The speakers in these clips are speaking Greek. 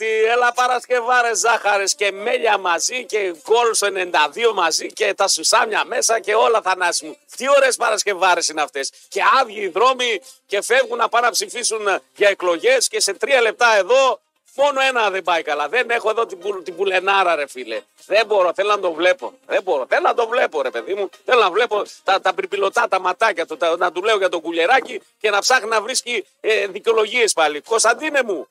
ότι έλα Παρασκευάρες ζάχαρες και μέλια μαζί και γκολ στο 92 μαζί και τα σουσάμια μέσα και όλα θανάσι μου. Τι ωραίες Παρασκευάρες είναι αυτές. Και άδειοι οι δρόμοι και φεύγουν να πάνε να ψηφίσουν για εκλογές και σε τρία λεπτά εδώ Μόνο ένα δεν πάει καλά. Δεν έχω εδώ την, που, την πουλενάρα, ρε φίλε. Δεν μπορώ, θέλω να το βλέπω. Δεν μπορώ. Θέλω να το βλέπω, ρε παιδί μου. Θέλω να βλέπω τα, τα πριπιλωτά, τα ματάκια του, τα, να του λέω για το κουλεράκι και να ψάχνει να βρίσκει ε, δικαιολογίες πάλι. Κωνσταντίνε μου,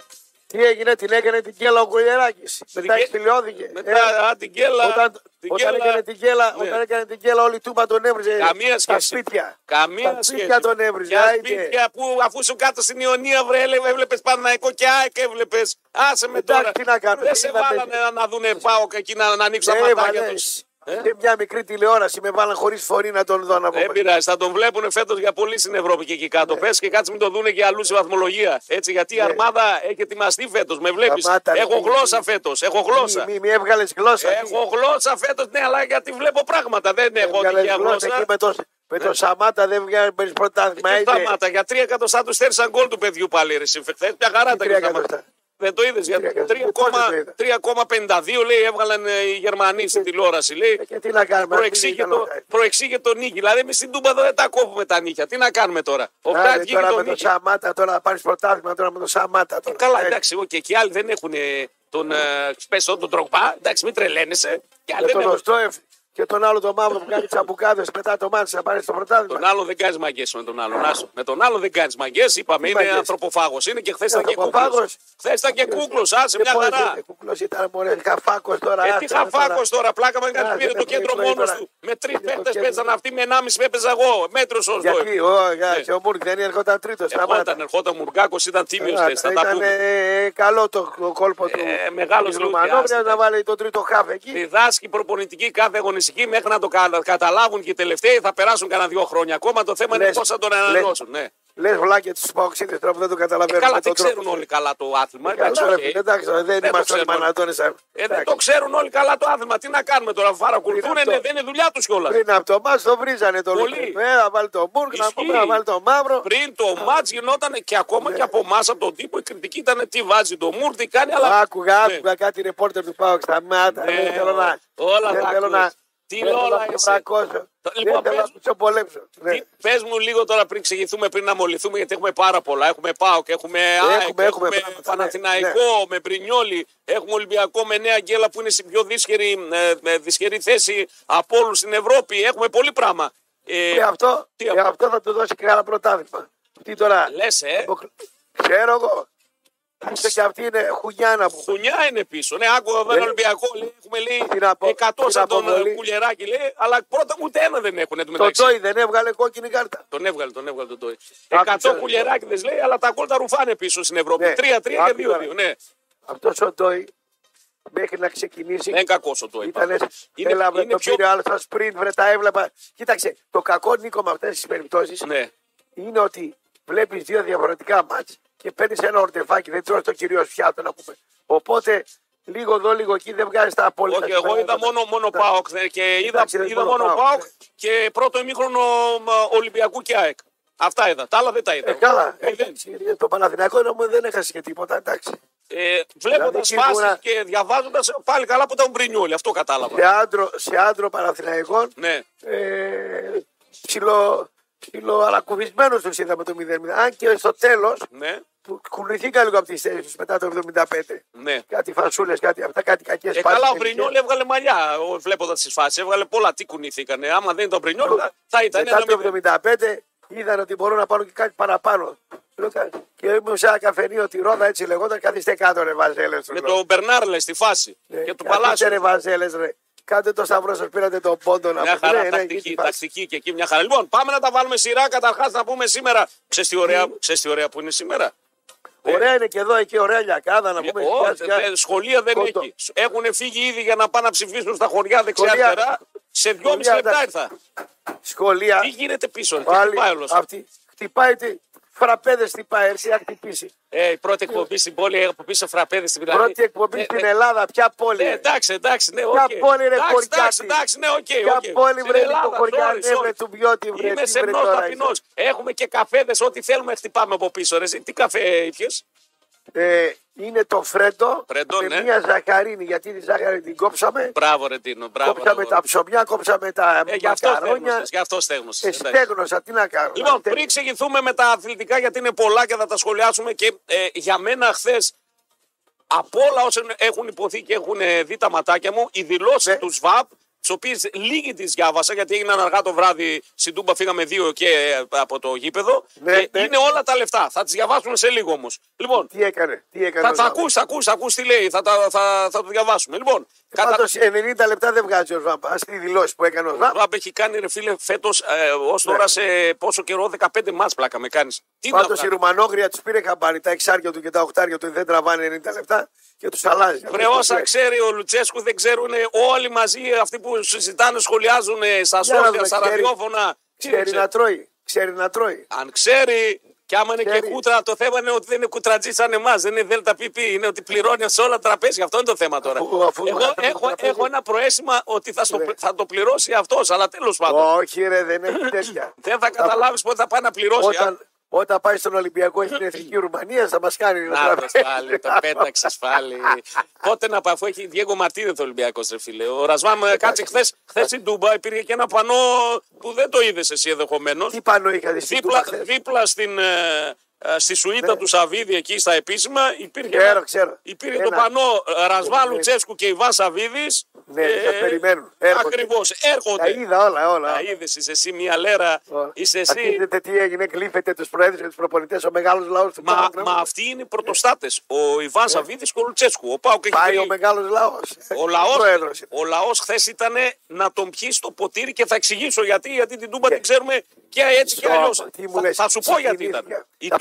Τι έγινε, την έκανε την κέλα ο Κουλιεράκης. Μετά κέ- εξηλιώθηκε. μετά Ε, α, την κέλα. Όταν, την όταν, κέλα- έκανε την κέλα, Ναι. όταν έκανε την κέλα, όλη η τούμπα τον έβριζε. Καμία Στα σχέση. σπίτια. Καμία Στα σχέση. σπίτια τον έβριζε. Για άιντε. σπίτια που αφού σου κάτω στην Ιωνία βρε, έβλεπες Παναϊκό και ΑΕΚ έβλεπες. Άσε με Εντάξει, τώρα. τι να κάνω, Δεν τι σε να βάλανε να, να δούνε πάω και εκεί να, να ανοίξουν τα Ε, ματάκια βαλές. τους. Ε; Σε μια μικρή τηλεόραση με βάλαν χωρίς φορή να τον δω να πω. Δεν πειράζει, θα τον βλέπουν φέτος για πολύ στην Ευρώπη και εκεί κάτω. Ναι. Πες και κάτσε μην το δούνε και αλλού σε βαθμολογία. Έτσι, γιατί η αρμάδα έχει ετοιμαστεί φέτος. Με βλέπεις. Σταμάτα, ρε, Έχω μη- γλώσσα φέτος. Έχω γλώσσα. Μη, μη, μη έβγαλες γλώσσα. Έχω γλώσσα φέτος, ναι, αλλά γιατί βλέπω πράγματα. Δεν έχω Έβγαλες τυχαία γλώσσα. γλώσσα. Εκεί με το, με το Σαμάτα δεν βγαίνεις παίρνει πρωτάθλημα. Τι Άιντε. σταμάτα, για τρία εκατοστά τους στέρισαν γκολ του παιδιού πάλι. Ρε, συμφεχθές. μια χαρά τα τρία και σταμάτα. εκατοστά. Δεν το είδες. Για τρία εκατοστά. Πώς δεν το είδα. 3,52 λέει έβγαλαν ε, οι Γερμανοί στην τηλεόραση. Λέει. Ε, Και τι να κάνουμε. Προεξήγε το, προεξήγε το νίκη. Δηλαδή, εμείς στην Τούμπα εδώ δεν τα κόβουμε τα νύχια. Τι να κάνουμε τώρα; Ο Άντε, Μπράτ βγήκε τώρα το με το νίκη. Σαμάτα, τώρα να πάρεις πρωτάθλημα τώρα με το Σαμάτα. Τώρα. Καλά, Ε, εντάξει, εγώ και οι άλλοι δεν έχουν ε, τον ε, σπέσο, τον τροκπά. Εντάξει, μην τρελαίνεσαι. Και άλλοι Και δεν τον έχουν. Οστόεφ και τον άλλο τον μαύρο που κάνει τσαμπουκάδες μετά το μάτι να πάρει το πρωτάθλημα. Τον άλλο δεν κάνεις μαγκέ με τον άλλον. Άσο. Με τον άλλο δεν κάνεις μαγκέ. Είπαμε είναι μαγκές; ανθρωποφάγος. Είναι και χθες ήταν και κούκλος. Ανθρωποφάγος; Χθες ήταν και κούκλος. Άσε μια χαρά. Κουκλό ήταν μωρέ, χαφάκος τώρα. Ε, τι άστα, χαφάκο τώρα. τώρα, πλάκα με κάτι Άσε, πήρε με το πρωί, κέντρο πρωί μόνος τώρα. του. Με τρεις Είναι το παίχτες κέντρο. παίζαν αυτοί, με 1,5 έπαιζα εγώ. Μέτρος ω Γιατί, ο, για, Ναι. και ο Μούρκ δεν έρχονταν τρίτος. Ερχόταν, ερχόταν Μουργκάκος, ήταν τίμιο χθε. Θα τα Ήταν πούμε. ε, καλό το κόλπο του. Ε, μεγάλος του Λούκιας. Ρουμανόβρια να βάλει τον τρίτο χάφ εκεί. Διδάσκει προπονητική κάθε αγωνιστική μέχρι να το κα- καταλάβουν και οι τελευταίοι θα περάσουν κανένα δύο χρόνια. Ακόμα το θέμα είναι Λες- πώς θα τον ανανεώσουν. Ναι. Λες βλάκια τους παοξίδες τώρα που δεν το καταλαβαίνουν. Καλά, με δεν τον ξέρουν τρόπο. όλοι καλά το άθλημα. Εντάξει, Καλά, οκ. ρε φίλε, εντάξει, δεν Δεν το είμαστε όλοι ξέρουν. μανατώνε. Ε, δεν το ξέρουν όλοι καλά το άθλημα. Τι να κάνουμε τώρα, παρακολουθούν, Είναι αυτό. ναι, δεν είναι δουλειά τους κιόλας. Πριν από το μάτς το βρίζανε το Πολύ. Λούκι. Ε, να βάλει τον Μούρκ, να Ισχύει. πούμε, να βάλει τον Μαύρο. Πριν το μάτς γινόταν και ακόμα Ναι. και από εμάς από τον τύπο η κριτική ήταν τι βάζει το Μουρ, τι κάνει, αλλά. Άκουγα, Ναι. άκουγα κάτι ρεπόρτερ του Πάουξ στα μάτα. Ναι, Δεν θέλω να. όλα δεν τα θέλω ακούς. να. Τι δεν θέλω όλα να εσύ. ξεβρακώσω. Λοιπόν, Δεν θέλω πες να μου. του πολέμψω. Ναι. Τι, πες μου λίγο τώρα πριν ξηγηθούμε, πριν να μολυθούμε, γιατί έχουμε πάρα πολλά. Έχουμε ΠΑΟΚ, έχουμε ΑΕΚ, έχουμε έχουμε, πράγματα, Παναθηναϊκό, με Πρινιόλι, έχουμε Ολυμπιακό με Νέα Γκέλα που είναι στην πιο δύσχερη, ε, με δυσχερή θέση από όλους στην Ευρώπη. Έχουμε πολύ πράγμα. Ε, Και αυτό, τι και αυτό; αυτό θα του δώσει κανένα πρωτάθλημα. Τι τώρα. λες, ε, αποκλ- Ξέρω εγώ. Ίσως και αυτή είναι χουνιάνα που. Χουνιά είναι πίσω. Ναι, άκουγα εδώ Ε, ένα Ολυμπιακό. Λέει, έχουμε λέει την απο- 100 την σαν τον αποβολή. ε, κουλιεράκι, λέει, αλλά πρώτα ούτε ένα δεν έχουν Το εντωμεταξύ. Τζόι δεν έβγαλε κόκκινη κάρτα. Τον έβγαλε, τον έβγαλε τον Τόι. Άκουσα, 100 ρε. κουλιεράκιδε λέει, αλλά τα γκολ τα ρουφάνε πίσω στην Ευρώπη. Ναι. 3-3 και Άκου 2-2. τώρα. Ναι, Αυτός ο Τζόι μέχρι να ξεκινήσει. δεν είναι κακός ο Τόι. Ήτανε, Είναι, έλα, βρε, είναι το πιο. πήρε άλλο στα sprint, βρε, τα έβλεπα. Κοίταξε, το κακό Νίκο με αυτές τις περιπτώσεις Ναι. είναι ότι βλέπεις δύο διαφορετικά μάτς και παίρνεις ένα ορτεφάκι, δεν τρως το κυρίως πιάτο να πούμε. Οπότε λίγο εδώ, λίγο εκεί δεν βγάζεις τα απόλυτα. Όχι, εγώ είδα συμπεράσματα. μόνο, μόνο Ναι. ΠΑΟΚ ε, και είδα, Εντάξει, δεν είδα μόνο μόνο ΠΑΟΚ, ΠΑΟΚ ναι. και πρώτο ημίχρονο μ, Ολυμπιακού και ΑΕΚ. Αυτά είδα. Τα άλλα δεν τα είδα. Ε, καλά, ε, Μηδέν. εντάξει, το Παναθηναϊκό νόμο δεν έχασε και τίποτα, εντάξει. Ε, Βλέποντας Δηλαδή, φάσεις σίγουρα- και διαβάζοντας πάλι καλά που ήταν Μπρινιόλι. Αυτό κατάλαβα. Σε άντρο, σε άντρο Παναθηναϊκών, Ναι. ε, ψιλο, ψιλο αλακουβισμένος τους είδαμε το 0-0. Αν και στο τέλος, Ναι. που κουνηθήκα λίγο από τις θέσεις τους μετά το 75. ναι. Κάτι φασούλες, κάτι αυτά, κάτι κακές Ε, πάσεις καλά, ο τελικές. Μπρινιόλι έβγαλε μαλιά βλέποντας τις φάσεις. Έβγαλε πολλά. Τι κουνήθηκανε. Άμα δεν ήταν ο Μπρινιόλι, θα- θα ήταν Μετά ένα το μηδέν. 75 είδαν ότι μπορούν να πάρουν και κάτι παραπάνω. Λέω, κα- Και ήμουν σε ένα καφενείο τη Ρόδα, έτσι λεγόταν, καθίστε κάτω ρε Βαζέλες. του Με λέω. τον Μπερνάρλε στη φάση Ναι, και του καθίστε, Παλάσιο. ρε Βαζέλες ρε. Κάντε το σταυρό σας, πήρατε τον πόντο να Μια πούμε. χαρά, Ναι, ναι, τακτική, εκεί τη φάση. τακτική και εκεί μια χαρά. Λοιπόν, πάμε να τα βάλουμε σειρά. Καταρχάς να πούμε σήμερα. Ξέρεις τι ωραία, ξέρεις τι ωραία που είναι σήμερα; Ωραία είναι και εδώ, εκεί ωραία λιακάδα να πούμε. Ω, σιγά, σιγά. δε- σχολεία δεν Κόντο. έχει. Έχουν φύγει ήδη για να πάνε να ψηφίσουν στα χωριά Σχολεία- δεξιά-αριστερά. Σε δυόμιση σχολεία, λεπτά εντάξει. ήρθα. Σχολεία. Τι γίνεται πίσω, τι Πάλι πάει όλος; αυτή. Χτυπάει τη. Φραπέδες χτυπάει, έρθει να χτυπήσει. Ε, η πρώτη εκπομπή στην πόλη από πίσω φραπέδες στην Πιλανή. Πρώτη εκπομπή Ε, στην ε, Ελλάδα, ποια πόλη. ε, εντάξει, εντάξει, ναι, οκ. Ποια πόλη, ρε, Εντάξει, χωριάτη. εντάξει, εντάξει, ναι, οκ. Ποια οκ. πόλη, Στην βρε, Ελλάδα, το χωριάτη, sorry, βρε, sorry. του βιώτη, βρε, Είμαι τι, βρε, σεμνός τώρα ταπεινός. Έχουμε και καφέδες, ό,τι θέλουμε χτυπάμε από πίσω. Ρε. Τι καφέ ήπιες; Ε, είναι το φρέντο Φρέντο, με ναι. μια ζαχαρίνη. Γιατί τη ζάχαρη την κόψαμε. Μπράβο, ρε Τίνο. Μπράβο. κόψαμε ρε, τα ψωμιά, κόψαμε τα Ε, γι' αυτό μακαρόνια. στέγνωσες, Γι' αυτό στέγνωσες. Ε, εντάξει. στέγνωσα, τι να κάνω. Λοιπόν, Να πριν ξεκινηθούμε με τα αθλητικά, γιατί είναι πολλά και θα τα σχολιάσουμε και ε, για μένα χθες από όλα όσα έχουν υποθεί και έχουν ε, δει τα ματάκια μου, οι δηλώσεις Ναι. του ΣΒΑΠ, τις οποίες λίγοι τις διάβασα, γιατί έγιναν αργά το βράδυ στην Τούμπα, φύγαμε δύο και ε, από το γήπεδο. Ναι, και ναι. Είναι όλα τα λεφτά. Θα τις διαβάσουμε σε λίγο όμως. Λοιπόν, Τι έκανε, τι έκανε. θα, ο θα Ζάμπ. ακούς, θα ακούς, θα ακούς τι λέει, θα, τα- θα, θα το διαβάσουμε. Λοιπόν, κατά... Πάντως 90 λεπτά δεν βγάζει ο Ζάμπ. Α τη δηλώσει που έκανε ο Ο Ζάμπ. Ραμπ έχει κάνει ρε φίλε φέτος ε, ως Ναι. τώρα σε πόσο καιρό, 15 μάτς πλάκα με κάνεις. Τι να Πάντως η βγάλεις; Ρουμανόγρια του πήρε χαμπάρι. Τα εξάρια του και τα οχτάρια του δεν τραβάνε 90 λεπτά και τους αλλάζει. Βρε, όσα ξέρει ο Λουτσέσκου δεν ξέρουν όλοι μαζί αυτοί που συζητάνε, σχολιάζουν στα Για να σόφια, δούμε, στα ξέρει. ραδιόφωνα. Τι Ξέρει ξέρει. να τρώει. Ξέρει να τρώει. Αν ξέρει, και άμα είναι και Ξέρεις. κούτρα, το θέμα είναι ότι δεν είναι κουτρατζή σαν εμάς. Δεν είναι ΔΕΛΤΑ ΠΠ. Είναι ότι πληρώνει σε όλα τα τραπέζια. Αυτό είναι το θέμα τώρα. Αφού- αφού- Εγώ αφού- έχω, τραπέζι. έχω ένα προαίσθημα ότι θα, στο- Ναι. θα το πληρώσει αυτός. Αλλά τέλος πάντων. Όχι, ρε, δεν έχει τέτοια. Δεν θα καταλάβεις πότε θα πάει να πληρώσει. Όταν, όταν πάει στον Ολυμπιακό στην εθνική Ρουμανία θα μας κάνει ένα Να το τραπέζι. πάλι, το πέταξε πάλι. Πότε να πάει, αφού έχει Διέγκο Μαρτίνε το Ολυμπιακός, ρε φίλε. Ο Ρασβάμ κάτσε χθες χθες στην Τούμπα, υπήρχε και ένα πανό που δεν το είδες εσύ ενδεχομένως. Τι πάνω είχατε στην Δίπλα, Τούμπα χθες; δίπλα στην, ε, ε, στη σουίτα του Σαββίδη εκεί στα επίσημα υπήρχε, Ξέρω, ένα- ξέρω. υπήρχε Ένα. το πανό ε, Ρασβάλου Ναι. Τσέσκου και Ιβάν Σαββίδης. Ναι, σας περιμένουν. Έρχονται. Ακριβώς, Τα έρχονται. είδα όλα, όλα. Τα είδες, είσαι εσύ μια λέρα. Όλα. Είσαι Ας εσύ. δείτε τι έγινε, κλείφετε τους προέδρου και τους προπονητές, ο μεγάλος λαός του Μα, Πάουκ. μα αυτοί είναι οι πρωτοστάτες. Ο Ιβάν Σαββίδης και ο Λουτσέσκου. Ο Πάουκ έχει Ναι. Πάει βρει- ο μεγάλος λαός. Ο λαό ο λαός χθες ήταν να τον πιει στο ποτήρι και θα εξηγήσω γιατί. Γιατί την Τούμπα την ξέρουμε και έτσι και αλλιώς. Θα, θα σου πω γιατί ήταν.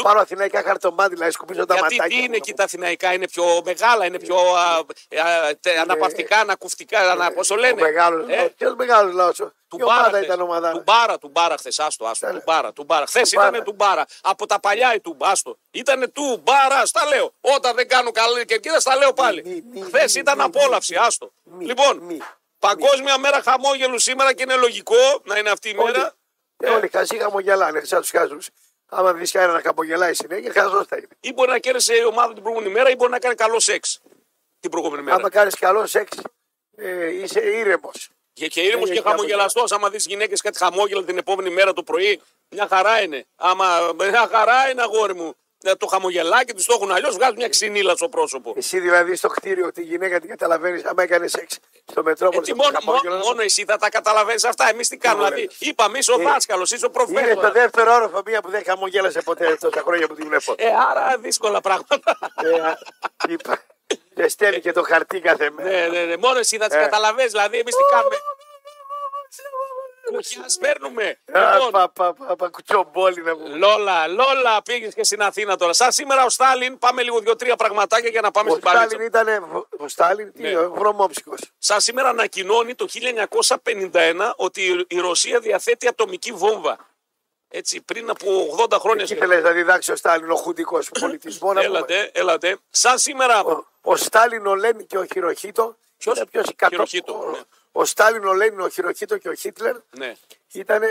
Η Θα Τού- πάρω αθηναϊκά χαρτομάτιλα, να σκουπίζω τα γιατί ματάκια. τι είναι μου. εκεί τα αθηναϊκά, είναι πιο μεγάλα, είναι πιο α, α, τε- αναπαυτικά, ανακουφτικά, ανα, πώς το Ο λένε. μεγάλο Ε, λαό. Ποιος μεγάλος λαός. του Η Μπάρα ομάδα χθες. ήταν ομάδα. Του Μπάρα, του Μπάρα χθε. Άστο, άστο. Ήταν. Του Μπάρα, του Μπάρα. Χθες Μπάρα. ήταν του Μπάρα. Από τα παλιά η του Άστο. Ήταν του Μπάρα, στα λέω. Όταν δεν κάνω καλή και κοίτα, στα λέω πάλι. Μη, μη, Χθες μη, ήταν μη, απόλαυση, άστο. μη, Λοιπόν, μη, Παγκόσμια μέρα χαμόγελου σήμερα και είναι λογικό να είναι αυτή η μέρα. Ε, Όλοι χασί χαμογελάνε, σαν τους χάζου. Άμα δει κανένα να χαμογελάει συνέχεια, χαζός θα είναι. Ή μπορεί να κέρδισε η ομάδα την προηγούμενη μέρα ή μπορεί να κάνει καλό σεξ την προηγούμενη μέρα. Άμα κάνεις καλό σεξ, ε, είσαι ήρεμος. Και, και ήρεμος Δεν και έχει χαμογελαστός. Άμα δεις γυναίκες κάτι χαμόγελα την επόμενη μέρα το πρωί, μια χαρά είναι. Άμα μια χαρά είναι, αγόρι μου. Ε, Το χαμογελάκι τους το έχουν αλλιώς, βγάζουν μια ξυνήλα στο πρόσωπο. Εσύ δηλαδή στο κτίριο τη γυναίκα την καταλαβαίνεις, άμα έκανες σεξ στο μετρόπολη. Έτσι, μόνο, μόνο, μόνο εσύ θα τα καταλαβαίνεις αυτά. Εμείς τι κάνουμε. μου Δηλαδή, λες. είπαμε, είσαι ο Ε, δάσκαλος, είσαι ο Είναι στο προφέσορα. δεύτερο όροφο μία που δεν χαμογέλασε ποτέ τόσα χρόνια που την βλέπω. Ε, άρα δύσκολα πράγματα. Ε, είπα. Και στέλνει και το χαρτί κάθε μέρα. ναι, ναι, ναι. Μόνο εσύ θα τις Ε. καταλαβαίνεις. Δηλαδή, εμείς τι κάνουμε. Κουκιά παίρνουμε. Α, Λοιπόν, πα, πα, πα, πα, κουτσομπόλι να πούμε. Λόλα, Λόλα, πήγες και στην Αθήνα τώρα. Σαν σήμερα ο Στάλιν, πάμε λίγο δύο-τρία πραγματάκια για να πάμε Ο στην παλίτσα. Στάλιν ήταν. Ο Στάλιν, τι, Ναι. ο βρωμόψυχος. Σαν σήμερα ανακοινώνει το 1951 ότι η Ρωσία διαθέτει ατομική βόμβα. Έτσι, πριν από 80 χρόνια. Τι ήθελε να διδάξει ο Στάλιν, ο χουντικός πολιτισμός. να πούμε. Έλατε, έλατε. Σαν σήμερα. Ο, ο Στάλιν, ο Λένιν και ο Χειροχίτο. Ποιος; ήταν ποιος, η κατώ- Χειροχίτο, ο, ναι. Ο Στάλιν, ο Λένιν, ο Χειροχίτο και ο Χίτλερ Ναι. ήταν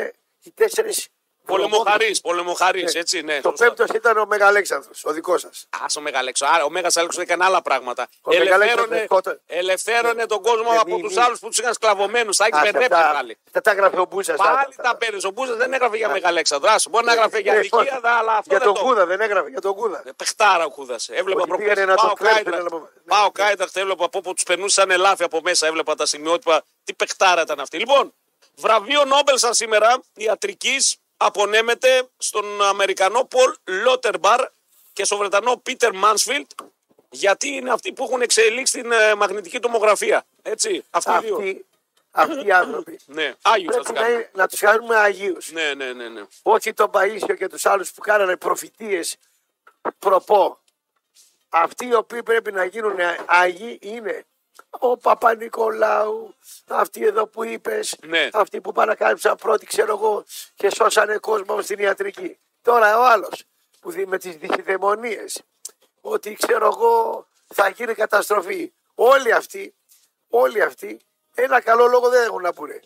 οι τέσσερις. Πολεμοχαρής, πολεμοχαρής, έτσι, ναι. Το σωστά. πέμπτος ήταν ο Μεγαλέξανδρος, ο δικός σας. Α, ο Μεγαλέξο. Άρα, ο Μέγας Αλέξο έκανε άλλα πράγματα. Ο Μεγαλέξανδρος Ελευθέρωνε, σκότω- ελευθέρωνε τον κόσμο Ναι, από μη, τους μη. άλλους που τους είχαν σκλαβωμένους. Τα έχεις μπερδέψει πάλι. Τα τα έγραφε ο Μπούσα. Πάλι τα παίρνεις. Ο Μπούζας δεν έγραφε για Μεγαλέξανδρο. Άσο, Μπορεί να έγραφε για Ε, δικία, αλλά αυτό Για δεν τον το. Κούδα δεν έγραφε, για τον Κούδα. Ε, Πεχτάρα ο Κούδας. Έβλεπα Ότι προχθές. πήγανε να Πάω το κλέψουν, Κάιντραχτ. έλα, Πάω Κάιντραχτ, έβλεπα από όπου τους περνούσαν ελάφι από μέσα. Έβλεπα τα σημειότυπα. Τι παιχτάρα ήταν αυτή. Λοιπόν, βραβείο Νόμπελ σαν σήμερα ιατρικής απονέμεται στον Αμερικανό Πολ Λότερμπαρ και στον Βρετανό Πίτερ Μάνσφιλτ γιατί είναι αυτοί που έχουν εξελίξει την ε, μαγνητική τομογραφία. Έτσι, αυτοί οι δύο. Αυτοί, αυτοί οι άνθρωποι. Ναι, Άγιου θα Πρέπει του να, κάνουμε. είναι- να τους κάνουμε Αγίου. Ναι, ναι, ναι, ναι. Όχι τον Παΐσιο και τους άλλους που κάνανε προφητείες προπό. Αυτοί οι οποίοι πρέπει να γίνουν Άγιοι είναι ο Παπα-Νικολάου, αυτοί εδώ που είπες, Ναι. αυτοί που παρακάλυψαν πρώτοι, ξέρω εγώ, και σώσανε κόσμο στην ιατρική. Τώρα ο άλλος που δει με τις δυσιδαιμονίες, ότι ξέρω εγώ θα γίνει καταστροφή. Όλοι αυτοί, όλοι αυτοί, ένα καλό λόγο δεν έχουν να πούνε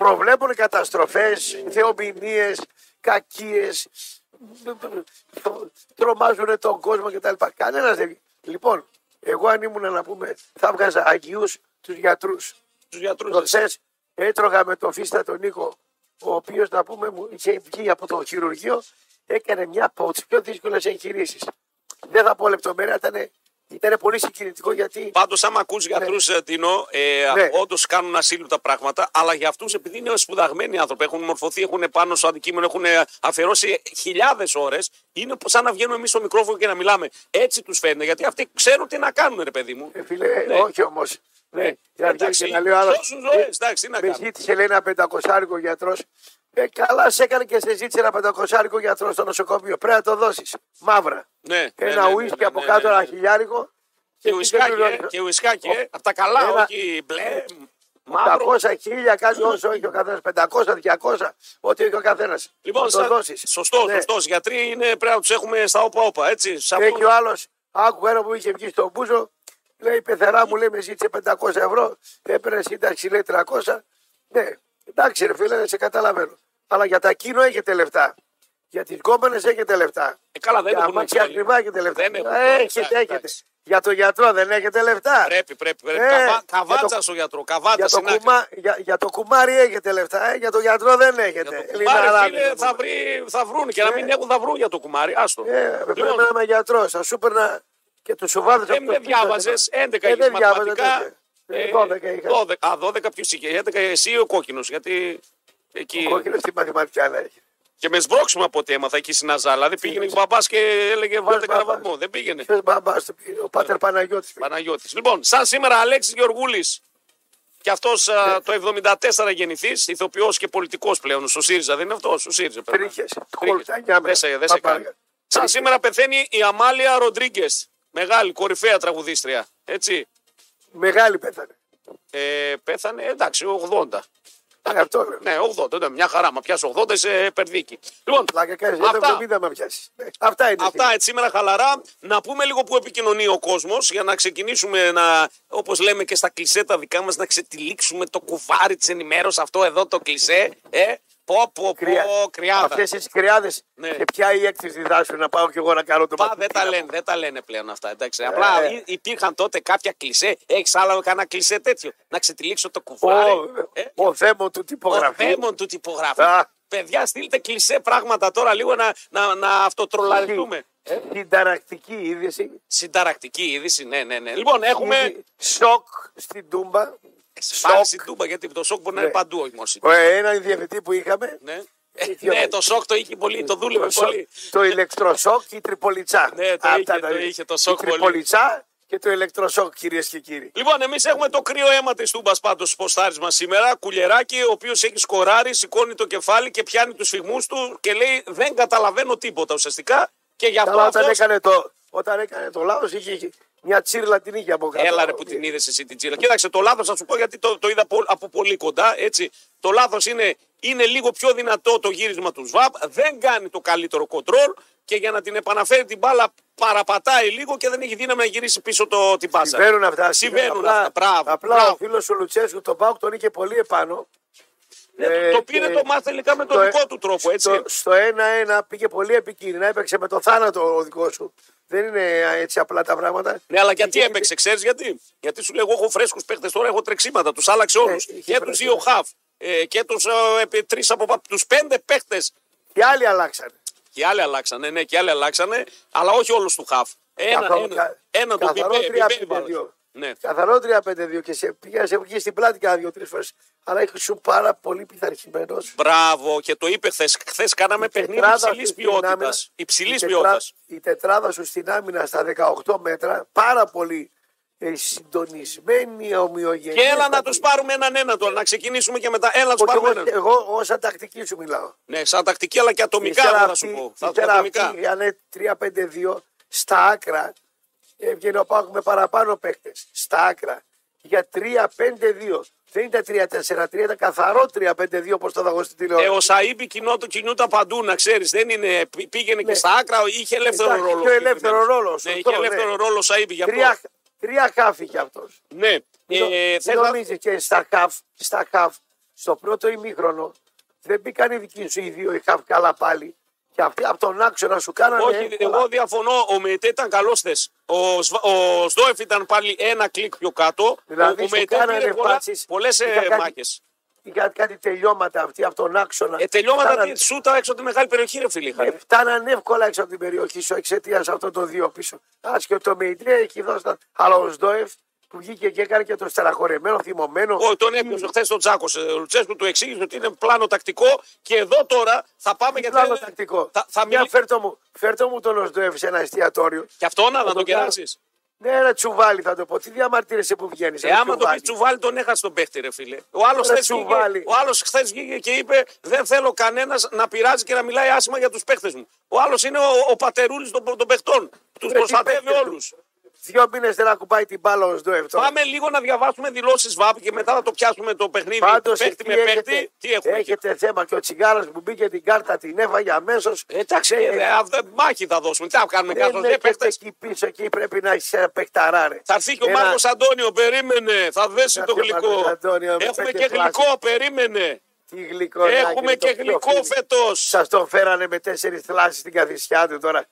προβλέπουν καταστροφές, θεομηνίες, κακίες, τρομάζουν τον κόσμο κτλ. Κανένας δεν. Λοιπόν, εγώ αν ήμουν να πούμε, θα βγάζα αγίους τους γιατρούς. Τους γιατρούς. Προχθέ έτρωγα με τον Φίστα τον Νίκο, ο οποίος να πούμε μου είχε βγει από το χειρουργείο, έκανε μια από τις πιο δύσκολες εγχειρήσεις. Δεν θα πω λεπτομέρεια, ήταν, ήταν πολύ συγκινητικό γιατί. Πάντως, άμα ακούς γιατρούς, ναι. Τινό, ε, Ναι. όντως κάνουν ασύλληπτα πράγματα, αλλά για αυτούς, επειδή είναι σπουδαγμένοι άνθρωποι, έχουν μορφωθεί, έχουν πάνω στο αντικείμενο, έχουν αφιερώσει χιλιάδες ώρες, είναι σαν να βγαίνουμε εμείς στο μικρόφωνο και να μιλάμε. Έτσι τους φαίνεται, γιατί αυτοί ξέρουν τι να κάνουν, ρε παιδί μου. Ε, φίλε, Ναι. όχι όμως. Ναι, Ναι. για να βγαίνει Εντάξει, και να λέει ο άλλος. σώσουν ζωές, εντάξει, τι να Με κάνουμε. ζήτησε λέει ένα πεντακοσάρικο γιατρός. Ε, καλά, σε έκανε και σε ζήτησε ένα πεντακοσάρικο γιατρό στο νοσοκομείο. Πρέπει να το δώσεις. Μαύρα. Ναι, ναι, Ένα ναι, ναι, ουίσκι ναι, από ναι, κάτω, ναι, ένα ναι. χιλιάρικο. Και εσύ ουισκάκι, δεν ε, πληρώνεις. και ουισκάκι, ε. Από τα καλά, Ένα- όχι μπλε, μαύρο. 800 χίλια, κάτι όσο έχει ο καθένας. 500, 200, ό,τι έχει ο καθένας. Λοιπόν, το σαν- δώσεις. σωστό, Ναι. σωστό. Γιατροί είναι, πρέπει να τους έχουμε στα όπα-όπα, έτσι. Σαν Έχει ο άλλος, άκουγα ένα που είχε βγει στον Μπούζο, λέει πεθερά μου, λέει με ζήτησε 500 ευρώ, έπαιρνε σύνταξη, λέει 300. Ναι, εντάξει, ρε φίλε, σε καταλαβαίνω. Αλλά για τα κίνο έχετε λεφτά. Για τις γκόμενε έχετε λεφτά. Ε, καλά, δεν Για έχουν αμάξια όλοι. ακριβά έχετε λεφτά. Δεν έχουν. Ε, Εντάξει, έχετε, έχετε. εντάξει. Για το γιατρό δεν έχετε λεφτά. Πρέπει, πρέπει. πρέπει. Ε, Καβά, για καβάτσα το- στο γιατρό. Για Καβάτσα το, στην άκρη. κουμά, για, για το κουμάρι έχετε λεφτά, ε, για το γιατρό δεν έχετε. Για το Λιναράδες, κουμάρι, φίλε, να θα, πούμε. βρει, θα βρουν και να Ε. μην έχουν, θα βρουν για το κουμάρι. Άστο. Ε, πρέπει Λοιπόν, να είμαι γιατρός. Θα σου έπαιρνα και τους σουβάδε δεν με διάβαζες. 11 Ε, έχει δεν διάβαζα μαθηματικά. Τέτοια. Ε, 12 είχα. 12, α, 12 ποιος είχε. 11 εσύ ο κόκκινος. Γιατί εκεί. Κόκκινος στη μαθηματικά να έχει. Και με σμπρόξιμο από ό,τι έμαθα εκεί στην Αζάλα. Δηλαδή πήγαινε ο μπαμπάς και έλεγε βάλτε κανένα μπαμπάς; βαθμό. Δεν πήγαινε. Ποιος μπαμπάς; Του πήγε, ο Πάτερ Παναγιώτης. Παναγιώτης. Λοιπόν, σαν σήμερα Αλέξης Γεωργούλης. Και αυτός Ναι. το 74 γεννηθή, ηθοποιός και πολιτικός πλέον. Στο ΣΥΡΙΖΑ δεν είναι αυτό. Στο ΣΥΡΙΖΑ. πρέπει να είναι. Τρίχε. Τρίχες. Κολτσάνια Δεν σε, δεν σε κάνει. Σαν σήμερα πεθαίνει η Αμάλια Ροντρίγκες. Μεγάλη, κορυφαία τραγουδίστρια. Έτσι. Μεγάλη πέθανε. Ε, πέθανε, εντάξει, 80. Ε, Αυτό λέω. Ναι, 80. Ναι, μια χαρά. Μα πιάσεις 80 σε περδίκη. Λοιπόν, Πλάκα κάνεις. αυτά, Δεν 70 με πιάσεις. Αυτά είναι. αυτά έτσι σήμερα χαλαρά. Να πούμε λίγο που επικοινωνεί ο κόσμος για να ξεκινήσουμε να, όπως λέμε και στα κλισέ τα δικά μας, να ξετυλίξουμε το κουβάρι της ενημέρωσης. Αυτό εδώ το κλισέ. Ε, πω, πω, πω, κρυάδα. Αυτές τις κρυάδες. Ναι. Και ποια η έκθεση διδάσκουν να πάω κι εγώ να κάνω το Πα, μαθητή. δεν τα λένε, δεν τα λένε πλέον αυτά. Εντάξει. Απλά Ε. υ- υπήρχαν τότε κάποια κλισέ. Έχεις άλλο κανένα κλισέ τέτοιο; Να ξετυλίξω το κουβάρι. Ο, Ε, ο θέμο του ο τυπογραφείου. θέμον του τυπογράφου. Α. Παιδιά, στείλτε κλισέ πράγματα τώρα λίγο να, να, να αυτοτρολαριστούμε. Συνταρακτική είδηση. Συνταρακτική είδηση, ναι, ναι, ναι. Λοιπόν, έχουμε. Είδη- Σοκ στην Τούμπα. Πάρει στην τούμπα γιατί το σοκ μπορεί να είναι Ναι. παντού, όχι μόνο στην Ε, Ένα διευθυντή που είχαμε. Ναι. Ε, Είχε- ναι, το σοκ το είχε πολύ, το δούλευε Το, πολύ. το ηλεκτροσόκ και η τριπολιτσά. Ναι, το Αυτά είχε, τα το δύο. είχε το σοκ Η πολύ. τριπολιτσά και το ηλεκτροσόκ, κυρίες και κύριοι. Λοιπόν, εμείς έχουμε το κρύο αίμα της Τούμπας πάντως στο ποστάρισμα σήμερα. Κουλεράκι, ο οποίος έχει σκοράρει, σηκώνει το κεφάλι και πιάνει τους φυγμού του και λέει: Δεν καταλαβαίνω τίποτα ουσιαστικά. Και γι' αυτό Καλά, όταν αυτός... έκανε το, όταν έκανε το λάθος είχε μια τσίρλα την είχε από κάτω. Έλα ρε που την είδες εσύ την τσίρα. Κοίταξε, το λάθος θα σου πω γιατί το, το είδα πο- από πολύ κοντά. Έτσι. Το λάθος είναι, είναι λίγο πιο δυνατό το γύρισμα του ΣΒΑΠ. Δεν κάνει το καλύτερο κοντρόλ και για να την επαναφέρει την μπάλα παραπατάει λίγο και δεν έχει δύναμη να γυρίσει πίσω το, την πάσα. Συμβαίνουν αυτά. Συμβαίνουν Απλά- αυτά. Μπράβο. Απλά μπράβο. ο φίλος ο Λουτσέσκου, τον Πάουκ, τον είχε πολύ επάνω. Ναι, Ε, το πήρε και το μάθε τελικά με τον το- δικό του τρόπο. Έτσι. Στο, στο 1-1 πήγε πολύ επικίνδυνα, έπαιξε με το θάνατο ο δικός σου. Δεν είναι έτσι απλά τα πράγματα. Ναι, αλλά γιατί Είχε- έπαιξε, ξέρεις γιατί; Γιατί σου λέω: Εγώ έχω φρέσκους παίχτες τώρα, έχω τρεξίματα. Τους άλλαξε όλους. είχε και τους φρέσκους. δύο χαφ. Ε, και τους ε, τρεις από τους πέντε παίχτες. Και άλλοι αλλάξαν. Και άλλοι αλλάξανε, ναι, και άλλοι αλλάξανε, αλλά όχι όλους του χαφ. Ένα, Καθαρό- ένα, κα- ένα του καθαρό πιπέ, 3-5-2. πιπέ, Ναι. Καθαρό 3-5-2 και σε πήγα σε βγει στην πλάτη κάνα δύο-τρει φορές. Αλλά ήσουν πάρα πολύ πειθαρχημένος. Μπράβο, και το είπε χθες. Χθες κάναμε παιχνίδι υψηλής ποιότητας. Υψηλής ποιότητας. Η τετράδα σου στην άμυνα στα 18 μέτρα, πάρα πολύ ε, συντονισμένη, ομοιογενή. Και έλα να τους πάρουμε έναν ένα τώρα, να ξεκινήσουμε και μετά. Έλα να τους πάρουμε Εγώ, έναν. εγώ όσα τακτική σου μιλάω. Ναι, σαν τακτική αλλά και ατομικά Ύστερα εγώ θα αυτή- σου πω. Θα, ύστερα ατομικά. αυτή, αν είναι 3-5-2 στα άκρα, έβγαινε ο Πάοκ με παραπάνω παίκτες. Στα άκρα. Για 3-5-2. Δεν ήταν 3-4-3, ήταν καθαρό 3-5-2 όπως το δαγώ στην Ε, τηλεόραση. ο Σαΐμπη κινόταν, κινούταν παντού, να ξέρεις. Δεν είναι. πή- Πήγαινε και Ναι. στα άκρα, είχε ελεύθερο Εντάξει, ρόλο. πιο ελεύθερο ρόλο, Ναι, σωστό, είχε ναι. ελεύθερο ρόλο ο Σαΐμπη γι' αυτό. Τρία, τρία χάφ είχε αυτός. Ναι. Ε, Δεν θες να- νομίζεις και στα χαφ, στα χαφ, στο πρώτο ημίχρονο, δεν μπήκαν οι δικοί σου οι δύο οι χαφ καλά πάλι. Και Και αυτοί από τον άξονα σου κάνανε. Όχι, εύκολα. εγώ διαφωνώ. Ο Μεϊτέ ήταν καλός χθε. Ο, Σβα- ο Σδόεφ ήταν πάλι ένα κλικ πιο κάτω. Δηλαδή, ο σου Μεϊτέ κάνανε πήρε φάσεις. πολλές Είχα κάτι- μάχες. Είχαν κάτι τελειώματα αυτοί από τον άξονα. Ε, τελειώματα Φτάνανε- τι σούτα έξω από τη μεγάλη περιοχή, ρε φίλοι. είχαν. Ε, φτάνανε εύκολα έξω από την περιοχή σου εξαιτίας αυτών των δύο πίσω. Άσχετο το Μεϊτρέ έχει δώσει τα. Αλλά ο Σδόεφ που βγήκε και έκανε και το στεραχωρεμένο, θυμωμένο. Όχι, τον έπιασε χθες τον Τζάκο. Ο Λουτσέσκου του εξήγησε ότι είναι πλάνο τακτικό και εδώ τώρα θα πάμε για Πλάνο τακτικό; Θα, θα Για μιλ... φέρτο μου, φέρτο μου τον Σδόεφ σε ένα εστιατόριο. Και αυτό να, να το τον κάνω. κεράσεις. Ναι, ένα τσουβάλι θα το πω. Τι διαμαρτύρεσαι που βγαίνεις. Ε, άμα το πεις τσουβάλι, τον έχασε τον παίχτη, ρε φίλε. Ο άλλος Ρε χθες τσουβάλι. βγήκε, ο άλλος χθες βγήκε και είπε: Δεν θέλω κανένας να πειράζει και να μιλάει άσχημα για τους παίχτες μου. Ο άλλος είναι ο, ο πατερούλης των, των παιχτών. Τους τι προστατεύει παίχτες τους. όλου. Δύο μήνες δεν ακουμπάει την μπάλα ο Σδόεφ. τώρα. Πάμε λίγο να διαβάσουμε δηλώσεις ΒΑΠ και μετά θα το πιάσουμε το παιχνίδι. Πάντως, παίχτη εκεί με παίχτη. έχετε, Τι έχουμε εκεί; έχετε θέμα και ο τσιγάρας που μπήκε την κάρτα την έφαγε αμέσως. Εντάξει, ε, ε, αυτά- μάχη θα δώσουμε. Τι θα κάνουμε, Δεν κάτω δεν έχετε παίχτες. εκεί πίσω, εκεί πρέπει να είσαι ένα παιχταρά, ρε. Θα έρθει και ο Ένα- Μάρκος Αντώνιο, περίμενε. Θα δέσει Θα το έρθει ο γλυκό. Μάρκος Αντώνιο με Έχουμε πέντε και γλυκό, περίμενε. Τι γλυκό. Έχουμε και γλυκό φέτος. Σας τον φέρανε με τέσσερις θλάσεις στην καθισιά του τώρα.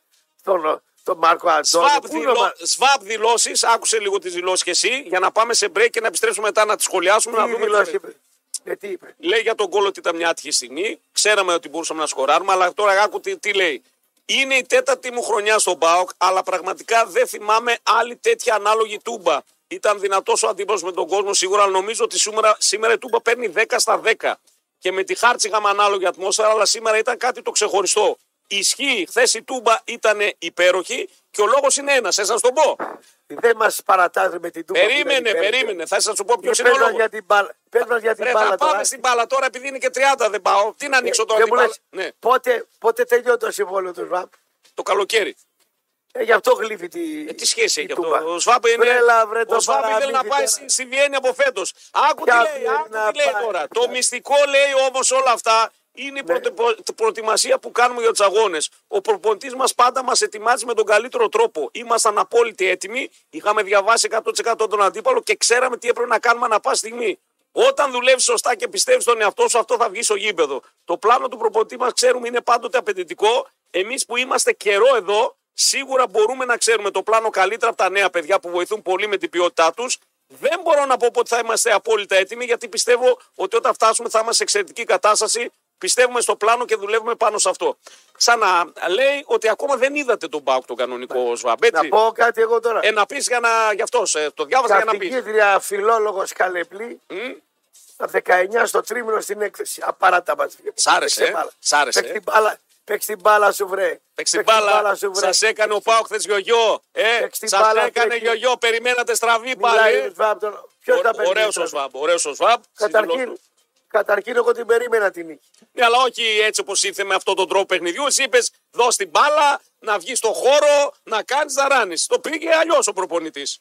Τον, τον Μάρκο Αντώνιο. Σβάπ, Πού είναι ο δηλώ, Μα- σβάπ δηλώσεις, άκουσε λίγο τις δηλώσεις και εσύ, για να πάμε σε break και να επιστρέψουμε μετά να τις σχολιάσουμε. να Τι δούμε δηλώσεις τις- είπε; Ε, τι είπε; Λέει για τον κόλλο ότι ήταν μια άτυχη στιγμή. Ξέραμε ότι μπορούσαμε να σκοράρουμε, αλλά τώρα άκου τι, τι λέει. Είναι η τέταρτη μου χρονιά στον Μπάοκ, αλλά πραγματικά δεν θυμάμαι άλλη τέτοια ανάλογη τούμπα. Ήταν δυνατός ο αντίπαλος με τον κόσμο σίγουρα, αλλά νομίζω ότι σήμερα, σήμερα η τούμπα παίρνει 10 στα 10. Και με τη χάρτ είχαμε ανάλογη ατμόσφαιρα, αλλά σήμερα ήταν κάτι το ξεχωριστό. Ισχύει, χθες η τούμπα ήταν υπέροχη και ο λόγος είναι ένας. Θα σας τον πω. Δεν μας παρατάζει με την τούμπα. που Περίμενε, δεν υπέρ. περίμενε. Θα σας πω ποιος Και είναι ο πες μας λόγος. για την μπάλα. Πες μας για την Ρε, μπάλα θα τώρα. πάμε στην μπάλα τώρα επειδή είναι και 30 δεν πάω. Τι να ανοίξω τώρα Δεν την μου μπάλα; λες, Ναι, πότε, πότε τελειώνει το συμβόλαιο του ΣΒΑΠ. το καλοκαίρι. Ε, γι' αυτό γλύφει τη. Ε, τι σχέση έχει η αυτό; τούμπα. Ο Σβάμπ είναι. Βρέλα, βρε, το ο Σβάμπ ήθελε να παραμύθι πάει τώρα. στη, στη Βιέννη από φέτος. Άκου τι Ποια λέει, Βιέννη άκου να τι λέει πάει, τώρα. ποια- Το μυστικό λέει όμως όλα αυτά είναι η Ναι. προτε- προ- προετοιμασία που κάνουμε για τους αγώνες. Ο προπονητής μας πάντα μας ετοιμάζει με τον καλύτερο τρόπο. Ήμασταν απόλυτοι έτοιμοι, είχαμε διαβάσει 100% τον αντίπαλο και ξέραμε τι έπρεπε να κάνουμε ανά πάση στιγμή. Όταν δουλεύεις σωστά και πιστεύεις στον εαυτό σου, αυτό θα βγει στο γήπεδο. Το πλάνο του προπονητή μας ξέρουμε είναι πάντοτε απαιτητικό. Εμείς που είμαστε καιρό εδώ, σίγουρα μπορούμε να ξέρουμε το πλάνο καλύτερα από τα νέα παιδιά που βοηθούν πολύ με την ποιότητά τους. Δεν μπορώ να πω ότι θα είμαστε απόλυτα έτοιμοι, γιατί πιστεύω ότι όταν φτάσουμε θα είμαστε σε εξαιρετική κατάσταση. Πιστεύουμε στο πλάνο και δουλεύουμε πάνω σε αυτό. Σαν να λέει ότι ακόμα δεν είδατε τον Μπάουκ τον κανονικό Σβάμπ. Να έτσι. πω κάτι εγώ τώρα. Ε, να πεις για να. Γι' αυτό ε, το διάβασα για να πεις. Καθηγήτρια φιλόλογος Καλεπλή. Τα 19 στο τρίμηνο στην έκθεση. Απαράτα μας. Σ' άρεσε, ε; Σ' άρεσε, Παίξ ε; την μπάλα, παίξ την μπάλα σου βρε. Παίξει την μπάλα. σου βρε. Σας έκανε ο Πάουκ χθες γιογιό. Ε, Παίξ την σας μπάλα, έκανε παίξ- γιογιό. Περιμένατε στραβή Μιλάει πάλι. ο Σβάμπ τώρα. Ποιος θα περιμένει Ωραίος ο τώρα; Σβάμπ. Ωραίος ο Σβάμπ. Στη δηλώση Καταρχήν, του. Καταρχήν εγώ την περίμενα την νίκη. Ναι, αλλά όχι έτσι όπως ήρθε με αυτόν τον τρόπο παιχνιδιού. Εσύ είπες δώσ' την μπάλα, να βγει στο χώρο, να κάνεις να ράνει. Το πήγε αλλιώς ο προπονητής.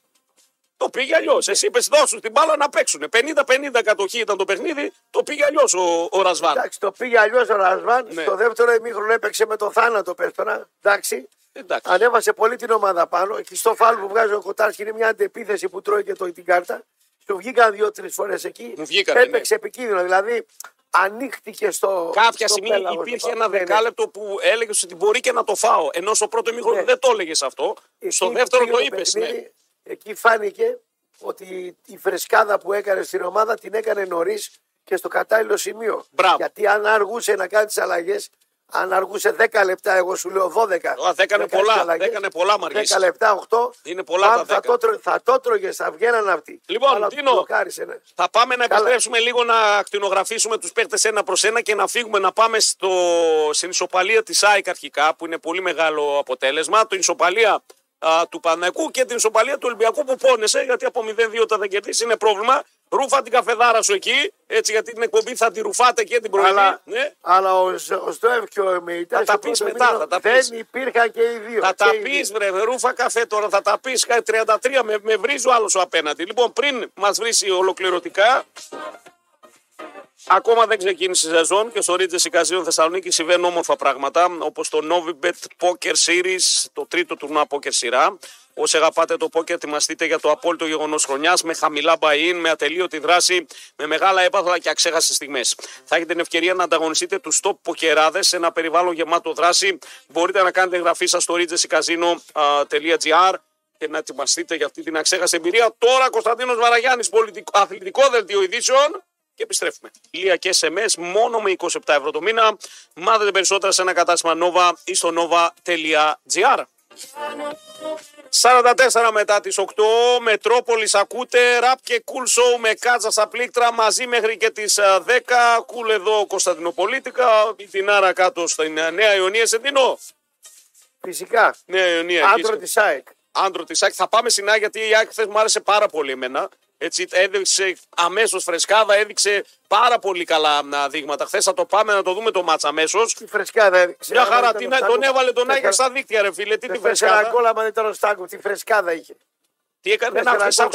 Το πήγε αλλιώς. Εσύ είπες δώσ' την μπάλα να παίξουν. 50-50 κατοχή ήταν το παιχνίδι, το πήγε αλλιώς ο, ο Ρασβάν. Εντάξει, το πήγε αλλιώς ο Ρασβάν. Ναι. Στο δεύτερο ημίχρονο έπαιξε με το θάνατο πέστονα. Εντάξει. Εντάξει. Ανέβασε πολύ την ομάδα πάνω. Εκεί στο φάλ που βγάζει ο Κοτάρσκι είναι μια αντεπίθεση που τρώει και το, την κάρτα. Του βγήκαν δύο-τρεις φορές εκεί. Μου βγήκανε, Έπαιξε επικίνδυνο. Δηλαδή ανοίχτηκε στο. Κάποια στο στιγμή πέλαγος του υπήρχε Πάου. ένα Ναι, ναι. δεκάλεπτο που έλεγες ότι μπορεί και να το φάω. Ενώ στο πρώτο ημίχρονο Ναι. δεν το έλεγες αυτό. Εκεί στο που δεύτερο πήγε το είπες. παιχνίδι, Ναι. Εκεί φάνηκε ότι η φρεσκάδα που έκανε στην ομάδα την έκανε νωρίς και στο κατάλληλο σημείο. Μπράβο. Γιατί αν αργούσε να κάνει τις αλλαγές, αν αργούσε 10 λεπτά, εγώ σου λέω 12. Α, θα έκανε να κάνεις πολλά, αλλαγές, θα έκανε πολλά, Μαργής. 10 λεπτά, 8. Είναι πολλά μάλλον τα θα 10. το, τρω- θα το τρώγες, θα βγαίναν αυτοί. Λοιπόν, Αλλά Τίνο. μπλοκάρισε, ναι. Θα πάμε να Καλά. επιστρέψουμε λίγο να ακτινογραφήσουμε τους παίχτε ένα προς ένα και να φύγουμε να πάμε στο, στην ισοπαλία της ΑΕΚ αρχικά, που είναι πολύ μεγάλο αποτέλεσμα. Την ισοπαλία α, του Παναϊκού και την ισοπαλία του Ολυμπιακού που πόνεσε, γιατί από 0-2 όταν δεν κερδίσει είναι πρόβλημα. Ρούφα την καφεδάρα σου εκεί, έτσι γιατί την εκπομπή θα τη ρουφάτε και την πρωινή. Αλλά, Ναι. αλλά ο, Ζ- ο Στόεφ και ο Μεϊτάς Θα τα στο πεις πρώτο μετά, μήνα θα τα δεν πεις. υπήρχαν και οι δύο. Θα και τα οι πεις, δύο. βρε, ρούφα καφέ τώρα, θα τα πεις. 33 με, με βρίζει ο άλλος σου απέναντι. Λοιπόν, πριν μας βρει ολοκληρωτικά, Ακόμα δεν ξεκίνησε η σεζόν και στο Ρίτζες Καζίνο Θεσσαλονίκη συμβαίνουν όμορφα πράγματα όπως το Novibet Poker Series, το τρίτο τουρνουά poker σειρά. Όσοι αγαπάτε το πόκερ, ετοιμαστείτε για το απόλυτο γεγονός χρονιάς με χαμηλά buy-in, με ατελείωτη δράση, με μεγάλα έπαθλα και αξέχαστες στιγμές. Θα έχετε την ευκαιρία να ανταγωνιστείτε τους top ποκεράδες σε ένα περιβάλλον γεμάτο δράση. Μπορείτε να κάνετε εγγραφή σας στο ridgesicasino.gr και να ετοιμαστείτε για αυτή την αξέχαστη εμπειρία. Τώρα Κωνσταντίνος Βαραγιάννης, αθλητικό δελτίο ειδήσεων και επιστρέφουμε. Ηλία και SMS μόνο με 27 ευρώ το μήνα. Μάθετε περισσότερα σε ένα κατάστημα Nova ή στο nova.gr. 44 μετά τις 8 Μετρόπολης ακούτε Ραπ και κουλ cool show με κάτσα στα πλήκτρα μαζί μέχρι και τις 10 Κουλ εδώ Κωνσταντινοπολίτικα την άρα κάτω στην Νέα Ιωνία σε δίνω Φυσικά. Νέα Ιωνία Άντρο της ΑΕΚ. Άντρο της ΑΕΚ. Θα πάμε στην ΑΕΚ γιατί η ΑΕΚ χθες μου άρεσε πάρα πολύ εμένα. Έτσι, έδειξε αμέσως φρεσκάδα, έδειξε πάρα πολύ καλά δείγματα. Χθες θα το πάμε να το δούμε το μάτσα αμέσως. Τι φρεσκάδα έδειξε. Μια χαρά, τι, τον έβαλε τον Άγια στα δίκτυα, ρε φίλε. Τι τη φρεσκάδα; Τέσσερα γκολ, αν ήταν ο Στάγκο, τι φρεσκάδα είχε. Τι έκανε, δεν άκουσα;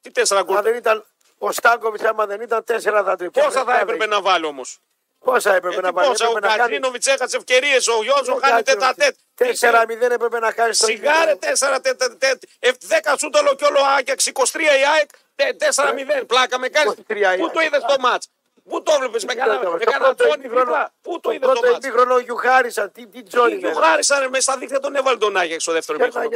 Τι τέσσερα γκολ. δεν ήταν ο Στάγκοβιτ, άμα δεν ήταν τέσσερα θα τριπλά. Πόσα θα έπρεπε να βάλει όμως; Πόσα έπρεπε να βάλει. Πόσα, ο Κατζίνοβιτ έχασε ευκαιρίες, ο Γιώργο χάνει τέτα τέτ. 4-0 έπρεπε να κάνει το Σιγάρε 4 τέτα τέτ. 10 σούταλο κι όλο Άκιαξ 23 η ΑΕΚ. 4-0. Πλάκα με κάνεις. Πού το είδες το μάτς; Πού το έβλεπες με κανένα τζόνι δίπλα. Πού το είδε το μάτς. Πρώτο χρόνο Γιουχάρισαν. Τι, τι τζόνι. Γιουχάρισαν με στα δίχτυα τον έβαλε τον Άγιαξ στο δεύτερο μήχρονο.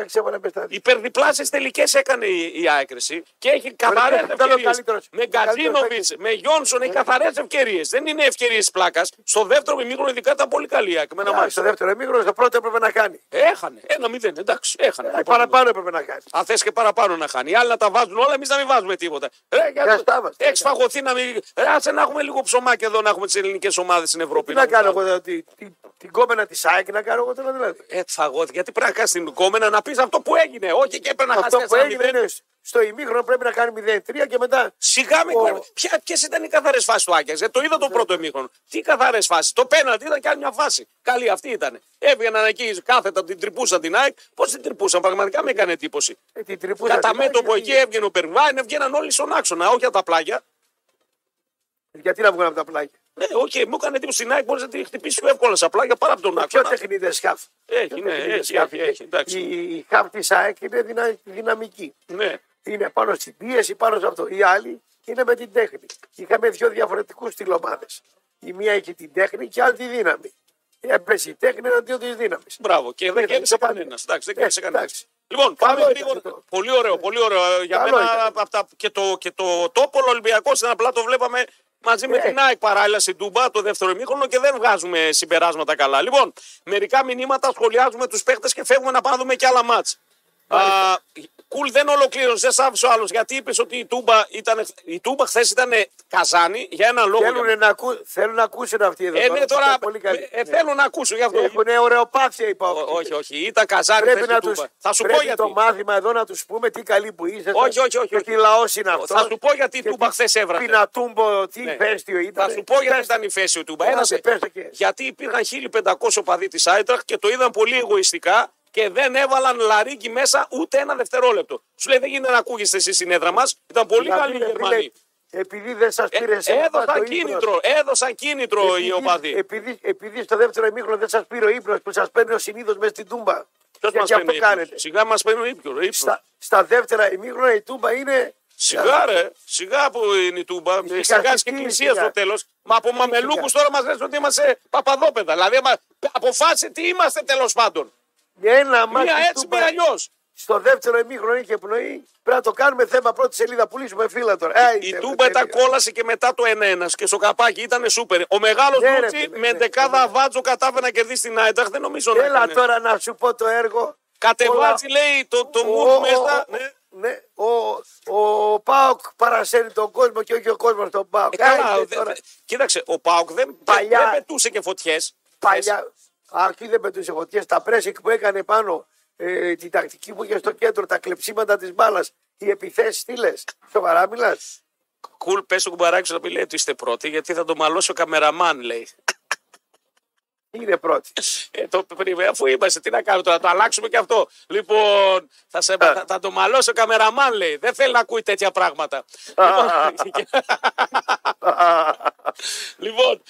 Υπερδιπλάσει τελικές έκανε η Άκρηση και έχει καθαρές ευκαιρίες. Με Γκατζίνοβιτς, με Γιόνσον έχει καθαρές ευκαιρίες. Δεν είναι ευκαιρίες πλάκας. Στο δεύτερο μήχρονο ειδικά ήταν πολύ καλή η Στο δεύτερο μήχρονο στο πρώτο έπρεπε να κάνει. Έχανε. Ένα μηδέν. Εντάξει. Έχανε. Ε, παραπάνω έπρεπε να κάνει. Αν θες και παραπάνω να χάνει. Οι άλλοι να τα βάζουν όλα, εμείς να μην βάζουμε τίποτα. Έχεις φαγωθεί να μην. Άσε να έχουμε έχουμε λίγο ψωμάκι εδώ να έχουμε τις ελληνικές ομάδες στην Ευρώπη. Τι να, κάνω εγώ, δηλαδή, την, την κόμενα της ΑΕΚ να κάνω εγώ τώρα δηλαδή. Ε, φαγώ, γιατί πρέπει να κάνει την κόμενα να πεις αυτό που έγινε. Όχι και πρέπει να χάσεις. Αυτό που έγινε είναι στο ημίχρονο πρέπει να κάνει 0-3 και μετά. Σιγά με ο... Ποιες ήταν οι καθαρές φάσεις του Άκια. Ε, το είδα το ναι. πρώτο ημίχρονο. Τι καθαρές φάσεις. Το πέναλτι ήταν και άλλη μια φάση. Καλή αυτή ήταν. Έβγαιναν εκεί κάθετα, την τρυπούσαν την ΑΕΚ. Πώς την τρυπούσαν, πραγματικά με έκανε εντύπωση. Ε, Κατά μέτωπο εκεί έβγαινε ο Περβάιν, έβγαιναν όλοι στον άξονα, όχι από τα πλάγια. Γιατί να βγουν από τα πλάγια. Ναι, OK, okay, μου έκανε εντύπωση στην ΑΕΚ μπορείς να τη χτυπήσεις πιο εύκολα στα πλάγια παρά από τον άξονα. Ποιο τεχνίτες χαφ. Έχει, ναι, έχει, έχει, έχει, εντάξει. Η, η χαφ της ΑΕΚ είναι δυνα, δυναμική. Ναι. Είναι πάνω στην πίεση, πάνω σε αυτό. Οι άλλοι είναι με την τέχνη. Είχαμε δύο διαφορετικούς στυλ ομάδες. Η μία έχει την τέχνη και η άλλη τη δύναμη. Έπεσε η τέχνη εναντίον της δύναμης. Μπράβο. Και δεν κέρδισε κανένας. Εντάξει, δεν κέρδισε κανένας. Λοιπόν, πάμε γρήγορα. Πολύ ωραίο, πολύ ωραίο. Για μένα και το, και το τόπο Ολυμπιακός είναι απλά το βλέπαμε μαζί με ε. την ΑΕΚ παράλληλα στην Τούμπα το δεύτερο ημίχρονο και δεν βγάζουμε συμπεράσματα καλά. Λοιπόν, μερικά μηνύματα σχολιάζουμε τους παίχτες και φεύγουμε να πάμε να δούμε και άλλα μάτς. Κουλ δεν ολοκλήρωσε, δεν άφησε ο άλλος γιατί είπες ότι η Τούμπα, ήταν, η Τούμπα χθες ήταν καζάνι για έναν λόγο. Θέλουν, να, ακού, θέλουν να ακούσουν αυτοί εδώ. Ε, ναι, τώρα, πολύ ε, ε, θέλουν να ακούσουν γι' αυτό. Έχουν ωρεοπάθεια είπα. όχι, όχι, ήταν καζάνι πρέπει να τους, Θα σου πω γιατί. το μάθημα εδώ να τους πούμε τι καλή που είσαι. Όχι, όχι, όχι. όχι. Τι λαός είναι αυτός. Θα σου πω γιατί η Τούμπα χθες έβρασε. Πινατούμπο, τι ναι. φέστιο ήταν. Θα σου πω γιατί ήταν η φέση του Τούμπα. Γιατί υπήρχαν 1500 παδί της Άιτραχ και το είδαν πολύ εγωιστικά και δεν έβαλαν λαρίκι μέσα ούτε ένα δευτερόλεπτο. Σου λέει δεν γίνεται να ακούγεστε εσείς στην έδρα μας. Ήταν πολύ καλή η Γερμανοί. Επειδή δεν σας πήρε ε, έδωσαν κίνητρο, έδωσαν κίνητρο επειδή, οι οπαδοί. Επειδή, επειδή στο δεύτερο ημίχρονο δεν σας πήρε ο ύπνος που σας παίρνει ο συνήθως μες στην τούμπα. Ποιος μας παίρνει. Κάνετε. Σιγά μας παίρνει ο ύπνος. Στα, στα δεύτερα ημίχρονα η τούμπα είναι. Σιγά ρε, σιγά που είναι η τούμπα. Σιγά και εκκλησία στο τέλος. Μα από μαμελούκους τώρα μας λε ότι είμαστε παπαδόπεδα. Δηλαδή αποφάσισε τι είμαστε τέλος πάντων. Ένα Μία έτσι, μία αλλιώς. Στο δεύτερο ημίχρονο είχε πνοή. Πρέπει να το κάνουμε θέμα πρώτη σελίδα. Πουλήσουμε φύλλα τώρα. Ε, η Τούμπα τα κόλασε και μετά το 1-1 και στο καπάκι ήταν σούπερ. Ο μεγάλος ναι, Λούτσι με ναι, δεκάδα ναι. βάτζο κατάφερε να κερδίσει την Άιντραχ. Δεν νομίζω να Έλα τώρα να σου πω το έργο. Κατεβάζει λέει το, το μου μέσα. Ναι. Ναι, ο, ο Πάοκ παρασέρει τον κόσμο και όχι ο κόσμος τον Πάοκ. Ε, καλά, δε, κοίταξε, ο Πάοκ δεν, Παλιά, δεν πετούσε και φωτιές. Παλιά, Αρχή δεν πετούσε φωτιές. Τα πρέσικ που έκανε πάνω, ε, τη τακτική που είχε στο κέντρο, τα κλεψίματα της μπάλας, οι επιθέσεις, τι λες. Σοβαρά μιλάς. Κουλ, πες το κουμπαράκι σου να πει λέει ότι είστε πρώτοι, γιατί θα το μαλώσει ο καμεραμάν, λέει. Είναι πρώτη. Ε, το, αφού είμαστε, τι να κάνουμε τώρα, το αλλάξουμε και αυτό. Λοιπόν, θα, σε, θα, θα, το μαλώσει ο καμεραμάν, λέει. Δεν θέλει να ακούει τέτοια πράγματα. λοιπόν, Λοιπόν,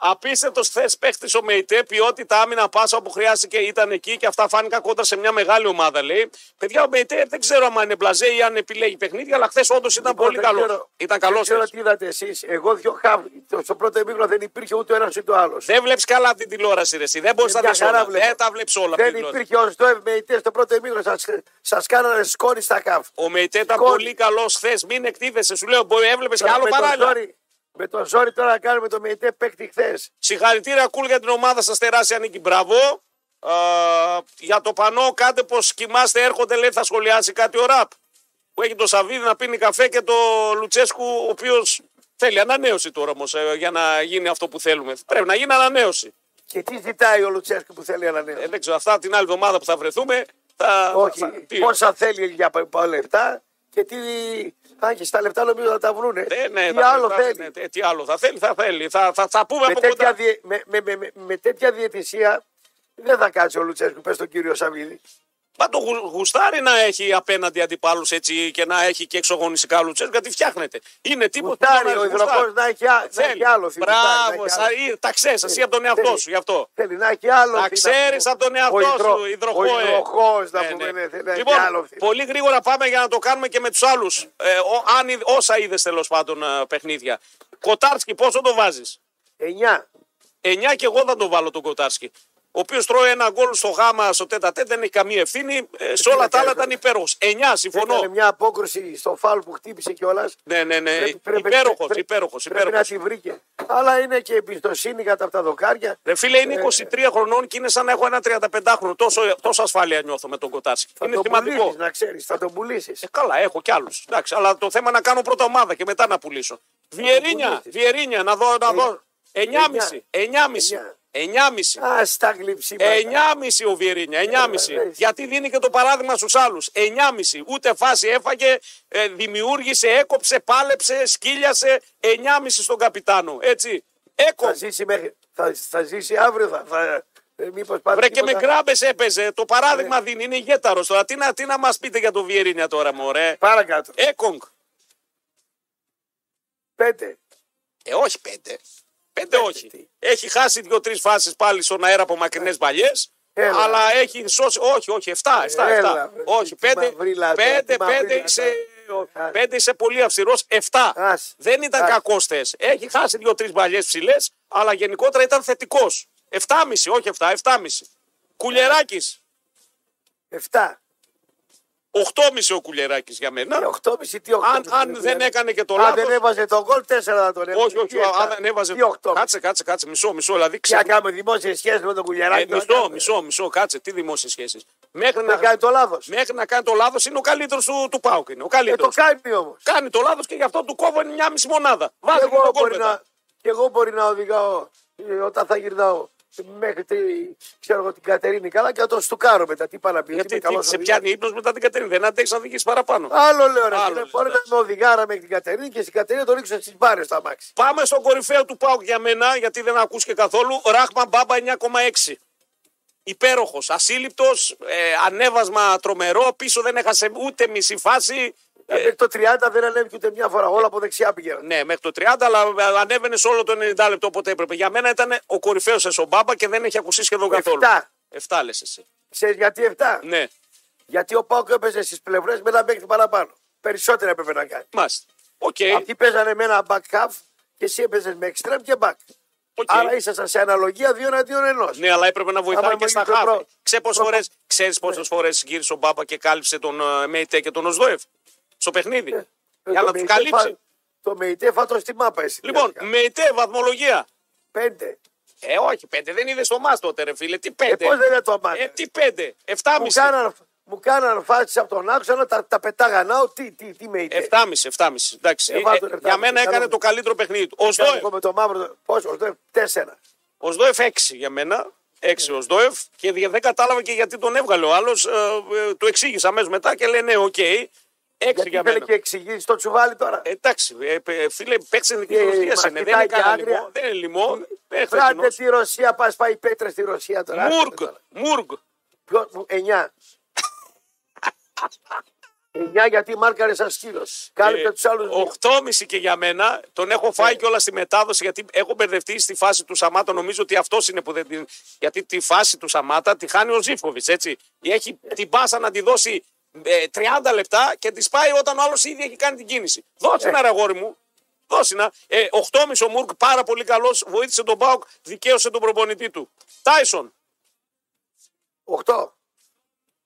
απίστευτος χθες παίχτης ο Μεϊτέ, ποιότητα άμυνα πάσα που χρειάστηκε ήταν εκεί και αυτά φάνηκαν κόντρα σε μια μεγάλη ομάδα, λέει. Παιδιά, ο Μεϊτέ δεν ξέρω αν είναι μπλαζέ ή αν επιλέγει παιχνίδια, αλλά χθες όντως ήταν Λοιπόν, πολύ δεν καλός. ξέρω- Ήταν Δεν καλό. ξέρω τι είδατε εσείς. Εγώ δύο χαβ. το- Στο πρώτο εμίχρονο δεν υπήρχε ούτε ο ένας ούτε ο άλλος. Δεν βλέπεις καλά την τηλεόραση, ρε. εσύ. Δεν μπορείς να Μια τα δεις χαρά όλα. βλέπω. Δεν τα βλέπεις όλα. Δεν αυτή την τηλεόραση. υπήρχε ο Στοεύ με ητέ στο πρώτο εμίχρονο. Σας κάνανε σκόνη στα καβ. Ο Μεϊτέ ήταν Σκόνη. πολύ καλός χθες. Μην εκτίθεσαι. Σου λέω, έβλεπες και άλλο με, τον παράλληλα. ζόρι, με τον ζόρι τώρα να κάνουμε το ΜΕΙΤΕ παίκτη χθες. Συγχαρητήρια κούλ για την ομάδα σας, τεράστια νίκη. Μπράβο. Α, για το πανό, κάντε πως κοιμάστε, έρχονται, λέει, θα σχολιάσει κάτι ο ραπ. Που έχει το Σαββίδι να πίνει καφέ και το Λουτσέσκου, ο οποίος θέλει ανανέωση τώρα όμως για να γίνει αυτό που θέλουμε. Πρέπει να γίνει ανανέωση. Και τι ζητάει ο Λουτσέσκου που θέλει ανανέωση. Ε, δεν ξέρω, αυτά την άλλη εβδομάδα που θα βρεθούμε. Θα, Όχι, θα- τι- πόσα θέλει για πα- πα- λεφτά και τι. Αν και στα λεφτά νομίζω θα τα βρούνε. Ε, ναι, τι θα- άλλο θα- θέλει; ναι, ε, τι άλλο θα θέλει, θα θέλει. Θα, θα, θα πούμε με, από τέτοια κοντά. διε, με, με, με, με, με τέτοια διαιτησία δεν θα κάτσει ο Λουτσέσκου, πες τον κύριο Σαββίδη. Μα το γου- γουστάρει να έχει απέναντι αντιπάλους έτσι και να έχει και εξωγονιστικά Λουτσέσκου γιατί φτιάχνεται. Είναι τίποτα. Γουστάρει ο υδροχός να έχει, α- να έχει άλλο. θυμητάρι, να Μπράβο, έχει σα- άλλο. ή- τα ξέρεις εσύ από τον εαυτό Θέλει. σου γι' αυτό. Θέλει να έχει άλλο. Τα τι να ξέρεις πω. από τον εαυτό Ο υδρο- σου, υδροχό. Ο ε. υδροχός να Ναι, πούμε, ναι. ναι, θέλει να έχει Λοιπόν, άλλο. πολύ γρήγορα πάμε για να το κάνουμε και με τους άλλους. Ε, ο- αν είδ- όσα είδες τέλος πάντων ε, παιχνίδια. Κοτάρσκι, πόσο το βάζεις; 9. 9 και εγώ θα το βάλω τον Κοτάρσκι. Ο οποίος τρώει ένα γκολ στο γάμα στο τέτα τέτα, δεν έχει καμία ευθύνη. Ε, σε όλα τα άλλα ήταν υπέροχος. 9, συμφωνώ. Έκανε μια απόκρουση στο φάλ που χτύπησε κιόλας. Ναι, ναι, ναι. Πρέπει- πρέπει- Υπέροχος, πρέπει- υπέροχος. Πρέπει να τη βρήκε. Αλλά είναι και εμπιστοσύνη κατά αυτά τα δοκάρια. Ρε φίλε, είναι 23 χρονών και είναι σαν να έχω ένα 35χρονο. Τόσο, τόσο ασφάλεια νιώθω με τον Κοτάρσκι. Θα Είναι τον σημαντικό. πουλήσεις, να ξέρεις. Θα τον πουλήσεις. Ε, καλά, έχω κι άλλους. Αλλά το θέμα να κάνω πρώτα ομάδα και μετά να πουλήσω. Βιερίνια, πουλήσεις. Βιερίνια, να δω. Να δω. 9,5. 9,5. 9,5. Α τα γλυψίματα. 9,5 ο Βιερίνια, 9,5. Ε, ε, Γιατί δίνει και το παράδειγμα στους άλλους. 9,5. Ούτε φάση έφαγε, ε, δημιούργησε, έκοψε, πάλεψε, σκύλιασε. 9,5 στον καπιτάνο. Έτσι. Θα Έκοψε. ζήσει, μέχρι, θα, θα ζήσει αύριο. Θα, θα, ε, μήπως πάρει Βρε και με τίποτα. γκράμπε έπαιζε. Το παράδειγμα δίνει. Είναι ηγέταρος τώρα. Τι να, τι να μας πείτε για το Βιερίνια τώρα, μωρέ; Παρακάτω. Έκογκ. Πέντε. Ε, όχι πέντε. Πέντε όχι. Έχει χάσει δύο-τρεις φάσεις πάλι στον αέρα από μακρινές παλιέ. Έλα. Αλλά έχει σώσει. Όχι, όχι, 7. 7, 7. Έλα, βρε, όχι, τι πέντε. μαυρίλα τώρα, Πέντε, τι πέντε μαυρίλα είσαι. τώρα. Πέντε είσαι πολύ αυστηρός. 7. Άσε. Δεν ήταν Άσε. κακός θες. Έχει χάσει δύο-τρεις παλιέ ψηλές, αλλά γενικότερα ήταν θετικός. 7,5, όχι 7, 7,5. Κουλεράκη. Εφτά. 8,5 ο Κουλεράκη για Τι μένα. οχτώμιση, τι Αν, οχτώμιση. αν δεν έκανε και το Αν δεν λάθο. έβαζε το γκολ, τέσσερα θα τον έβαζε. Όχι, όχι, Τι εφτά. αν δεν έβαζε. Τι οχτώμιση. Κάτσε, κάτσε, κάτσε. Μισό, μισό. Δηλαδή Τι να ξε... κάνουμε δημόσια σχέση με τον Ε, κουλιαράκι. να μισό, κάνουμε. μισό, μισό, κάτσε. Τι δημόσιες σχέσεις. Μέχρι, Δεν να... κάνει το λάθος. μέχρι να κάνει το λάθος είναι ο καλύτερος του, του Πάουκ. Είναι ο Ε, καλύτερος. το κάνει όμως. Κάνει το λάθος και γι' αυτό του κόβω μια μισή μονάδα. Βάζει και Εγώ τον κόλ μπορεί μετά. να, και εγώ μπορεί να οδηγάω ε, όταν θα γυρνάω μέχρι τη, ξέρω εγώ, την Κατερίνη καλά και να τον στουκάρω μετά. Τι πάει να πει. ότι Γιατί είμαι τι, καλός σε οδηγός. πιάνει ύπνος μετά την Κατερίνα. Δεν αντέχεις να οδηγήσει παραπάνω. Άλλο λέω ρε. Άλλο φίλε, λες, Μπορεί να με οδηγάρα μέχρι την Κατερίνη και στην Κατερίνη τον ρίξω στις μπάρες στο αμάξι. Πάμε στον κορυφαίο του Πάουκ για μένα, γιατί δεν ακούς και καθόλου. Ράχμαν Μπάμπα 9,6. Υπέροχος, ασύλληπτος, ε, ανέβασμα τρομερό. Πίσω δεν έχασε ούτε μισή φάση. Ε, μέχρι το 30 δεν ανέβηκε ούτε μια φορά. Όλα από δεξιά πήγαιναν. Ναι, μέχρι το 30, αλλά ανέβαινε σε όλο το 90 λεπτό όποτε έπρεπε. Για μένα ήταν ο κορυφαίος ο Μπάμπα και δεν έχει ακουστεί σχεδόν καθόλου. 7. 7 λες εσύ. Ξέρεις γιατί 7. Ναι, Γιατί ο ΠΑΟΚ έπαιζε στις πλευρές με ένα παίκτη παραπάνω. Περισσότερα έπρεπε να κάνει. μάλιστα. Οκ. Αυτοί παίζανε με ένα μπακ χαφ και εσύ έπαιζες με εξτρέμ και μπακ. OK. Άρα ήσασταν σε αναλογία δύο εναντίον ενός. Ναι, αλλά έπρεπε να βοηθάει Άμα και στα γίνει το χαφ. προ- Ξέρεις πόσες προ- φορές, ξέρεις πόσες φορές γύρισε ο Μπάμπα και κάλυψε τον ε, Μεϊτέ και τον Οζντόεφ; Στο παιχνίδι. για να τους καλύψει. Τον Μεϊτέ φάτον στη μάπα εσύ. Λοιπόν, Μεϊτέ, βαθμολογία. Πέντε. Ε, όχι, πέντε. Δεν είδες το μα τότε, ρε φίλε. Τι Ε, πέντε. πώς δεν είναι το μάτι. Ε, τι πέντε; Εφτάμιση. μου κάναν, μου κάναν φάσεις από τον άξονα, τα, τα πετάγανάω. Τι, τι, τι ΜΕΙΤΕ. Εφτάμιση, εφτάμιση. Εντάξει. Ε, Ε, βάλτε ε, το για μένα εφτάμιση, έκανε καλό. το καλύτερο παιχνίδι του. Ο Κάνω Σδόεφ. εγώ με το μαύρο. το- Πόσο, το τέσσερα. Ο Σδόεφ 6 για μένα. 6 ο Σδόεφ. Και δια- δεν κατάλαβα και γιατί τον έβγαλε ο άλλος. το εξήγησα αμέσως μετά και λέει ναι, οκ. 6 Γιατί για ήθελε μένα. και εξηγήσεις το τσουβάλι τώρα. Ε, Εντάξει, ε, ε, φίλε, παίξε δική Ε, Ρωσία μας είναι. Δεν κοιτάει είναι και κανένα άγρια. λιμό. Δεν είναι λιμό. Δεν είναι Φράτε χθεσινός. τη Ρωσία, πας πάει πέτρε στη Ρωσία τώρα. Μουργκ. Μουργκ. Ποιο, εννιά. 9 γιατί μάρκαρες σαν σκύλος. Κάλυπτε Ε, τους άλλους. 8,5 και για μένα. Τον έχω φάει Ναι. κιόλας στη μετάδοση γιατί έχω μπερδευτεί στη φάση του Σαμάτα. Νομίζω ότι αυτός είναι που δεν την. Γιατί τη φάση του Σαμάτα τη χάνει ο Ζήφκοβιτ. Έτσι. Έχει την πάσα να τη δώσει ε, 30 λεπτά και τη πάει όταν ο άλλος ήδη έχει κάνει την κίνηση. Δώσε Ε. ένα ρε αγόρι μου. Δώσε ένα. Ε, 8,5 ο Μουρκ πάρα πολύ καλός. Βοήθησε τον Μπάουκ, δικαίωσε τον προπονητή του. Τάισον. 8.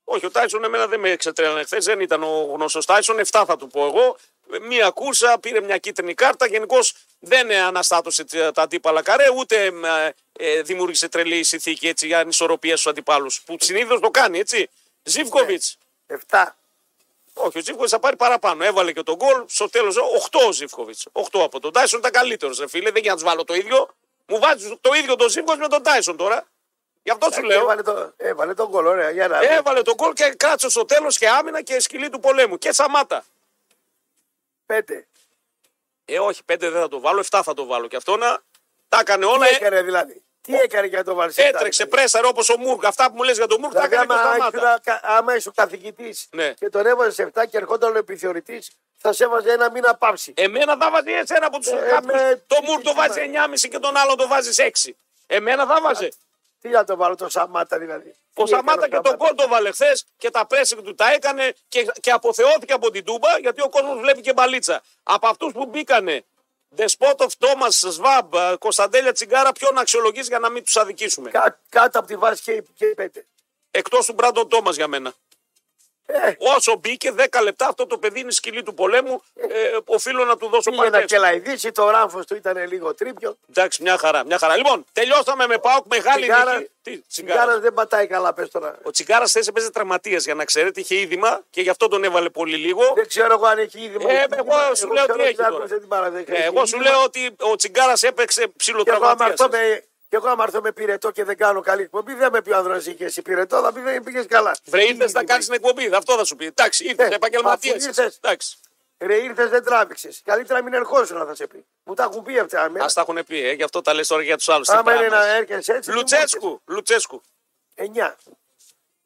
Όχι, ο Τάισον εμένα δεν με εξετρέλανε χθες, δεν ήταν ο γνωστός Τάισον. 7 θα του πω εγώ. Μία κούρσα, πήρε μια κίτρινη κάρτα. Γενικώς δεν αναστάτωσε τα τα αντίπαλα καρέ, ούτε ε, ε, δημιούργησε τρελή συνθήκη έτσι, για ανισορροπία στους αντιπάλους. Που συνήθως το κάνει, έτσι. Ζήβκοβιτ. 7. Όχι, ο Ζήβκοβιτ θα πάρει παραπάνω. Έβαλε και τον γκολ. Στο τέλος 8 ο Ζήβκοβιτ. 8 από τον Τάισον ήταν καλύτερος, ρε φίλε. Δεν για να τους βάλω το ίδιο. Μου βάζεις το ίδιο τον Ζήβκοβιτ με τον Τάισον τώρα. Γι' αυτό σου λέω. Έβαλε, το, έβαλε τον κολ, ωραία. Για να Έβαλε τον γκολ και κράτησε στο τέλος και άμυνα και σκυλή του πολέμου. Και Σαμάτα. 5. Ε, όχι, πέντε δεν θα το βάλω, 7 θα το βάλω. Και αυτό να τα έκανε όλα. Τι Ε, έκανε δηλαδή; Τι έκανε για να το βάλει. έτρεξε, πρέσαρε όπως ο Μουρκ. Αυτά που μου λες για τον Μουρκ τα Δηλαδή, έκανε και ο άμα, Σταμάτα. ήσουν- άμα είσαι ο καθηγητής Ναι. και τον έβαζες 7 και ερχόταν ο επιθεωρητής, θα σε έβαζε ένα μήνα πάυση. Εμένα θα βάζει έτσι ένα από τους Ε, κάποιους. με- Το Μουρκ το βάζει 9,5 και τον άλλο το βάζει 6. Εμένα θα βάζει. Τι να το βάλω, το Σαμάτα δηλαδή. Ο Τι Σαμάτα έκανε και τον Σαμάτα; κόλ το βάλε χθες και τα πρέσικ του τα έκανε και, και αποθεώθηκε από την Τούμπα γιατί ο κόσμος βλέπει και μπαλίτσα. Από αυτούς που μπήκανε Δεσπότοφ, Τόμα, Σβάμπ, Κωνσταντέλια Τσιγκάρα, ποιον αξιολογείς για να μην τους αδικήσουμε; Κά- κάτω από τη βάση και, και οι πέντε. Εκτός του Μπράντον Τόμας για μένα. Ε, Όσο μπήκε 10 λεπτά, αυτό το παιδί είναι σκυλή του πολέμου. Ε, οφείλω να του δώσω πήγε να παρκές. κελαϊδίσει, το ράμφος του ήταν λίγο τρίπιο. Εντάξει, μια χαρά, μια χαρά. Λοιπόν, τελειώσαμε με Πάοκ μεγάλη Τσιγάρα, νίκη. Τι, τσιγάρας. τσιγάρα; δεν πατάει καλά, πες τώρα. Ο Τσιγκάρα θέση έπαιζε τραυματία για να ξέρετε, είχε είδημα και γι' αυτό τον έβαλε πολύ λίγο. Δεν ξέρω εγώ αν έχει ήδη. Ε, εγώ σου λέω τι έχει τώρα. Ε, εγώ σου λέω ότι ο Τσιγκάρα έπαιξε Και εγώ άμα ψιλοτραυματία. έρθω με, και εγώ άμα έρθω με πυρετό και δεν κάνω καλή εκπομπή, δεν με πει ο άνδρας είχε εσύ πυρετό, θα πει δεν πήγες καλά. Βρε, ήρθες να κάνεις την εκπομπή, αυτό θα σου πει. Εντάξει, ήρθες Ε, επαγγελματίας. αφού ήρθες. Εντάξει. Ρε ήρθες, δεν τράβηξες. Καλύτερα μην ερχόσουν, θα σε πει. Μου τα έχουν πει αυτά. Α Αμένα. τα έχουν πει, ε, γι' αυτό τα λες τώρα για τους άλλους. Άμα είναι να έρχεσαι έτσι. Λουτσέσκου, Λουτσέσκου. 9.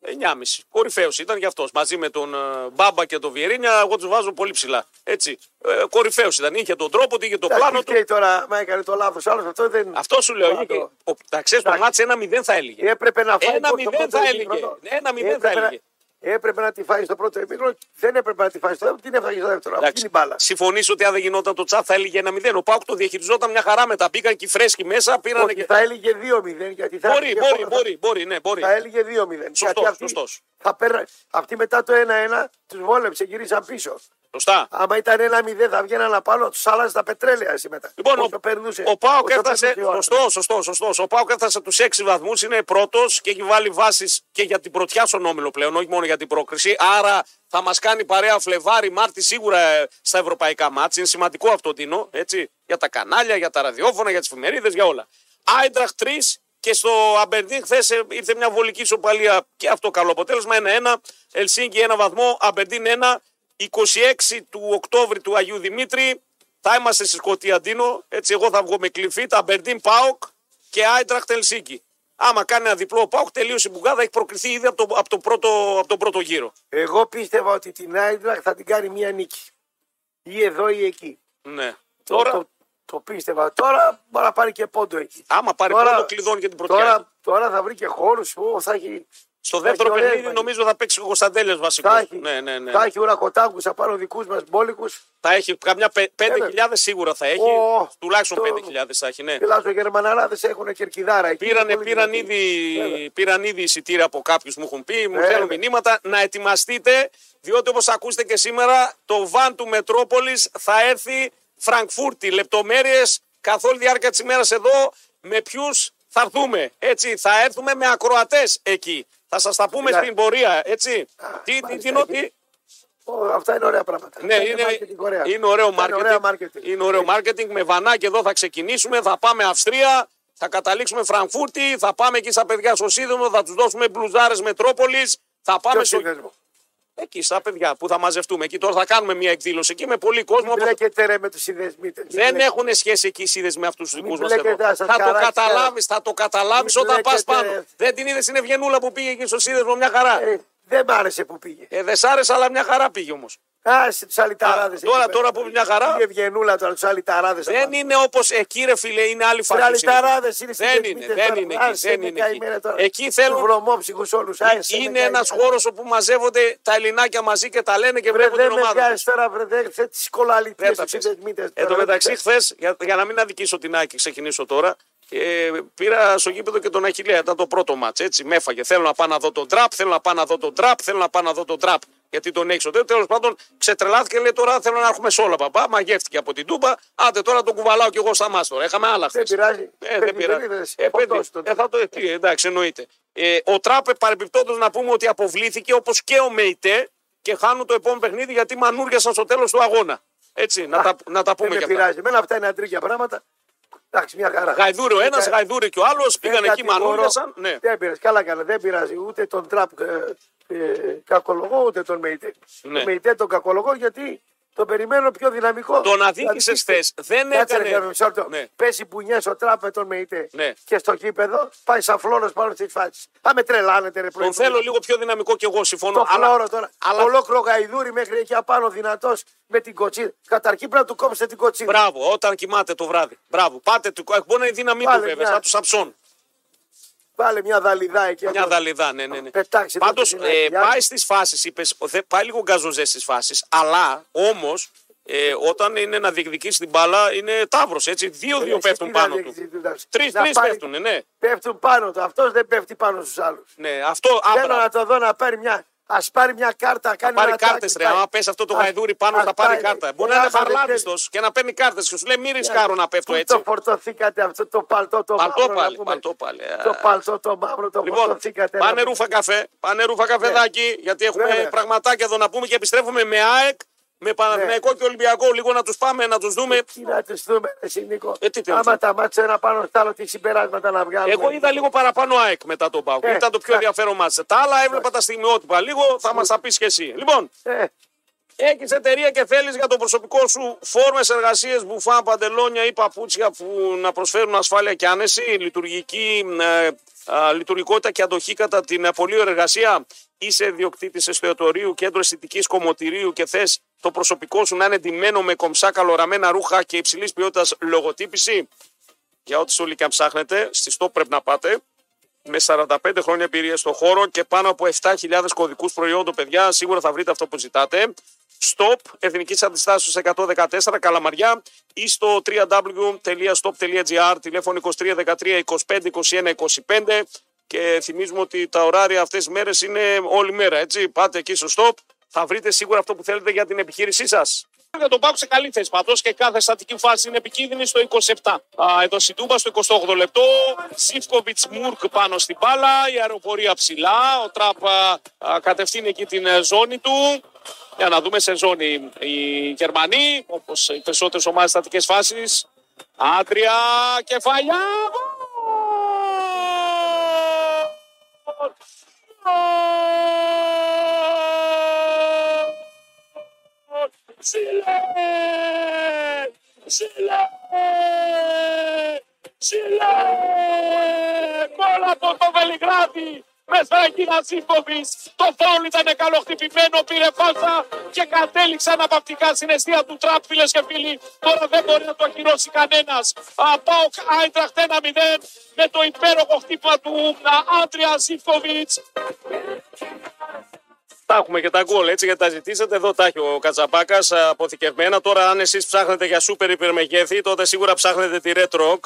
9,5. Κορυφαίος ήταν γι' αυτός. Μαζί με τον ε, Μπάμπα και τον Βιερίνια, εγώ τους βάζω πολύ ψηλά. Έτσι. Ε, Κορυφαίος ήταν. Είχε τον τρόπο του, είχε το πλάνο του. Τι τώρα, μα έκανε το λάθος. Άλλος αυτό δεν. Αυτό σου λέω. Τώρα Είχε, το- ο, τα ξέρεις, το Εντάξει. μάτσε ένα 0 θα έλεγε. Έπρεπε να φάει. Ένα γκολ στο μηδέν πρώτο θα έλεγε. ημίχρονο. Ένα μηδέν θα Έπρεπε να- έλεγε. Έπρεπε να τη φάει στο πρώτο ημίχρονο. Δεν έπρεπε να τη φάει στο δεύτερο. Την έφαγε στο δεύτερο. Αυτή Εντάξει. είναι η μπάλα. Συμφωνείς ότι αν δεν γινόταν το τσάτ θα έλεγε ένα 0. Ο Πάουκ το διαχειριζόταν μια χαρά μετά. Μπήκαν και οι φρέσκοι μέσα. Πήραν Όχι, και... θα έλεγε 2-0. Γιατί θα Μπορεί, έλεγε μπορεί, χώρα- μπορεί, μπορεί, ναι, μπορεί. Θα έλεγε 2-0. Σωστός, Γιατί αυτή, σωστός. Θα πέρα... Αυτή μετά το 1-1 τους βόλεψε, γυρίσαν πίσω. Σωστά. Άμα ήταν 1-0 θα βγαίναν απάνω, τους άλλαζε τα πετρέλαια εσύ μετά. Λοιπόν, Όσο ο, περνούσε, ο Πάοκ όσο έφτασε. περνούσε η ώρα. Σωστό, σωστό, σωστό. Ο Πάοκ έφτασε τους 6 βαθμούς, είναι πρώτος και έχει βάλει βάσεις και για την πρωτιά στον όμιλο πλέον, όχι μόνο για την πρόκριση. Άρα θα μας κάνει παρέα Φλεβάρι, Μάρτι σίγουρα ε, στα ευρωπαϊκά μάτια. Είναι σημαντικό αυτό, Τίνο. Έτσι, για τα κανάλια, για τα ραδιόφωνα, για τις εφημερίδες, για όλα. Άιντραχ 3 και στο Αμπερντίν χθες ήρθε μια βολική ισοπαλία και αυτό καλό αποτέλεσμα. 1-1. Ελσίνκι 1 βαθμό, Αμπερντίν 1. 26 του Οκτώβρη του Αγίου Δημήτρη. Θα είμαστε στη Σκωτία Ντίνο. Έτσι, εγώ θα βγω με κλειφή. Τα Μπερντίν Πάοκ και Άιντραχτ Ελσίνκι. Άμα κάνει ένα διπλό ο Πάοκ, τελείωσε η μπουγάδα. Έχει προκριθεί ήδη από, το, από, το πρώτο, από τον πρώτο γύρο. Εγώ πίστευα ότι την Άιντραχ θα την κάνει μία νίκη. Ή εδώ ή εκεί. Ναι. Το- Τώρα, Το, το πίστευα. Τώρα μπορεί να πάρει και πόντο εκεί. άμα πάρει τώρα- πρώτο, κλειδώνει και την πρωτιά. Τώρα, τώρα θα βρει και χώρους που θα έχει. Στο δεύτερο έχει ωραία παιχνίδι εμφάνιση. νομίζω θα παίξει ο Κωνσταντέλε βασικός. Θα έχει, Ναι, ναι, ναι. θα έχει ουρακοτάγκους απάνω δικούς μας μπόλικους. Θα έχει καμιά πε- 5.000 σίγουρα θα έχει. Ω, Τουλάχιστον το- 5.000 θα έχει, ναι. Τουλάχιστον οι Γερμαναράδες έχουν κερκιδάρα εκεί. Πήρανε, Πολύ πήραν, δυνατοί. ήδη, πήραν ήδη εισιτήρια από κάποιους μου έχουν πει, μου Βέβαια. στέλνουν μηνύματα. Να ετοιμαστείτε, διότι όπως ακούσετε και σήμερα, το βαν του Μετρόπολης θα έρθει Φραγκφούρτη. Λεπτομέρειες καθ' όλη τη διάρκεια της ημέρας εδώ, με ποιους θα έρθουμε. Έτσι, θα έρθουμε με ακροατές εκεί. Θα σας τα πούμε Ναι. στην πορεία, έτσι. τι, τι, μάλιστα, τι, νο- εκεί. τι, Ω, αυτά είναι ωραία πράγματα. ναι, Αυτά είναι, marketing ωραία. είναι ωραίο Αυτά marketing. ωραία marketing. Είναι ωραίο marketing. Με βανάκι εδώ θα ξεκινήσουμε. Θα πάμε Αυστρία. Θα καταλήξουμε Φραγκφούρτη. Θα πάμε εκεί στα παιδιά στο Σίδωνο. Θα τους δώσουμε μπλουζάρες Μετρόπολης. Θα πάμε Ποιος στο... σύνδεσμο. Εκεί στα παιδιά που θα μαζευτούμε. Εκεί τώρα θα κάνουμε μια εκδήλωση εκεί με πολύ κόσμο. Μην μπλέκετε ρε με τους συνδεσμίτε. Δεν έχουν σχέση εκεί οι σύνδε με αυτούς τους δικούς μας. μπλέκετε, Θα σας το χαράξει, καταλάβεις, θα το καταλάβεις Μην όταν πας μπλέκετε. πάνω. Δεν την είδες στην Ευγενούλα που πήγε εκεί στο σύνδεσμο μια χαρά. Ε, Δεν μ' άρεσε που πήγε. Ε, δεν σ' άρεσε, αλλά μια χαρά πήγε όμως. Άσε τους αλυταράδες. τώρα- τώρα που μια χαρά. Πήγε Ευγενούλα τώρα, τους αλυταράδες. Δεν είναι όπως εκεί, ρε φίλε, είναι άλλη φάση. αλυταράδες είναι Δεν είναι, δεν είναι εκεί. Δεν είναι εκεί. Εκεί θέλουν. Βρωμόψυχου όλους. Είναι ένας χώρος όπου μαζεύονται τα Ελληνάκια μαζί και τα λένε και βλέπουν την Δεν με ομάδα. βγάζει τώρα, βρε, δεν θε τις κολαλιτίε Δεν τα τους πες. συνδεσμίτε. Εν τω μεταξύ, χθες, για, για να μην αδικήσω την Άκη, ξεκινήσω τώρα. Ε, πήρα στο γήπεδο και τον Αχιλέα. Ήταν το πρώτο μάτς, έτσι. Με έφαγε. Θέλω να πάω να δω τον τραπ, θέλω να πάω να δω τον τραπ, θέλω να πάω να δω τον τραπ. Γιατί τον έχεις στο τέλο. Τέλος πάντων, ξετρελάθηκε λέει τώρα θέλω να έρχομαι σε όλα παπά. Μαγεύτηκε από την τούμπα. Άντε τώρα τον κουβαλάω κι εγώ στα μας τώρα. Είχαμε άλλα χθες. Δεν πειράζει. Ε, δεν πειράζει. Παιδιδες, Ε, παιδί, φορτώσει τον. ε, θα το ε, τι, εντάξει, εννοείται. Ε, ο Τράπε παρεμπιπτόντως να πούμε ότι αποβλήθηκε όπως και ο Μεϊτέ και χάνουν το επόμενο παιχνίδι γιατί μανούριασαν στο τέλος του αγώνα. Έτσι, να, τα, να τα πούμε Δεν και με αυτά. πειράζει. Εμένα αυτά είναι αντρίκια πράγματα. Εντάξει, μια χαρά. Γαϊδούρη ο ένας, Δεν- γαϊδούρη και ο άλλος. Πήγαν δεν εκεί, κατηγορώ. μανούριασαν. Ναι. Δεν πειράζει. Καλά, καλά. Δεν πειράζει ούτε τον τραπ ε, ε, κακολογώ ούτε τον Μεϊτέ. Ναι. Τον Μεϊτέ τον κακολογώ γιατί τον περιμένω πιο δυναμικό. Τον αδίκησε Δηλαδή, χθε. Δεν Κάτσε ρε, έκανε. Γιώργο, μισό λεπτό. Ναι. Πέσει πουνιέ ο τραπ με τον Μεϊτέ. Ναι. Και στο κήπεδο πάει σαν φλόρος πάνω στις φάσεις. Θα με τρελάνετε, ρε Τον πρωί. θέλω λίγο πιο δυναμικό κι εγώ, συμφωνώ. Το αλλά- φλόρο τώρα. αλλά- Ολόκληρο γαϊδούρι μέχρι εκεί απάνω δυνατός με την κοτσίδα. Καταρχήν πρέπει να του κόψετε την κοτσίδα. Μπράβο, όταν κοιμάται το βράδυ. Μπράβο. Πάτε του. Μπορεί να είναι η δύναμή του Βάλε βέβαια, μια- σαν τους Σαψών. Βάλε μια δαλιδά εκεί. Μια απάνω. δαλιδά, ναι, ναι. ναι. Πετάξει Πάντως τότε την Αγγλιά. πάει στις φάσεις, είπες, πάει λίγο γκαζοζέ στις φάσεις, αλλά όμως ε, όταν είναι να διεκδικήσει την μπάλα είναι τάβρος, έτσι. Δύο-δύο Ε, πέφτουν τι πάνω να του. διεκδικήσει, εντάξει. Τρεις Να τρεις πάρει- πέφτουν, ναι. Πέφτουν πάνω του. Αυτός δεν πέφτει πάνω στους άλλους. ναι. Αυτό Θέλω άμπρα. να το δω να πάρει μια. Α πάρει μια κάρτα. Κάνει Πάρει ένα κάρτες, τάκι, ρε. πάει. Άμα πέσει αυτό το Ας- γαϊδούρι πάνω, ας θα πάρει πάει. κάρτα. Μπορεί Ε, να είναι άμα δεν χαρλάβιστο και να παίρνει κάρτες και σου λέει μη ρισκάρω να πέφτω Πού έτσι. Το φορτωθήκατε αυτό το παλτό το Παλτό μαύρο. να πάλι, πούμε. παλτό πάλι. Το παλτό το μαύρο το Λοιπόν, φορτωθήκατε. να πάνε πούμε. ρούφα καφέ. Πάνε ρούφα καφεδάκι, γιατί έχουμε Βέβαια. πραγματάκια εδώ να πούμε και επιστρέφουμε με ΑΕΚ, με Παναθηναϊκό και Ολυμπιακό. Λίγο να τους πάμε, να τους δούμε. Τι να του δούμε, εσύ Νίκο. Ε, τι θέλεις. Άμα τα μάτια ένα πάνω στο άλλο, τι συμπεράσματα να βγάλουμε. Εγώ είδα λίγο παραπάνω ΑΕΚ μετά τον Πάουκ. Ε, Ήταν το πιο εντάξει. ενδιαφέρον μάτσε. Τα άλλα έβλεπα τα στιγμιότυπα λίγο, θα μας τα πεις και εσύ. Λοιπόν, Ε, έχεις εταιρεία και θέλεις για το προσωπικό σου φόρμες εργασίες, μπουφά, παντελόνια ή παπούτσια που να προσφέρουν ασφάλεια και άνεση, λειτουργική, ε, α, λειτουργικότητα και αντοχή κατά την ε, πολλή ώρα εργασία. Είσαι διοκτήτη εστιατορίου, κέντρο αισθητικής κομμωτηρίου και θες το προσωπικό σου να είναι ντυμένο με κομψά καλοραμένα ρούχα και υψηλής ποιότητας λογοτύπηση; Για ό,τι όλοι και αν ψάχνετε, στη ΣΤΟΠ πρέπει να πάτε με 45 χρόνια εμπειρία στο χώρο και πάνω από 7.000 κωδικούς προϊόντων, παιδιά, σίγουρα θα βρείτε αυτό που ζητάτε. Stop, Εθνικής Αντιστάσεως 114, Καλαμαριά ή στο www.stop.gr, τηλέφωνο 23 13 25 21 25 και θυμίζουμε ότι τα ωράρια αυτές τις μέρες είναι όλη μέρα, έτσι. Πάτε εκεί στο Stop, θα βρείτε σίγουρα αυτό που θέλετε για την επιχείρησή σας. Για τον Πάουκ σε καλή θέση πάντω και κάθε στατική φάση είναι επικίνδυνη στο 27. Α, εδώ στην Τούμπα στο 28 λεπτό. Σίφκοβιτς Μουρκ πάνω στην μπάλα. Η αεροπορία ψηλά. Ο Τραπ α, α, κατευθύνει εκεί την ε, ζώνη του. Για να δούμε σε ζώνη οι Γερμανοί, όπως οι περισσότερες ομάδες στατικές φάσεις. Άντρια κεφαλιά. Γκολ! Γκολ! Σιλέ! Σιλέ! Σιλέ! Γκολ από το Βελιγράδι! Μέσα εκεί να Το φάουλ ήταν καλοχτυπημένο, πήρε φάλσα και κατέληξε αναπαυτικά στην αιστεία του τραπ, φίλες και φίλοι. Τώρα δεν μπορεί να το ακυρώσει κανένας. Πάω Άιντραχτ 1-0 με το υπέροχο χτύπημα του Άντρια Ζήφκοβιτ. Τα έχουμε και τα γκολ έτσι γιατί τα ζητήσατε. Εδώ τα έχει ο Κατσαπάκα αποθηκευμένα. Τώρα, αν εσείς ψάχνετε για σούπερ υπερμεγέθη, τότε σίγουρα ψάχνετε τη Red Rock.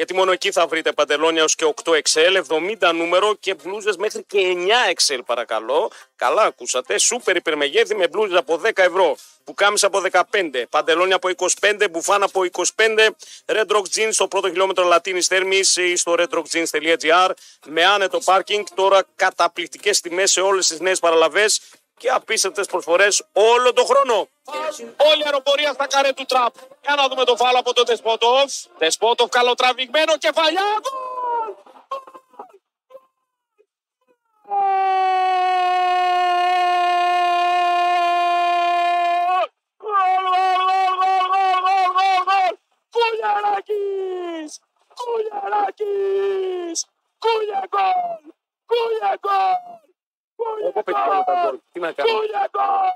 Γιατί μόνο εκεί θα βρείτε παντελόνια ως και 8 XL, 70 νούμερο και μπλούζες μέχρι και 9 XL παρακαλώ. Καλά ακούσατε. Σούπερ υπερμεγέθη με μπλούζες από 10 ευρώ. Πουκάμισα από 15, παντελόνια από 25, μπουφάν από 25, Red Rock Jeans στο πρώτο χιλιόμετρο Λατίνης Θέρμης ή στο redrockjeans.gr με άνετο πάρκινγκ. Τώρα καταπληκτικές τιμές σε όλες τις νέες παραλαβές και απίστευτες προσφορές όλο τον χρόνο. Όλη η αεροπορία στα καρέ του τραπ. Για να δούμε το φάλο από τον Τεσπότοφ. Τεσπότοφ καλοτραβηγμένο κεφαλιά. Γκολ! Γκολ, γκολ, γκολ, γκολ, γκολ, γκολ, γκολ! Κουλιαράκης! Κουλιαράκης! Κούλια γκολ! Κούλια γκολ! Εγώ πετυχαίνω τα γκολ. Τι να κάνω. Τούλια γκολ!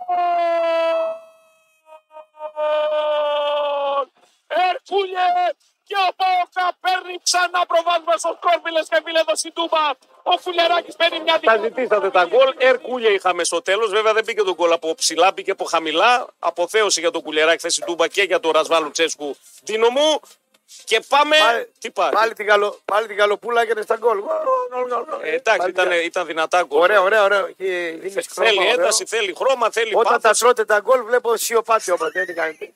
Ερκούλια και ο Πάοκ θα παίρνει ξανά προβάδισμα στο σκορ, φίλες και φίλοι, εδώ στην Τούμπα. Ο Φουλεράκης παίρνει μια Τα δική ζητήσατε τα γκολ. Ερκούλια είχαμε στο τέλος. Βέβαια δεν μπήκε το γκολ από ψηλά, μπήκε από χαμηλά. Αποθέωση για τον Κουλεράκη θέση Τούμπα και για τον Ρασβάλου Τσέσκου. Δίνο μου. Και πάμε. Πάλι- Τι πάει. Πάλι την, καλο, πάλι την καλοπούλα έκανε στα γκολ. Ε, εντάξει, Πάλι ήταν, μια- ήταν δυνατά γκολ. Ωραίο, ωραίο, ωραίο. Και δίνεις χρώμα, Θέλει ωραίο. ένταση, θέλει χρώμα, θέλει Όταν τα πάθος. τρώτε τα γκολ, βλέπω σιωπάτι όμως. Δεν κάνετε.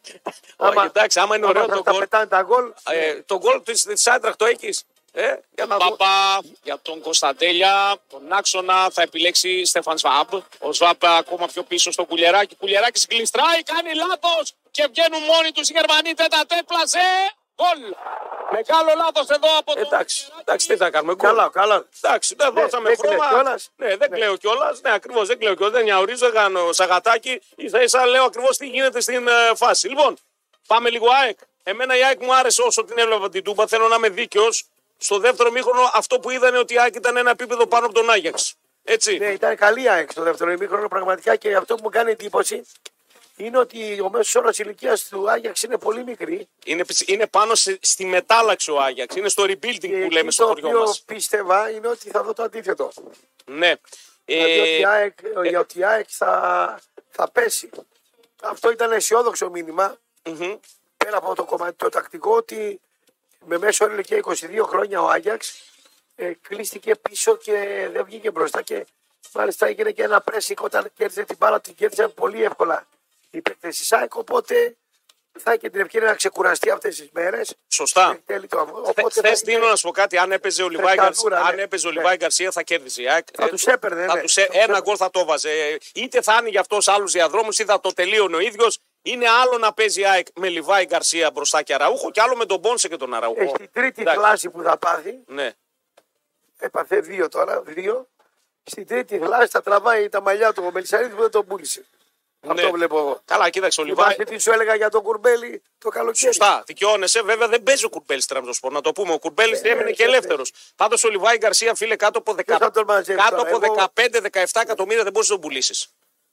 Όχι, εντάξει, άμα είναι ωραίο άμα το τα γκολ. πετάνε τα γκολ. Ε, το γκολ της, της Άιντραχτ το έχεις. Ε, για να δω. Παπά για τον Κωνσταντέλια. Τον άξονα θα επιλέξει Στέφαν Σβάμπ. Ο Σβάμπ ακόμα πιο πίσω στο κουλεράκι. Κουλεράκι γλιστράει, κάνει λάθος και βγαίνουν μόνοι τους οι Γερμανοί. Τέτα πλασέ. Γκολ. Μεγάλο λάθος εδώ από τον. Εντάξει, εντάξει, τι θα κάνουμε. γκολ. Καλά, καλά. Εντάξει, δεν Ναι, δώσαμε δεν κλαίω χρώμα. κιόλας. Ναι, δεν κλαίω κιόλας. Ναι, ακριβώς δεν κλαίω κιόλας. Δεν νιαουρίζω, δεν κάνω σαγατάκι. σα ίσα λέω ακριβώς τι γίνεται στην ε, φάση. Λοιπόν, πάμε λίγο ΑΕΚ. Εμένα η ΑΕΚ μου άρεσε όσο την έβλεπα την Τούμπα. Θέλω να είμαι δίκαιος. Στο δεύτερο μήχρονο αυτό που είδανε ότι η ΑΕΚ ήταν ένα επίπεδο πάνω από τον Άγιαξ. Έτσι. Ναι, ήταν καλή η ΑΕΚ στο δεύτερο ημίχρονο πραγματικά και αυτό που μου κάνει εντύπωση είναι ότι ο μέσος όρος ηλικίας του Άγιαξ είναι πολύ μικρή. Είναι, είναι πάνω σε- στη μετάλλαξη ο Άγιαξ. Είναι στο rebuilding Και που εκεί λέμε στο το χωριό οποίο μας. πίστευα είναι ότι θα δω το αντίθετο. Ναι. Δηλαδή ότι η Ε, ΑΕΚ, ότι η ΑΕΚ θα, θα πέσει. Αυτό ήταν αισιόδοξο μήνυμα. μμμ. Πέρα από το κομμάτι το τακτικό ότι με μέσο όρο ηλικία 22 χρόνια ο Άγιαξ ε, κλείστηκε πίσω και δεν βγήκε μπροστά και μάλιστα έγινε και ένα πρέσικ όταν κέρδισε την μπάλα την κέρδισε πολύ εύκολα η παίκτες της ΑΕΚ οπότε θα έχει και την ευκαιρία να ξεκουραστεί αυτές τις μέρες Σωστά. μέχρι τέλη του αγώνα. Οπότε Χθες θα είναι- δίνω να σου πω κάτι. Αν έπαιζε ο Λιβάη Φρεσκαδούρα, Γκαρσία, ναι. αν έπαιζε ο Ναι. Λιβάη Γκαρσία θα κέρδιζε. η ΑΕΚ. Θα Ε, τους έπαιρνε, θα ναι. τους έ- Θα τους ένα έπαιρνε. γκολ θα το βάζε. Ε, Είτε θα άνοιγε αυτός άλλους διαδρόμους, είτε θα το τελείωνε ο ίδιος. Είναι άλλο να παίζει η ΑΕΚ με Λιβάη Γκαρσία μπροστά και Αραούχο και άλλο με τον Πόνσε και τον Αραούχο. έχει την τρίτη Εντάξει. θλάση που θα πάθει Ναι. έπαθε δύο τώρα, δύο στην τρίτη θλάση θα τραβάει τα μαλλιά του ο Μελισσαρίδης που δεν τον πούλησε. Αυτό Ναι. βλέπω εγώ. Καλά, κοίταξε ο Λιβάι. Θυμάστε τι σου έλεγα για τον Κουρμπέλη το καλοκαίρι. Σωστά, δικαιώνεσαι. Βέβαια δεν παίζει ο Κουρμπέλης Τραμπζονσπόρ. Να το πούμε. Ο Κουρμπέλης Ε, έμεινε ε, και ε, ελεύθερος. Πάντως ο Λιβάι Γκαρσία, φίλε, κάτω από, Ποιος θα τον 10... μαζέψει κάτω τώρα, από εγώ- 15-17 εκατομμύρια δεν μπορείς να τον πουλήσεις.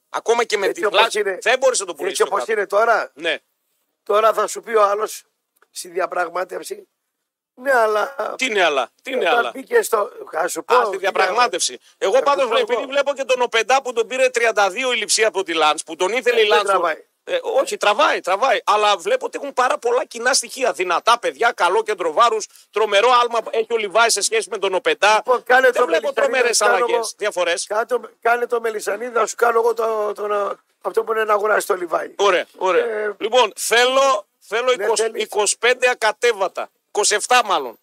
Ακόμα και με Έτσι τη όπως θλάση είναι. δεν μπορείς να τον πουλήσεις. Έτσι όπως είναι τώρα, Ναι. τώρα θα σου πει ο άλλος στη διαπραγμάτευση. Ναι, αλλά. Τι είναι άλλα; Τι είναι όταν άλλα; μπήκε στο. Θα σου πω. Α, στη διαπραγμάτευση. Εγώ Θα πάντως σου πω επειδή εγώ. βλέπω και τον Οπεντά που τον πήρε 32 η λειψία από τη Λάντ, που τον ήθελε Ε, η δεν Λάντ. τραβάει. Ε, όχι, τραβάει, τραβάει. Αλλά βλέπω ότι έχουν πάρα πολλά κοινά στοιχεία. Δυνατά παιδιά, καλό κέντρο βάρους, τρομερό άλμα έχει ο Λιβάη σε σχέση με τον Οπεντά. Λοιπόν, κάνε Δεν το βλέπω Μελισσανίδη, τρομερές να κάνω αλλαγές, εγώ. διαφορές. Κάτω, κάνε το Μελισανίδη, θα σου κάνω εγώ το, το, το- αυτό που είναι να αγοράσει το Λιβάη. Ωραία, ωραία. Ε, λοιπόν, θέλω, θέλω ναι, 20 θέλεις. 25 ακατέβατα. 27 μάλλον.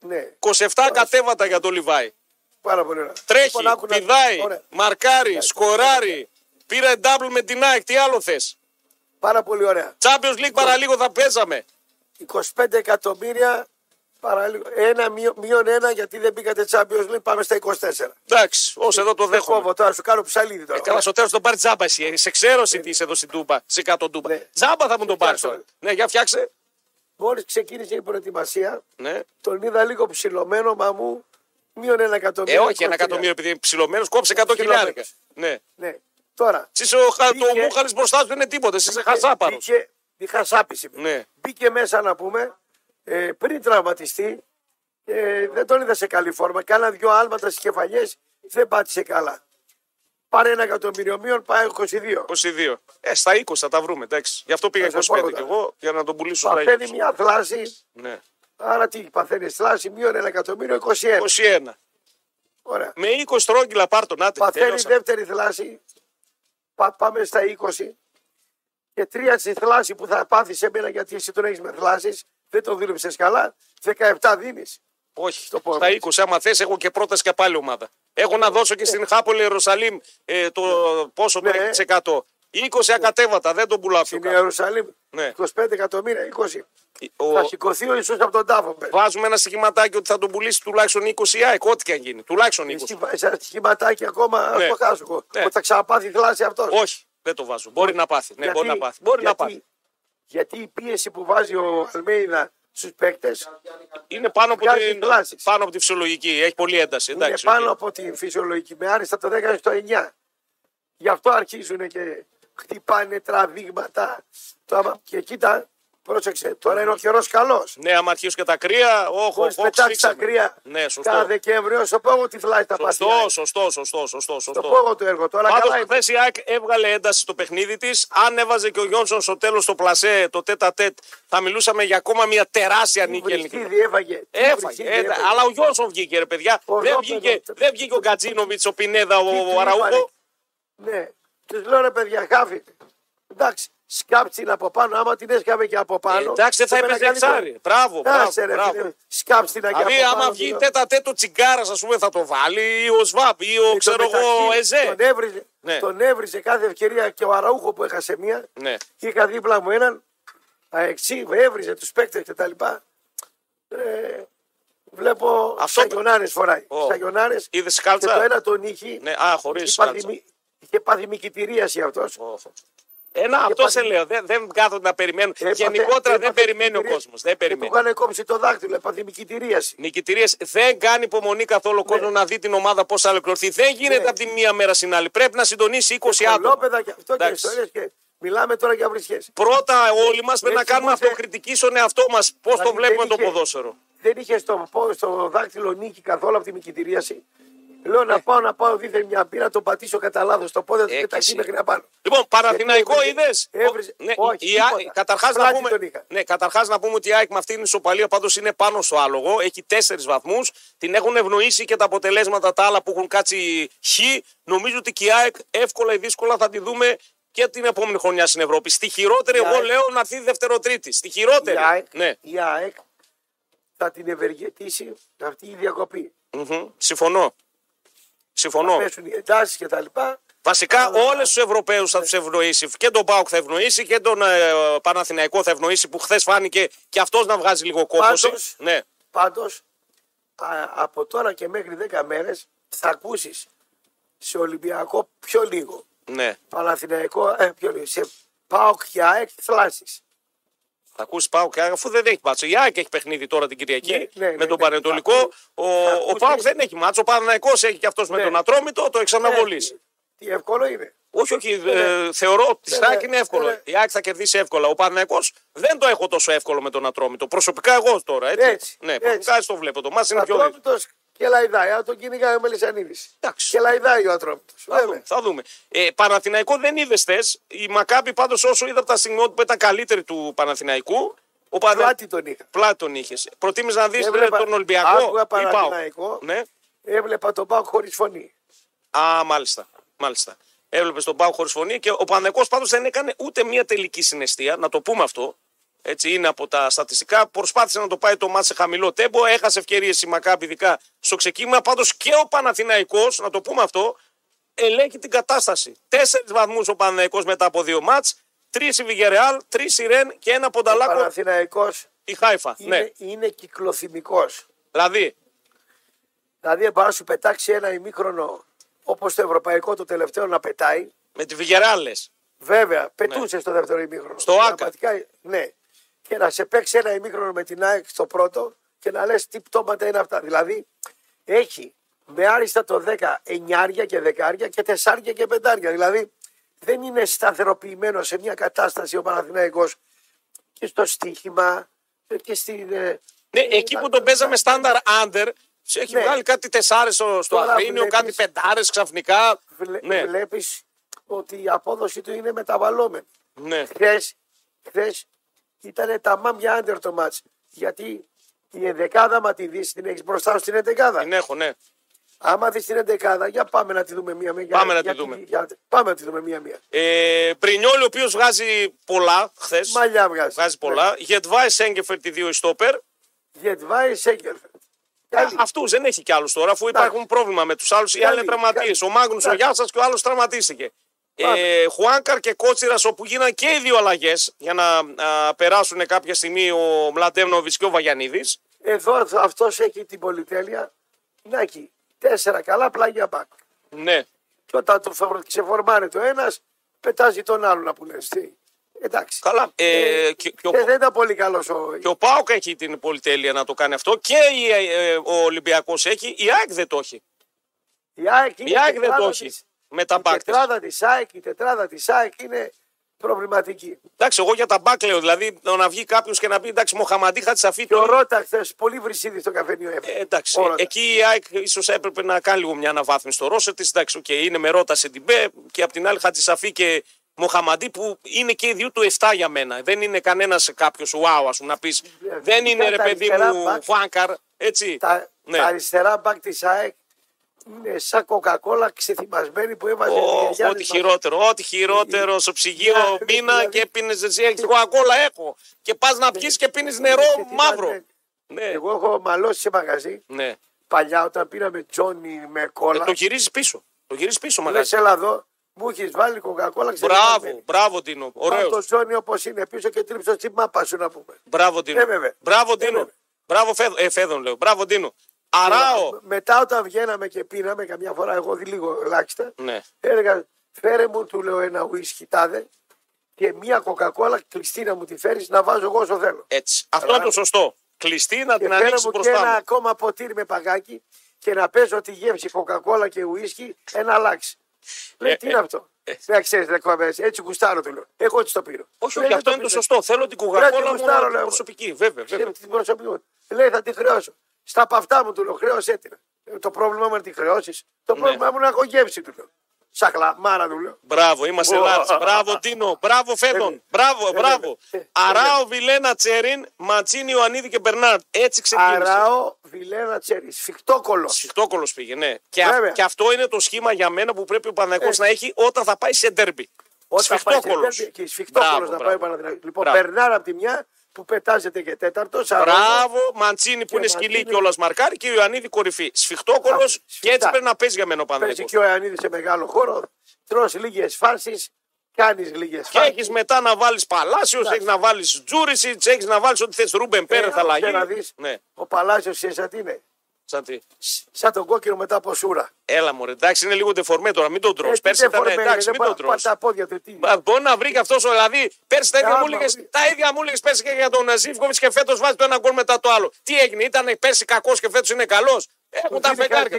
Ναι, 27 ακατέβατα για τον Λιβάη. πάρα πολύ ωραία. Τρέχει, Λοιπόν, άκου να- πηδάει, Ωραία. μαρκάρει, σκοράρει. Πήρε double με την ΑΕΚ. Τι άλλο θες; Πάρα πολύ ωραία. Champions League παραλίγο θα παίζαμε. 25 εκατομμύρια παραλίγο. Ένα μείον, μείον ένα γιατί δεν μπήκατε Champions League, πάμε στα 24. Εντάξει, όσο εδώ το Δεν δέχομαι. κόβω τώρα, σου κάνω ψαλίδι τώρα. Ε, Καλά, στο τέλος τον πάρει τζάμπα εσύ. Σε ξέρω εσύ τι είσαι εδώ στην Τούμπα. Σε κάτω Τούμπα. Ναι. Τζάμπα θα μου τον πάρεις Φτιάξω. τώρα. Ναι, για φτιάξε. Μόλις ξεκίνησε η προετοιμασία, Ναι. τον είδα λίγο ψηλωμένο, μα μου μείον ένα Ε, εκατομμύριο. όχι, ένα 23. εκατομμύριο επειδή είναι ψηλωμένος, κόψε 100 Ψηλωμένος. χιλιάρικα. Ναι. Ναι. Τώρα, Εσύ ο, χα- το Μπήκε- μούχαλης μπροστά σου δεν είναι τίποτα. Εσύ είσαι χαζάπαρο. Μπήκε, η χασάπηση. Ναι. Μπήκε μέσα να πούμε ε, πριν τραυματιστεί. Ε, δεν τον είδα σε καλή φόρμα. Κάνα δυο άλματα στις κεφαλιές. Δεν πάτησε καλά. Πάρε ένα εκατομμύριο μείον, πάει 22. 22. Ε, στα 20 θα τα βρούμε, εντάξει. Γι' αυτό πήγα Θα σε 25 πω κι τώρα. εγώ για να τον πουλήσω στα Παθαίνει 20. μια θλάση. Ναι. Άρα τι, παθαίνει θλάση, μείον ένα εκατομμύριο, 21. 21. Ωραία. Με 20 στρόγγυλα πάρ τον άτε. Παθαίνει Τελειώσα. δεύτερη θλάση. Πα- πάμε στα 20. Και τρία στη θλάση που θα πάθεις σε μένα γιατί εσύ τον έχεις με θλάσεις. Δεν το δούλεψες καλά. 17 δίνεις. Όχι, Στο πω στα εγώ. 20. Άμα θες έχω και πρόταση και πάλι ομάδα. Έχω να δώσω και στην Χάπολη Ιερουσαλήμ ε, το πόσο το Ναι. έχει 100. 20 ακατέβατα, δεν τον πουλάω πιο Στην κάτω. Ιερουσαλήμ. Ναι. 25 εκατομμύρια, 20. Ο- Θα σηκωθεί ο Ιησούς από τον τάφο. πες. Βάζουμε ένα στοιχηματάκι ότι θα τον πουλήσει τουλάχιστον 20 η ΑΕΚ, ό,τι και αν γίνει. Τουλάχιστον 20. Εσύ βάζεις ένα στοιχηματάκι ακόμα, Ναι. ναι. το χάσω εγώ. Ναι. Ότι θα ξαναπάθει θλάση αυτός. Όχι, δεν το βάζω. Μπορεί να πάθει. Ναι, μπορεί να πάθει. Μπορεί να πάθει. Γιατί η πίεση που βάζει ο Αλμέιδα στου παίκτες. Είναι πάνω από, Βγάζει την, κλάσεις. πάνω από τη φυσιολογική. Έχει πολλή ένταση. Είναι Εντάξει, πάνω οκ. από τη φυσιολογική. Με άριστα το 10 στο 9. Γι' αυτό αρχίζουν και χτυπάνε τραβήγματα. Το άμα- Και κοίτα, πρόσεξε, τώρα είναι ο καιρός καλός. Ναι, άμα αρχίσουν και τα κρύα, όχι, Χωρί όχι, πετάξεις τα κρύα. Ναι, σωστό. Κάθε Δεκέμβριο στο πόγο τυφλάει τα Σωστό, παθιά. σωστό, σωστό, σωστό, Στο σωστό. πόγο του έργο. Τώρα Πάντως, καλά είναι. χθε η ΑΕΚ έβγαλε ένταση στο παιχνίδι της. Αν έβαζε και ο Γιόνσον στο τέλος το πλασέ, το τέτα τέτ, θα μιλούσαμε για ακόμα μια τεράστια νίκη ελληνική. Βριστίδη έφαγε. Τι Έφαγε, βριστίδη ε, έφαγε. αλλά ο Γιόνσον βγήκε, ρε παιδιά. Ο δεν, Ρόπεδο, βγήκε, το- δεν βγήκε ο Γκατζίνοβιτς, ο Πινέδα, Τι ο, του ο Αραούχο. είπανε. Ναι. Τους λέω ρε παιδιά, χάφη. Εντάξει, σκάψει από πάνω. Άμα την έσκαβε και από πάνω. Ε, εντάξει, δεν θα έπαιρνε έπαιζε καλύτερα. εξάρι. Μπράβο, μπράβο. Άσε, ρε, μπράβο. φίλε, σκάψει την Δηλαδή, από άμα πάνω. βγει του λέω. τέτα τέτο τσιγκάρας, ας πούμε, θα το βάλει ή ο Σβάπ ή ο Εν τω ξέρω εγώ μεταξύ, Εζέ. Τον έβριζε, Ναι. τον έβριζε κάθε ευκαιρία και ο Αραούχο που έχασε μία. Ναι. Είχα δίπλα μου έναν αεξί, έβριζε τους παίκτες κτλ. Ε, βλέπω Αυτό- σαγιονάρες φοράει. Ω. Σαγιονάρες Είδες και κάλτσα; το ένα τον είχε. Ναι, α, χωρίς είχε πάθει κάλτσα. μη- Είχε πάθει μικητηρίαση αυτός. Ένα, αυτό πάθει- σε λέω. Δεν, δεν κάθονται να περιμένουν. Έπαθε- Γενικότερα δεν έπαθε περιμένει ο μικητηρία- κόσμος. Δεν Και του περιμένει. είχαν κόψει το δάχτυλο, έπαθε μικητηρίαση. Νικητηρίες δεν κάνει υπομονή καθόλου ο κόσμος να δει την ομάδα πώς θα ολοκληρωθεί. Δεν γίνεται Ναι. από τη μία μέρα στην άλλη. Πρέπει να συντονίσει 20 άτομα. Κολόπεδα και αυτό και Εντάξει. ιστορίες και μιλάμε τώρα για βρισχές. Πρώτα όλοι μας πρέπει να Έτσι κάνουμε μου είπε- αυτοκριτική στον εαυτό μας. Πώς το Δηλαδή, βλέπουμε δεν το είχε- ποδόσφαιρο. Δεν είχε στο, πό- στο δάχτυλο νίκη καθόλου από τη μικητηρίαση. Λέω Ε. να πάω να πάω δίθεν μια πύρα, να τον πατήσω κατά λάθος το πόδι του και τα Έκκληση. μέχρι να πάνω. Λοιπόν, Παναθηναϊκό έβριζε- είδες; έβριζε- Ναι, όχι, η Α- τίποτα. καταρχάς να Πλάτη πούμε, τον είχα. ναι, καταρχάς να πούμε ότι η ΑΕΚ με αυτήν την ισοπαλία πάντως είναι πάνω στο άλογο. Έχει τέσσερις βαθμούς. Την έχουν ευνοήσει και τα αποτελέσματα τα άλλα που έχουν κάτσει χ. Νομίζω ότι και η ΑΕΚ εύκολα ή δύσκολα θα τη δούμε και την επόμενη χρονιά στην Ευρώπη. Στη χειρότερη, Η εγώ ΑΕΚ- λέω να έρθει δευτεροτρίτη. Στη χειρότερη. Η ΑΕΚ, Ναι, η ΑΕΚ θα την ευεργετήσει αυτή η διακοπή. Μμμ. συμφωνώ. Συμφωνώ. Θα πέσουν οι εντάσεις και τα λοιπά. Βασικά όλε τους Ευρωπαίους θα τους ευνοήσει. Και τον Πάουκ θα ευνοήσει και τον ε, Παναθηναϊκό θα ευνοήσει που χθες φάνηκε και αυτός να βγάζει λίγο κόπωση. Πάντως- Ναι. Πάντως από τώρα και μέχρι 10 μέρες θα ακούσεις σε Ολυμπιακό πιο λίγο. Ναι. Παναθηναϊκό ε, πιο λίγο. Σε ΠΑΟΚ και ΑΕΚ θλάσει. Θα ακούσεις Πάουκ αφού δεν έχει μάτσο. Η ΑΕΚ έχει παιχνίδι τώρα την Κυριακή Ναι, ναι, ναι, με τον ναι. Πανετολικό. Θα Ο, θα ο ακούσει- Πάουκ δεν έχει μάτσο. Ο Παναθηναϊκός έχει και αυτός με Ναι. τον Ατρόμητο. Το έχει ξαναβολήσει. Τι εύκολο είναι. Όχι, όχι. ε, θεωρώ ότι η Ναι, ΑΕΚ ναι, είναι εύκολο. ναι. Η ΑΕΚ θα κερδίσει εύκολα. Ο Παναθηναϊκός δεν το έχω τόσο εύκολο με τον Ατρόμητο. Προσωπικά εγώ τώρα. Έτσι. Έτσι, ναι, έτσι. προσωπικά έτσι το βλέπω. Το μάτς είναι πιο δύσκολο. Ατρόμητο και λαϊδάει. Αν τον κυνηγάει ο Μελισανίδης. Εντάξει. Και λαϊδάει ο Ατρόμητο. Θα δούμε. Θα δούμε. Ε, Παναθηναϊκό δεν είδες θες. Η Μακάπη πάντως όσο είδα από τα στιγμιότυπα ήταν καλύτερη του Παναθηναϊκού. Ο Πανα... Πλάτη τον είχα. Πλάτη τον είχες. Προτίμησες να δεις Έβλεπα- τον Ολυμπιακό; άκουγα ή Πάο. Παναθηναϊκό. Ναι. Έβλεπα τον Πάοκ χωρίς φωνή. Α, μάλιστα. μάλιστα. Έβλεπες τον Πάο χωρίς φωνή και ο Παναθηναϊκός πάντως δεν έκανε ούτε μία τελική συναισθία. Να το πούμε αυτό. Έτσι είναι από τα στατιστικά. Προσπάθησε να το πάει το μάτς σε χαμηλό τέμπο. Έχασε ευκαιρίες η Μακάπη, ειδικά στο ξεκίνημα. Πάντως και ο Παναθηναϊκός, να το πούμε αυτό, ελέγχει την κατάσταση. Τέσσερις βαθμούς ο Παναθηναϊκός μετά από δύο μάτς. Τρεις η Βιγερεάλ, τρεις η Ρεν και ένα Ο πονταλάκο Παναθηναϊκός η Χάιφα. Ναι. είναι, είναι κυκλοθυμικός. Δηλαδή, Δηλαδή, μπορεί να σου πετάξει ένα ημίχρονο όπως το ευρωπαϊκό το τελευταίο να πετάει. με τη Βιγερεάλ λες. Βέβαια, πετούσε στο δεύτερο ημίχρονο. Ναι. Στο Άκα. Πραγματικά, Ναι. Και να σε παίξει ένα ημίχρονο με την ΑΕΚ στο πρώτο και να λες τι πτώματα είναι αυτά. Δηλαδή, έχει με άριστα το 10 εννιάρια και δεκάρια και τεσσάρια και πεντάρια. Δηλαδή, δεν είναι σταθεροποιημένος σε μια κατάσταση ο Παναθηναϊκός και στο στοίχημα και στην. ε, Ναι, εκεί που τον παίζαμε στάνταρ under, σε έχει Ναι. βγάλει κάτι τεσσάρες στο, στο Τώρα Αγρίνιο, βλέπεις- κάτι πεντάρες ξαφνικά. βλέ, ναι, βλέπεις ότι η απόδοση του είναι μεταβαλλόμενη. ναι. Χθες, χθες ήταν τα μάμια άντερ το μάτς. Γιατί η ενδεκάδα, άμα τη δεις, την έχεις μπροστά σου στην ενδεκάδα. Την έχω, ναι. Άμα δεις την ενδεκάδα, για πάμε να τη δούμε μία-μία. Πάμε να για- τη δούμε. για- πάμε να τη δούμε μία-μία. Ε, Μπρινιόλη, ο οποίος βγάζει πολλά χθες. Μαλλιά βγάζει. Βγάζει πολλά. Γετβάη Σέγκεφερτ, οι δύο στόπερ. Γετβάη Σέγκελφερ. Αυτού δεν έχει κι άλλους τώρα, αφού υπάρχουν πρόβλημα με τους άλλους. Οι άλλοι είναι τραυματίες. Ο Μάγνου, ο Γιά σα και ο άλλος τραυματίστηκε. Ε, Χουάνκαρ και Κότσιρας, όπου γίναν και οι δύο αλλαγές για να α, περάσουν κάποια στιγμή ο Μλαντέμνοβιτ και ο Βαγιανίδης. Εδώ αυτός έχει την πολυτέλεια να έχει τέσσερα καλά πλάγια μπακ. Ναι. Και όταν το φορ- ξεφορμάρει το ένας, πετάζει τον άλλον που λες. Τι. Εντάξει. Καλά. Ε, και, και ο, Ε, δεν ήταν πολύ καλός ο. και ο Πάοκ έχει την πολυτέλεια να το κάνει αυτό και η, ε, ο Ολυμπιακός έχει. Η ΑΕΚ δεν το έχει. Η ΑΕΚ, είναι Η ΑΕΚ δεν τετράδα το έχει. της. Με τα Η μπακ της. τετράδα της ΑΕΚ, η τετράδα της ΑΕΚ είναι προβληματική. Εντάξει, εγώ για τα μπακ λέω. Δηλαδή να βγει κάποιος και να πει εντάξει, Μοχαμαντή Χατσαφή. Και ο Ρότα χθες πολύ βρυσίδι στο καφενείο Ε, έφερε. εντάξει, Ο Ρότας. εκεί η ΑΕΚ ίσως έπρεπε να κάνει λίγο μια αναβάθμιση στο ρόσερ της. Εντάξει, οκ, είναι με ρότα σε την ΠΕ και απ' την άλλη Χατζησαφή και Μοχαμαντή που είναι και οι δύο του 7 για μένα. Δεν είναι κανένας κάποιος wow, ας πούμε, να πεις. Ε, δεν είναι ρε τα παιδί αριστερά μου μπακ. φάνκαρ, έτσι. Τα, Ναι. τα αριστερά μπακ της ΑΕΚ είναι σαν κοκακόλα ξεθυμασμένη που έβαζε η Ω, γιαγιά ό,τι της χειρότερο, ό,τι χειρότερο στο ψυγείο Ναι, μήνα δηλαδή- και πίνει εσύ. Έχεις κοκακόλα, έχω. Και πας να πιεις και πίνεις νερό ξεθυμασμένη. μαύρο. Ναι, Εγώ έχω μαλώσει σε μαγαζί ναι. παλιά όταν πήραμε τζόνι με Ε, κόλλα. το γυρίζεις πίσω. Το γυρίζεις πίσω, Λες, μαγαζί. έλα εδώ, μου έχεις βάλει κοκακόλα Μπράβο, ξεθυμασμένη. μπράβο Τίνο. Πάω Ωραίος. το τζόνι όπως είναι πίσω και τρίψω στη μάπα σου να πούμε. Μπράβο Τίνο. Ε, βέβαια. Μπράβο Ε, Τίνο. βέβαια. Μπράβο Φέδων, ε, Φέδων λέω. Μπράβο Τίνο. Αράο. Μετά όταν βγαίναμε και πίναμε, καμιά φορά εγώ δι- λίγο ελάχιστα, Ναι. έλεγα φέρε μου, του λέω ένα ουίσκι τάδε και μία κοκακόλα κλειστή να μου τη φέρεις να βάζω εγώ όσο θέλω. Έτσι. Αυτό είναι το σωστό. Κλειστή να Και την φέρε ανοίξεις μου και μπροστά ένα μου. ακόμα ποτήρι με παγάκι και να παίζω τη γεύση κοκακόλα και ουίσκι ένα αλλάξει. Λέει Ε, τι ε, είναι αυτό; ε. Δεν ξέρεις, δεν κόβεσαι. Έτσι κουστάρω του λέω. Εγώ έτσι το πήρω. Όχι, Λέει, όχι, δεν αυτό το είναι το πήρε. σωστό. Θέλω την Πρέπει κουγακόλα να μου γουστάρω, να λέω. προσωπική. Βέβαια, βέβαια. Στην προσωπική. Λέει θα τη χρεώσω. Στα παυτά μου του λέω χρέωσέ την. Ε, Το πρόβλημα μου είναι να τη χρεώσει. Ναι. Το πρόβλημα μου είναι να έχω γεύση του λέω. Σαχλαμάρα του λέω. Μπράβο, είμαστε Ω. Ελλάδα. Μπράβο, Τίνο. Μπράβο, Φέδων. Μπράβο, μπράβο. ε, ε, Αράο, Βιλένα, Τσερίν, Ματσίνη, Ιωαννίδη και Μπερνάρτ. Έτσι ξεκίνησε. Αράο, Βιλένα Τσέρι. Σφιχτόκολο. Σφιχτόκολο πήγε, ναι. Και, α- Βέβαια. και αυτό είναι το σχήμα για μένα που πρέπει ο Παναγιώτο Ε. να έχει όταν θα πάει σε ντέρμπι. Όταν πάει σε Σφιχτόκολος. τέρμπι και σφιχτόκολο Μπράβο, να μπράβο. πάει Παναθηναϊκός. Λοιπόν, Μπράβο. Μπερνάρ από τη μια που πετάζεται και τέταρτος. Μπράβο, Μαντσίνι που είναι σκυλί Μαντσίνι. και όλας μαρκάρι και ο Ιωαννίδη κορυφή. Σφιχτόκολο Α, και σφιχτά. έτσι πρέπει να παίζει για μένα ο Παίζει Παναγιώτο. και ο Ιωαννίδης σε μεγάλο χώρο. Τρώ λίγες φάσεις. Κάνεις λίγες Και φάσεις. έχεις μετά να βάλεις Παλάσιος, έχεις να βάλεις Τζούρισιτς, έχεις να βάλεις ό,τι θες Ρούμπεν Πέρεθ αλλαγή. Ε, να δεις, Ναι, Ο Παλάσιος σαν τι είναι. Σαν τι. Σαν τον κόκκινο μετά από σούρα. Έλα μου, εντάξει, είναι λίγο ντεφορμέ τώρα, μην τον τρώ. Ε, τι Πέρσι ήταν ντεφορμέ, εντάξει, δεν μην τον πα- τρώ. πα τα πόδια του. Τι. Μπορεί να βρει και αυτός, δηλαδή πέρσι τα ίδια Άμα μου έλεγες, βρει. τα ίδια μου έλεγες πέρσι και για τον Ζίβκοβιτς και φέτος βάζει το ένα γκολ μετά το άλλο. Τι έγινε, ήταν πέρσι κακός και φέτος είναι καλός; Έχουν τα φεγγάρια.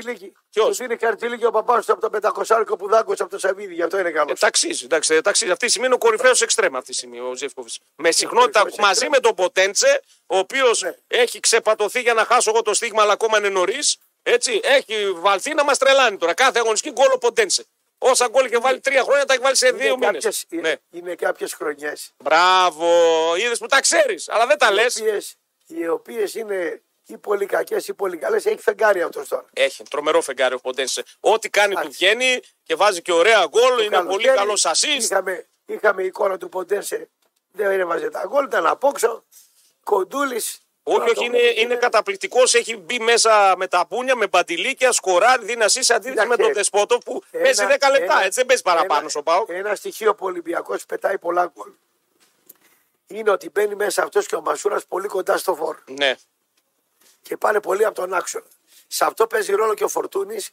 Ποιος; Τους είναι χαρτιλίκι ο παπάς του από το πεντακοσάρικο που δάγκωσε από το Σαββίδι, γι' αυτό είναι καλός. Ε, ταξίζει, εντάξει, ε, ταξίζει. Αυτή τη στιγμή είναι ο κορυφαίος εξτρέμ αυτή τη στιγμή ο Ζεύκοβιτ. Με συχνότητα κορυφαίος μαζί εξτρέμ. με τον Ποτέντσε, ο οποίος Ναι. έχει ξεπατωθεί για να χάσω εγώ το στίγμα, αλλά ακόμα είναι νωρίς. Έτσι, έχει βαλθεί να μας τρελάνει τώρα. Κάθε αγωνιστική γκολ ο Ποτέντσε. Όσα γκολ είχε βάλει τρία χρόνια τα έχει βάλει σε δύο είναι μήνες. κάποιες, Ναι. είναι κάποιες χρονιές Μπράβο, είδες που τα ξέρεις, αλλά δεν τα λες. οι οποίες, οι οποίες είναι ή πολύ κακές ή πολύ καλές. Έχει φεγγάρι αυτός τώρα. Έχει τρομερό φεγγάρι ο Ποντένσε. Ό,τι κάνει του Εντάξει. βγαίνει και βάζει και ωραία γκολ. Είναι πολύ Καλοκαίρι καλός assist. Είχαμε, είχαμε εικόνα του Ποντένσε. Δεν έβαζε τα γκολ, ήταν απόξω. Κοντούλης. Όχι, Τώρα όχι, το είναι, γκολ είναι καταπληκτικός. Έχει μπει μέσα με τα πούνια, με μπαντιλίκια, σκοράρει, δίνει assist αντίθεση με Κοίταξε, τον Δεσπότο που ένα- παίζει 10 λεπτά. ένα- έτσι δεν παίζει παραπάνω ένα- στο Πάο. Ένα στοιχείο που ο Ολυμπιακός πετάει πολλά γκολ. Είναι ότι μπαίνει μέσα αυτός και ο Μασούρας πολύ κοντά στο φόρ. Ναι. Και πάνε πολύ από τον άξονα. Σε αυτό παίζει ρόλο και ο Φορτούνης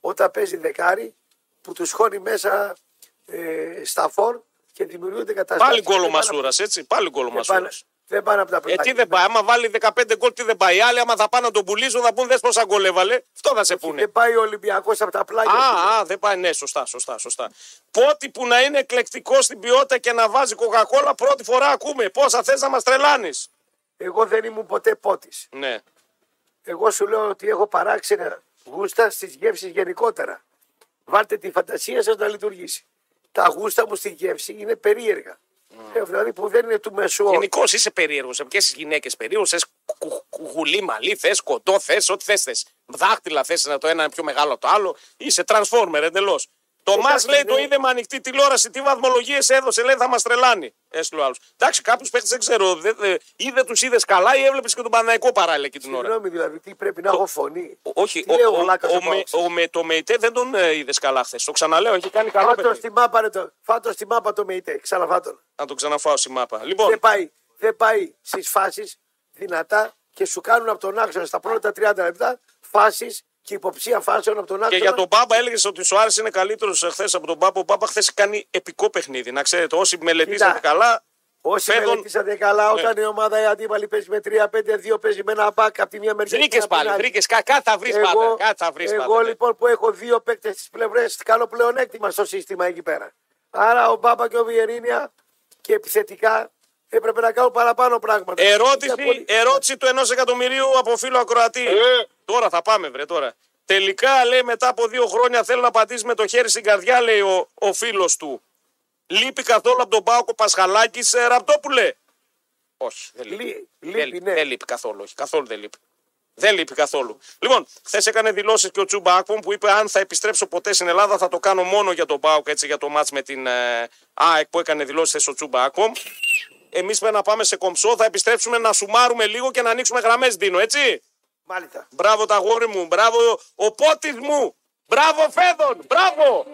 όταν παίζει δεκάρι που τους χώνει μέσα ε, στα φόρ και δημιουργούνται καταστάσεις. Πάλι γκολ ο Μασούρας, έτσι. Πάλι γκολ ο Δεν Μασούρας. πάνε, δεν πάνε από τα Ε, πλάκα. τι δεν πάει, άμα βάλει 15 γκολ, τι δεν πάει. Οι άλλοι, άμα θα πάνε να τον πουλήσουν, θα πούνε δες πόσα γκολ έβαλε. Αυτό θα σε πούνε. Δεν πάει ο Ολυμπιακός από τα πλάγια. Α, α, δεν πάει, ναι, σωστά, σωστά, σωστά. Πότι που να είναι εκλεκτικός στην ποιότητα και να βάζει κοκακόλα, πρώτη φορά ακούμε. Πόσα θες να μας τρελάνεις. Εγώ δεν ήμουν ποτέ πότης. Ναι. Εγώ σου λέω ότι έχω παράξενα γούστα στις γεύσεις γενικότερα. Βάλτε τη φαντασία σας να λειτουργήσει. Τα γούστα μου στη γεύση είναι περίεργα. Ε, δηλαδή που δεν είναι του μεσού. όρου. Γενικώς είσαι περίεργος. Σε ποιε γυναίκες περίεργος, θες γουλί μαλλί, θες κοντό, θες ό,τι θες. Θες. Δάχτυλα θες να το ένα είναι πιο μεγάλο από το άλλο. Είσαι transformer εντελώς. Το μα Εντάξει, λέει ναι. το είδε με ανοιχτή τηλεόραση, τι βαθμολογίες έδωσε, λέει θα μας τρελάνει. Έστειλε ο άλλος. Εντάξει, κάποιους παίχτε δεν ξέρω. δε- δε- ή δεν τους είδες καλά ή έβλεπες και τον Παναϊκό παράλληλα εκεί την ώρα. Συγγνώμη δηλαδή, τι πρέπει να έχω φωνή. Ο- Όχι, Τι λέει ο ο, ο, Βλάκας ο, ο με, Πάοξ. ο, με, το ΜΕΙΤΕ δεν τον είδες καλά χθες. Το ξαναλέω, έχει κάνει καλό Φάτο παιδί. στη μάπα, ρε, το, φάτο στη μάπα το ΜΕΙΤΕ. Ξαναφάτο. Να το ξαναφάω στη μάπα. Λοιπόν, Δεν πάει, δεν πάει στις φάσεις δυνατά και σου κάνουν από τον άξονα στα πρώτα 30 λεπτά φάσεις και υποψία φάσεων από τον Και άξονα. για τον Μπάμπα έλεγες ότι ο Σουάρες είναι καλύτερος χθε από τον Μπάμπα. Ο Μπάμπα χθες κάνει επικό παιχνίδι. Να ξέρετε, όσοι μελετήσατε Κοίτα, καλά. Όσοι Φέδων- μελετήσατε καλά, Ναι. όταν η ομάδα η αντίπαλη παίζει με 3-5-2, παίζει με ένα μπακ από τη μία μεριά. και Βρήκες από την πάλι, άλλη. βρήκες. Κάτι θα βρεις πάντα. Εγώ, Κάτι θα βρεις εγώ πάντα. ναι. λοιπόν που έχω δύο παίκτες στις πλευρές, κάνω πλεονέκτημα στο σύστημα εκεί πέρα. Άρα ο Μπάμπα και ο Βιερίνια και επιθετικά έπρεπε να κάνουν παραπάνω πράγματα. Ήταν Ερώτηση, πολύ- ερώτηση του ενός εκατομμυρίου από φίλο ακροατή. Τώρα θα πάμε, βρε τώρα. Τελικά λέει μετά από δύο χρόνια θέλω να πατήσεις με το χέρι στην καρδιά, λέει ο, ο φίλος του. Λείπει καθόλου από τον Πάοκο Πασχαλάκης ε, Ραπτόπουλε. Όχι, δεν λείπει. Λεί- δεν, λείπει, ναι. δεν λείπει καθόλου. Όχι, καθόλου δεν λείπει. Δεν λείπει καθόλου. Λοιπόν, χθες έκανε δηλώσεις και ο Τσούμπα Άκπομ που είπε: Αν θα επιστρέψω ποτέ στην Ελλάδα, θα το κάνω μόνο για τον Πάοκ, έτσι για το μάτς με την ε, ΑΕΚ που έκανε δηλώσεις χθες ο Τσούμπα Άκπομ. Εμείς πρέπει να πάμε σε κομψό, θα επιστρέψουμε να σουμάρουμε λίγο και να ανοίξουμε γραμμές, Δίνο, έτσι; Μάλιστα. Μπράβο τα γόρι μου, μπράβο ο πότης μου, μπράβο Φέδων, μπράβο.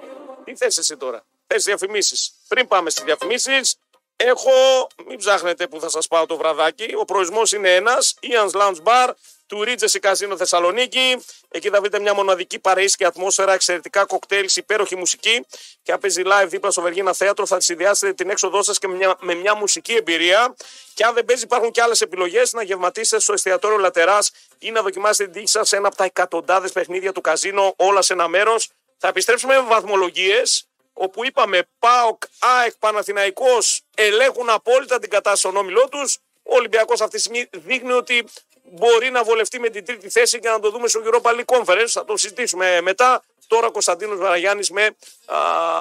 Τι θες εσύ τώρα, θες διαφημίσεις. Πριν πάμε στις διαφημίσεις, έχω, μην ψάχνετε που θα σας πάω το βραδάκι. Ο προορισμός είναι ένας, Ian's Lounge Bar του Regency Casino Θεσσαλονίκη. Εκεί θα βρείτε μια μοναδική παρεΐσκη ατμόσφαιρα, εξαιρετικά κοκτέιλς, υπέροχη μουσική. Και αν παίζει live δίπλα στο Βεργίνα Θέατρο, θα συνδυάσετε την έξοδό σας και με μια, με μια μουσική εμπειρία. Και αν δεν παίζει, υπάρχουν και άλλες επιλογές να γευματίσετε στο εστιατόριο Λατερά ή να δοκιμάσετε την τύχη σας σε ένα από τα εκατοντάδες παιχνίδια του καζίνο, όλα σε ένα μέρος. Θα επιστρέψουμε με βαθμολογίες, όπου είπαμε ΠΑΟΚ, ΑΕΚ, Παναθηναϊκός ελέγχουν απόλυτα την κατάσταση στον όμιλό τους. Ο Ολυμπιακός αυτή τη στιγμή δείχνει ότι μπορεί να βολευτεί με την τρίτη θέση και να το δούμε στο Europa League Conference. Θα το συζητήσουμε μετά. Τώρα Κωνσταντίνος Βαραγιάννης με α,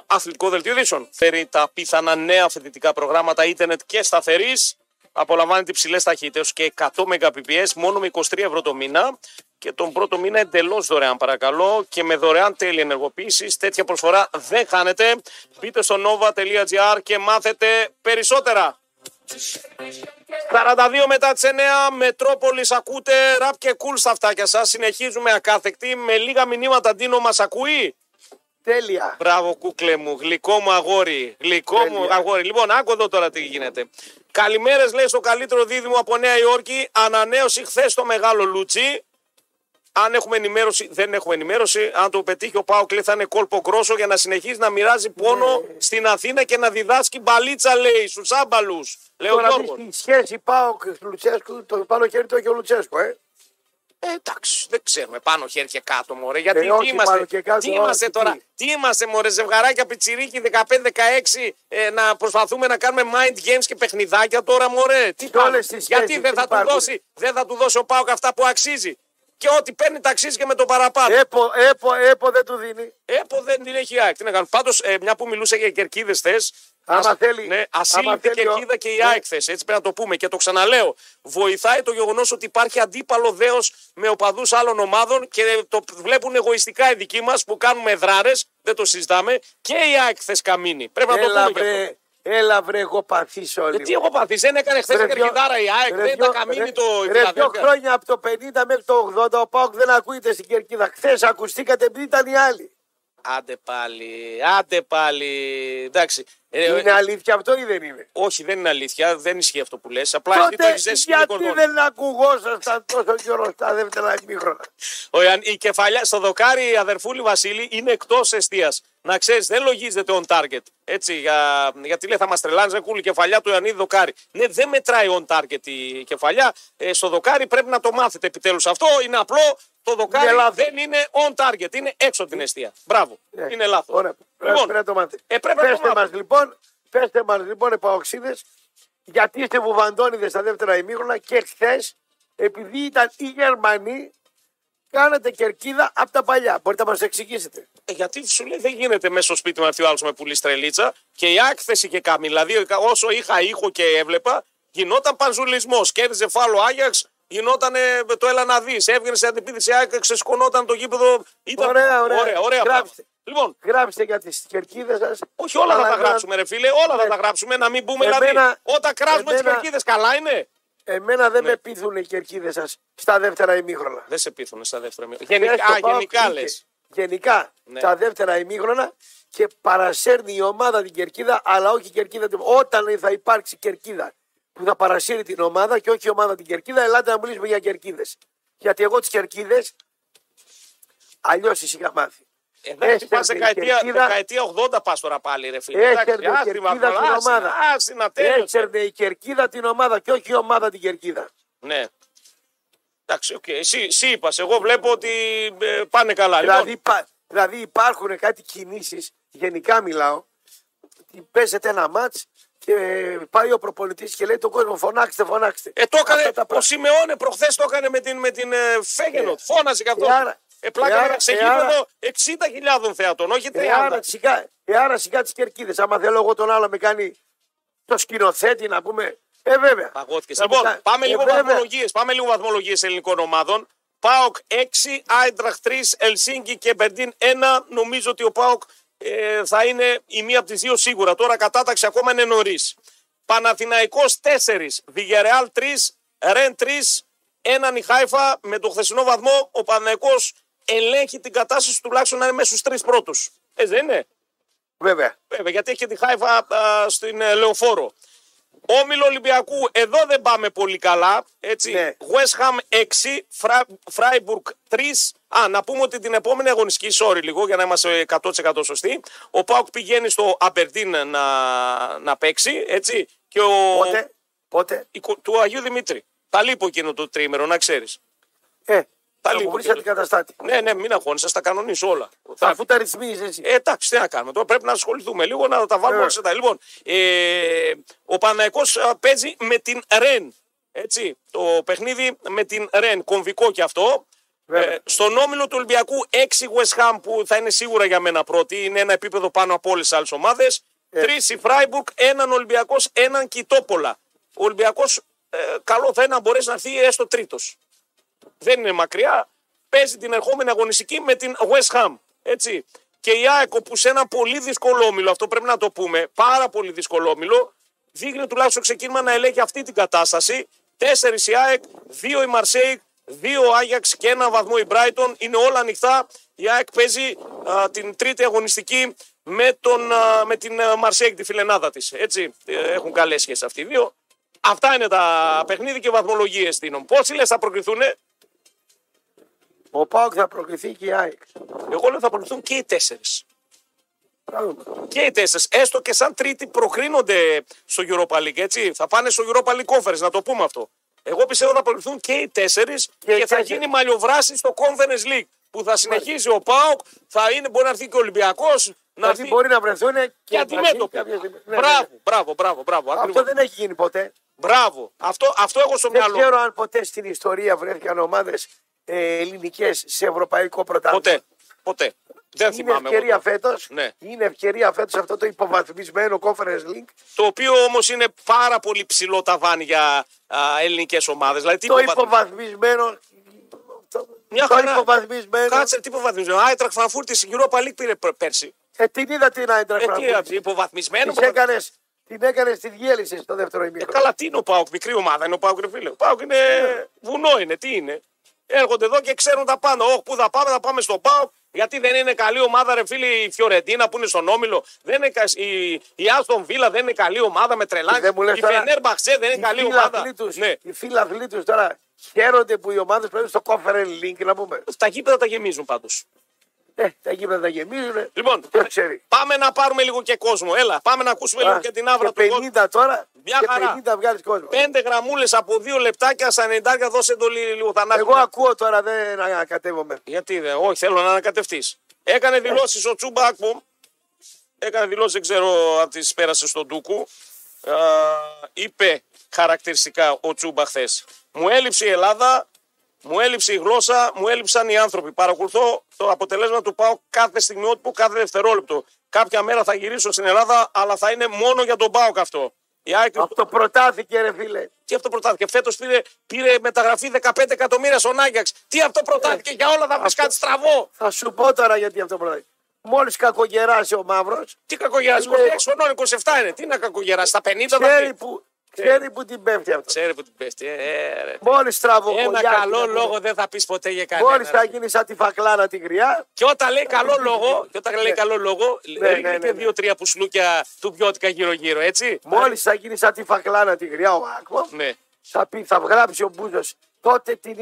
αθλητικό δελτίο ειδήσεων. Φέρει τα πιθανά νέα φοιτητικά προγράμματα ίντερνετ και σταθερής. Απολαμβάνεται υψηλές ταχύτητες και 100 Mbps μόνο με 23 ευρώ το μήνα. Και τον πρώτο μήνα εντελώς δωρεάν, παρακαλώ. Και με δωρεάν τέλη ενεργοποίησης. Τέτοια προσφορά δεν χάνετε. Μπείτε στο nova.gr και μάθετε περισσότερα. 42 μετά τις 9, Μετρόπολης ακούτε, ραπ και κουλ στα αυτάκια σας. Συνεχίζουμε ακάθεκτη με λίγα μηνύματα. Ντίνο μας ακούει; Τέλεια. Μπράβο, κούκλε μου, γλυκό μου αγόρι. Γλυκό μου Τέλεια. αγόρι. Λοιπόν, άκου εδώ τώρα τι γίνεται. Καλημέρες, λέει στο καλύτερο δίδυμο από Νέα Υόρκη. Ανανέωση χθες το μεγάλο Λούτσι. Αν έχουμε ενημέρωση, δεν έχουμε ενημέρωση. Αν το πετύχει ο Πάο Κλέ θα είναι κόλπο γκρόσο για να συνεχίζει να μοιράζει πόνο Ναι. στην Αθήνα και να διδάσκει μπαλίτσα, λέει, στους άμπαλους. Λέει ο Τώρα δεις Γιώργος. τη σχέση πάω και Λουτσέσκου, το πάνω χέρι το έχει ο Λουτσέσκου, ε; Ε, εντάξει, δεν ξέρουμε πάνω χέρι και κάτω, μωρέ. Γιατί Ε, όχι, τι είμαστε, πάνω και κάτω, τι είμαστε όχι, τώρα, τι. τι είμαστε, μωρέ, ζευγαράκια πιτσιρίκι 15-16 ε, να προσπαθούμε να κάνουμε mind games και παιχνιδάκια τώρα, μωρέ. Τι Σε κάνουμε, όλες τις Γιατί σχέσεις δεν θα, του υπάρχουν. δώσει, δεν θα του δώσει ο Πάοκ αυτά που αξίζει; Και ό,τι παίρνει τα αξίζει και με το παραπάνω. Έπο, έπο, έπο δεν του δίνει. Έπο δεν την έχει η ΑΕΚ. Τι να κάνουμε. Πάντως, ε, μια που μιλούσε για κερκίδες θες. Άμα θέλει- Ναι, άμα ασύλληπτη θέλει ο- κερκίδα και η Ναι. ΑΕΚ θες, Έτσι πρέπει να το πούμε. Και το ξαναλέω. Βοηθάει το γεγονός ότι υπάρχει αντίπαλο δέος με οπαδούς άλλων ομάδων και το βλέπουν εγωιστικά οι δικοί μας που κάνουμε δράρες. Δεν το συζητάμε. Και η ΑΕΚ θες καμίνη. Πρέπει να το Έλα πούμε και αυτό. βρε, έλα βρε, εγώ παθήσω Ε, λίγο. τι έχω πάθει, δεν έκανε χθες Ρε, δυο- κερκιδάρα η ΑΕΚ, ρε, δεν δυο- τα καμίνη ρε, το η Ρε, δύο Φιλαδέλφια. χρόνια από το 50 μέχρι το 80 ο Πάοκ δεν ακούγεται στην κερκίδα. Χθες ακουστήκατε επειδή ήταν οι άλλοι. Άντε πάλι, άντε πάλι. Εντάξει. Ε, Είναι αλήθεια αυτό ή δεν είναι; Όχι, δεν είναι αλήθεια. Δεν ισχύει αυτό που λες. Απλά εσύ το Τότε έχεις ζήσει και γιατί λίγο δεν ακουγόσασταν τόσο καιρό στα δεύτερα ημίχρονα; Ο Ιαν- Η κεφαλιά στο δοκάρι η αδερφούλη Βασίλη είναι εκτός αιστεία. Να ξέρεις, δεν λογίζεται on target. Έτσι, για, γιατί λέει θα μας τρελάνει, ρε κούλη κεφαλιά του Ιωαννίδη δοκάρι. Ναι, δεν μετράει on target η κεφαλιά. Ε, στο δοκάρι πρέπει να το μάθετε επιτέλους αυτό. Είναι απλό. Το δοκάρι Είναι λάθος. δεν είναι on target. Είναι έξω από την αιστεία. Μπράβο. Ναι. Είναι λάθος. Ωραία, πρέπει να το μάθετε. ε, πρέπει να το πέστε μάθετε. μας λοιπόν, πέστε μας λοιπόν επαοξίδες, γιατί είστε βουβαντώνιδες στα δεύτερα ημίχρονα και χθες, επειδή ήταν οι Γερμανοί, κάνατε κερκίδα από τα παλιά. Μπορείτε να μας το εξηγήσετε. Ε, γιατί σου λέει δεν γίνεται μέσα στο σπίτι μου να έρθει ο άλλο με πουλής στρελίτσα και η άκθεση και κάμει. Δηλαδή, όσο είχα ήχο και έβλεπα, γινόταν πανζουλισμός. Κέρδιζε φάλο Άγιαξ, γινόταν το έλα να δεις. Έβγαινε σε αντιπίδηση Άγιαξ, ξεσκονόταν το γήπεδο. Ήταν... Ωραία, ωραία. ωραία, ωραία Γράψτε. πράγματα. Λοιπόν, Γράψτε για τις κερκίδες σας. όχι όλα Αλλά θα τα εμένα- γράψουμε, ρε φίλε, όλα θα Ναι. τα γράψουμε. Να μην πούμε Εμένα- δηλαδή. Όταν κράζουμε τις εμένα- κερκίδες, καλά είναι. Εμένα δεν Ναι. με πείθουν οι κερκίδες σας στα δεύτερα ημίχρονα. Δεν σε πείθουν στα δεύτερα μήνυμα. Χθες Γενικά, το α, ΠΑΟΚ γενικά είχε- λες. Γενικά Ναι. τα δεύτερα ημίχρονα και παρασέρνει η ομάδα την κερκίδα, αλλά όχι η κερκίδα. την- Όταν θα υπάρξει κερκίδα που θα παρασύρει την ομάδα και όχι η ομάδα την κερκίδα, ελάτε να μιλήσουμε για κερκίδες. Γιατί εγώ τις κερκίδες Αλλιώς εσύ είχα μάθει. Εντάξει, πας Έστερνε η δεκαετία, Κερκίδα. δεκαετία 80 πας τώρα πάλι ρε φίλε. Έστερνε Εντάξει, η άστιμα, Κερκίδα την άστιμα, ομάδα. άστιμα, τέλειωσε. Έτσερνε η κερκίδα την ομάδα και όχι η ομάδα την κερκίδα. Ναι. Εντάξει, οκ. Εσύ, εσύ είπας, εγώ βλέπω ότι ε, πάνε καλά. Δηλαδή, Λοιπόν, υπά- δηλαδή υπάρχουν κάτι κινήσεις, γενικά μιλάω. ότι Παίζεται ένα ματς και πάει ο προπονητής και λέει τον κόσμο φωνάξτε, φωνάξτε. ε, το έκανε Αυτά τα ο πράγματα. Σιμεόνε προχθές το έκανε με την, με την ε, Φέγενορντ. Φώναζε και αυτό. ε, άρα- Ε, πλάκα ε, να άρα- σε ε, γήπεδο 60.000 θεατών, όχι 30. Ε, άρα σιγά, ε, άρα σιγά τις κερκίδες. Άμα θέλω εγώ τον άλλο να με κάνει το σκηνοθέτη να πούμε. Ε, βέβαια. Παγώθηκες. Να μου Λοιπόν, κάνει- πάμε ε, λίγο βέβαια. βαθμολογίες. Πάμε λίγο βαθμολογίες ελληνικών ομάδων. ΠΑΟΚ 6, Άιντραχ 3, Ελσίνκι και Μπερντίν 1. Νομίζω ότι ο ΠΑΟΚ ε, θα είναι η μία από τις δύο σίγουρα. Τώρα κατάταξη ακόμα είναι νωρίς. Παναθηναϊκός 4, Βιγερεάλ 3, Ρεν 3, έναν η Χάιφα με το χθεσινό βαθμό. Ο Παναθηναϊκός ελέγχει την κατάσταση τουλάχιστον να είναι μέσα στους τρεις πρώτους. Ε, δεν είναι; Βέβαια. Βέβαια, γιατί έχει και τη Χάιφα α, στην ε, Λεωφόρο. Όμιλο Ολυμπιακού, εδώ δεν πάμε πολύ καλά. Έτσι. Ναι. West Ham 6, Φρα... Freiburg 3. Α, να πούμε ότι την επόμενη αγωνιστική, sorry λίγο για να είμαστε 100% σωστοί. Ο Πάουκ πηγαίνει στο Αμπερντίν να, να παίξει. Έτσι. Και ο... Πότε, πότε; η κο- του Αγίου Δημήτρη. Τα λείπω εκείνο το τρίμερο, να ξέρεις. Ε, Τα θα λίγο μου βρει και- αντικαταστάτη. Ναι, ναι, μην αγχώνεσαι, θα τα κανονίσω όλα. Θα Αφού τα ρυθμίζεις εσύ. ε, εντάξει, τι να κάνουμε. Τώρα πρέπει να ασχοληθούμε λίγο να τα βάλουμε Ε. όλα σε τα. Λοιπόν, ε, ο Παναϊκός α, παίζει με την Ρεν. Έτσι, το παιχνίδι με την Ρεν. Κομβικό και αυτό. Βέβαια. Ε, στον όμιλο του Ολυμπιακού 6 West Ham που θα είναι σίγουρα για μένα πρώτη. Είναι ένα επίπεδο πάνω από όλες τις άλλες ομάδες. Ε. Τρεις η Φράιμπουργκ, έναν Ολυμπιακός, έναν Κιτόπολα. Ο Ολυμπιακός ε, καλό θα είναι να μπορέσει να έρθει έστω τρίτος. Δεν είναι μακριά. Παίζει την ερχόμενη αγωνιστική με την West Ham. Έτσι. Και η ΑΕΚ που σε ένα πολύ δύσκολο όμιλο, αυτό πρέπει να το πούμε, πάρα πολύ δύσκολο όμιλο, δείχνει τουλάχιστον ξεκίνημα να ελέγχει αυτή την κατάσταση. Τέσσερις η ΑΕΚ, δύο η Μαρσέικ, δύο ο Άγιαξ και ένα βαθμό η Μπράιτον. Είναι όλα ανοιχτά. Η ΑΕΚ παίζει α, την τρίτη αγωνιστική με, τον, α, με την α, Μαρσέικ, τη φιλενάδα της. Έτσι. Ε, Έχουν καλές σχέσεις αυτοί οι δύο. Αυτά είναι τα παιχνίδια και βαθμολογίες στην Πόσοι λες θα προκριθούν, Ο Πάοκ θα προκριθεί και η ΑΕΚ. Εγώ λέω θα προκριθούν και οι τέσσερις. Πράγμα. Και οι τέσσερις, έστω και σαν τρίτη, προκρίνονται στο Europa League. Έτσι. Θα πάνε στο Europa League Conference, να το πούμε αυτό. Εγώ πιστεύω θα προκριθούν και οι τέσσερις και, οι θα τέσσερις. γίνει μαλλιοβράση στο Conference League. Που θα συνεχίσει ο Πάοκ, θα είναι, μπορεί να έρθει και ο Ολυμπιακός. Να Δηλαδή έρθει μπορεί να βρεθούν και, και μαζί αντιμέτωποι. κάποια στιγμή. Ναι, μπράβο, ναι. μπράβο, μπράβο, μπράβο. Αυτό ακριβώς. δεν έχει γίνει ποτέ. Μπράβο. Αυτό, αυτό έχω στο Δεν μυαλό. ξέρω αν ποτέ στην ιστορία βρέθηκαν ομάδες ε, ελληνικές σε ευρωπαϊκό πρωτάθλημα. Ποτέ. Ποτέ. Δεν Είναι θυμάμαι. εγώ ευκαιρία τώρα. φέτος. Ναι. Είναι ευκαιρία φέτος αυτό το υποβαθμισμένο Conference League. Το οποίο όμως είναι πάρα πολύ ψηλό ταβάνι για ελληνικές ομάδες. Δηλαδή, τι Το υποβαθμι- υποβαθμισμένο. Το, Μια το χαρά. υποβαθμισμένο. Κάτσε, τι υποβαθμισμένο. Άιτρακ Φραγκφούρτη στην Europa League πήρε π- πέρσι. Ε, την είδα την Άιντρα Ε, τι έτσι, υποβαθμισμένο. Την έκανε, την έκανες, τη διέλυση στο δεύτερο Ε, ημίχρονο. καλά, τι είναι ο Πάουκ, μικρή ομάδα είναι ο Πάουκ, ρε φίλε. Ο Πάουκ είναι βουνό, είναι, τι είναι. Έρχονται εδώ και ξέρουν τα πάντα. Όχι, πού θα πάμε, θα πάμε στον Πάουκ. Γιατί δεν είναι καλή ομάδα, ρε φίλε, η Φιωρεντίνα που είναι στον Όμιλο. Δεν είναι, κα- η, η Άστον Βίλα δεν είναι καλή ομάδα με τρελάνι. Δεν μου λες Η τώρα, Φενέρ Μπαξέ δεν είναι καλή οι ομάδα. φίλαθλοι τους, Ναι. οι φίλαθλοι τους τώρα χαίρονται που οι ομάδες πρέπει στο Conference League να πούμε. Τα γήπεδα τα γεμίζουν πάντως. Ε, τα γήπεδα τα γεμίζουν. Λοιπόν, Ποιο ξέρει. πάμε να πάρουμε λίγο και κόσμο. Έλα, πάμε να ακούσουμε λίγο Α, και την άβρα και του κόσμου. 50 τώρα Μια και χαρά. 50 βγάλεις κόσμο. Πέντε γραμμούλες από δύο λεπτάκια στα 90 δώσε εντολή λίγο θανάσι. Εγώ ακούω τώρα δεν ανακατεύομαι. Γιατί δεν, όχι, θέλω να ανακατευτείς. Έκανε δηλώσεις ο Τσούμπα Ακπομ. Έκανε δηλώσεις, δεν ξέρω αν τις πέρασε στον Τούκου. Α, είπε χαρακτηριστικά ο Τσούμπα χθες. Μου έλειψε η Ελλάδα, μου έλειψε η γλώσσα, μου έλειψαν οι άνθρωποι. Παρακολουθώ το αποτελέσμα του πάω κάθε στιγμιότυπο, κάθε δευτερόλεπτο. Κάποια μέρα θα γυρίσω στην Ελλάδα, αλλά θα είναι μόνο για τον ΠΑΟΚ αυτό. Η ΑΕΚ Αυτό προτάθηκε ρε φίλε. τι αυτό προτάθηκε; Φέτος πήρε, πήρε μεταγραφή 15 εκατομμύρια στον Άγιαξ. Τι αυτό προτάθηκε; Για όλα θα βρεις κάτι στραβό. Θα σου πω τώρα γιατί αυτό προτάθηκε. Μόλις κακογεράσει ο μαύρο, Τι κακογεράσει; Λέει- 26 χρονών, 27 είναι. Τι να κακογεράσει; Στα 50 θα ξέρει πει. που, ξέρει που την πέφτει αυτό. Ξέρει που την πέφτει. Ε, ε, ρε. Μόλις τραβοκολιάσει. Ένα καλό λόγο δεν θα πεις ποτέ για κανένα. Μόλις θα γίνει σαν τη φακλάρα τη γριά, Και όταν λέει καλό λόγο, και όταν λέει Ναι. καλό λόγο, ναι, ρίχνει ναι, και ναι. δύο-τρία πουσλούκια του πιώτικα γύρω-γύρω, έτσι. μόλις θα γίνει σαν τη φακλάρα τη γριά ο Άκμο, Ναι. θα, πει, θα γράψει ο Μπούζος τότε την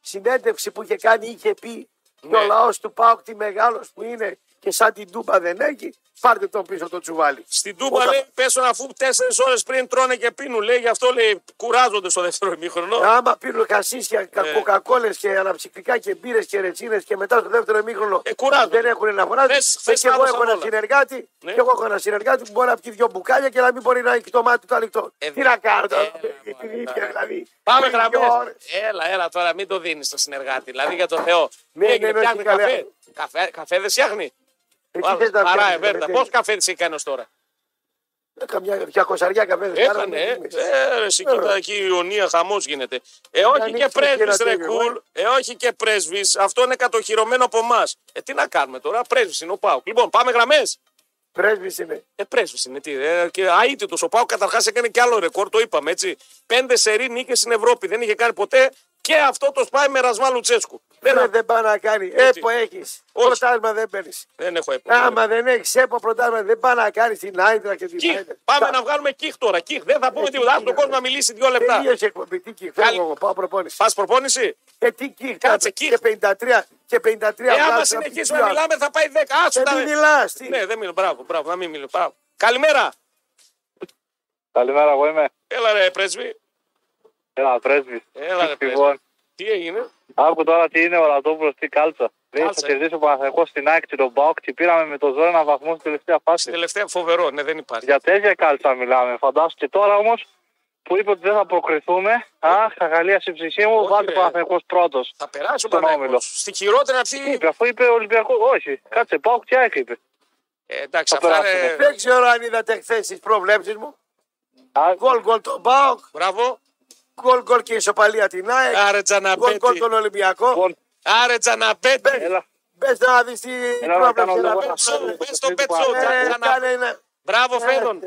συνέντευξη που είχε κάνει είχε πει Και Ναι. ο λαός του Πάουκ τι μεγάλος που είναι και σαν την Τούμπα δεν έχει, πάρτε τον πίσω το τσουβάλι. Στην Τούμπα Όταν- λέει πέσουν αφού τέσσερις ώρες πριν τρώνε και πίνουν. Λέει γι' αυτό λέει κουράζονται στο δεύτερο ημίχρονο. Άμα πίνουν κασίσια, κα- Ναι. κοκακόλες και αναψυκτικά και μπύρες και ρετσίνες και μετά στο δεύτερο ημίχρονο Ε, κουράζονται. δεν έχουν να φωνάζουν. Θες- Ε, θες και εγώ κάδωσαν έχω ένα όλα. συνεργάτη, Ναι. και εγώ έχω ένα συνεργάτη που μπορεί να πιει δύο μπουκάλια και να μην μπορεί να έχει το μάτι του ανοιχτό. Ε, Τι να κάνω τώρα, ε, την μα, ίδια δηλαδή. Πάμε Πριν δύο γραμμές. ώρες. Έλα, έλα τώρα, μην το δίνεις στο συνεργάτη. Δηλαδή για τον Θεό. Ναι, Τι έγινε, ναι, ναι, φτιάχνει όχι, καλά. καφέ. Καφέ, καφέ δεν φτιάχνει. Ε, τι θες να Παρά, φτιάξεις, Εβέρτα. ρε, Πώς παιδί. καφέ τη έχει κάνει ως τώρα; Ε, Καμιά διακοσαριά καφέ. δεν Έκανε, κάναμε, ε. τι είπες. Ε, ρε, εσύ, κοίτα εκεί η Ιωνία χαμός γίνεται. Ε, όχι και ανοίξεις και πρέσβης, ένα ρε τέτοιο, κουλ. Ε, όχι και πρέσβης. Αυτό είναι κατοχυρωμένο από εμάς. Ε, τι να κάνουμε τώρα, πρέσβης είναι ο Πάουκ. Λοιπόν, πάμε γραμμές. Πρέσβης είναι. Ε, πρέσβης είναι. Τι, ε, και αίτητος. Ο Πάουκ καταρχάς έκανε και άλλο ρεκόρ, το είπαμε έτσι. Πέντε σερή νίκες στην Ευρώπη. Δεν είχε κάνει ποτέ και αυτό το σπάει με ρασμά Λουτσέσκου. Δεν, Δεν, δεν πάει να κάνει. Έτσι. Έπο έχεις. Όχι. Πρωτάθλημα δεν παίρνεις. δεν έχω έπω. Άμα δεν έχεις έπο πρωτάθλημα δεν πάει να κάνεις την Άιντρα και την Κιχ. Άιντρα. Πάμε να βγάλουμε κιχ τώρα. Κιχ. Δεν θα πούμε Ε, τίποτα. τι Άσε τον είναι, κόσμο να μιλήσει δύο λεπτά. Τελείωσε η εκπομπή. Τι κιχ. Καλή. Φεύγω εγώ. Πάω προπόνηση. Πας προπόνηση; Ε, τι κιχ. Κάτσε, Και κιχ. 53. Και 53. Ε, άμα βγάζεις συνεχίσουμε από να τη μιλάμε θα πάει 10. Άσου Ε, τα. μην μιλάς, τι. Ναι, δεν μιλώ. Μπράβο, μπράβο, να μην μιλώ. Μπράβο. Καλημέρα. Καλημέρα, εγώ είμαι. Έλα ρε πρέσβη. Ένα πρέσβη. Έλα ρε πρέσβη. Λοιπόν, Τι έγινε; άκου τώρα τι είναι ο Ρατόπουλο, τι κάλτσα. Δεν Κάλτσα. θα κερδίσει ο Παναθηναϊκός στην ΑΕΚ και τον Μπάουκ και πήραμε με το ζώο ένα βαθμό στην τελευταία Στην φάση. τελευταία φοβερό, ναι, δεν υπάρχει. Για τέτοια κάλτσα μιλάμε. Φαντάσου και τώρα όμως που είπε ότι δεν θα προκριθούμε. Αχ, αγαλίασε η ψυχή μου, Όχι, βάλτε ρε. ο Παναθηναϊκός πρώτος. Θα περάσει ο Στον Παναγιώτης. όμιλο. Στη χειρότερη αυτή. Είπε, αφού είπε Ολυμπιακό. Όχι, κάτσε, Μπάουκ και ΑΕΚ είπε. Ε, εντάξει, Θα αυτά περάσουμε. είναι. Δεν ξέρω αν είδατε χθες τις προβλέψεις μου. Α, Γκολ γκολ τον Μπάουκ. Μπράβο. Γκολ γκολ και ισοπαλία την ΑΕΚ. Άρε Γκολ γκολ Τζαναπέτη. τον Ολυμπιακό. Λοιπόν, Άρε Τζαναπέτη. έλα. Μπες να δεις τι Έλα να κάνω πρόβλεψη λίγο να ένα Πετσό, Ναι, πες το ναι, πετσό. ναι, Τζα- Ε, Τζανα- κάνε ένα- Μπράβο Φέδων.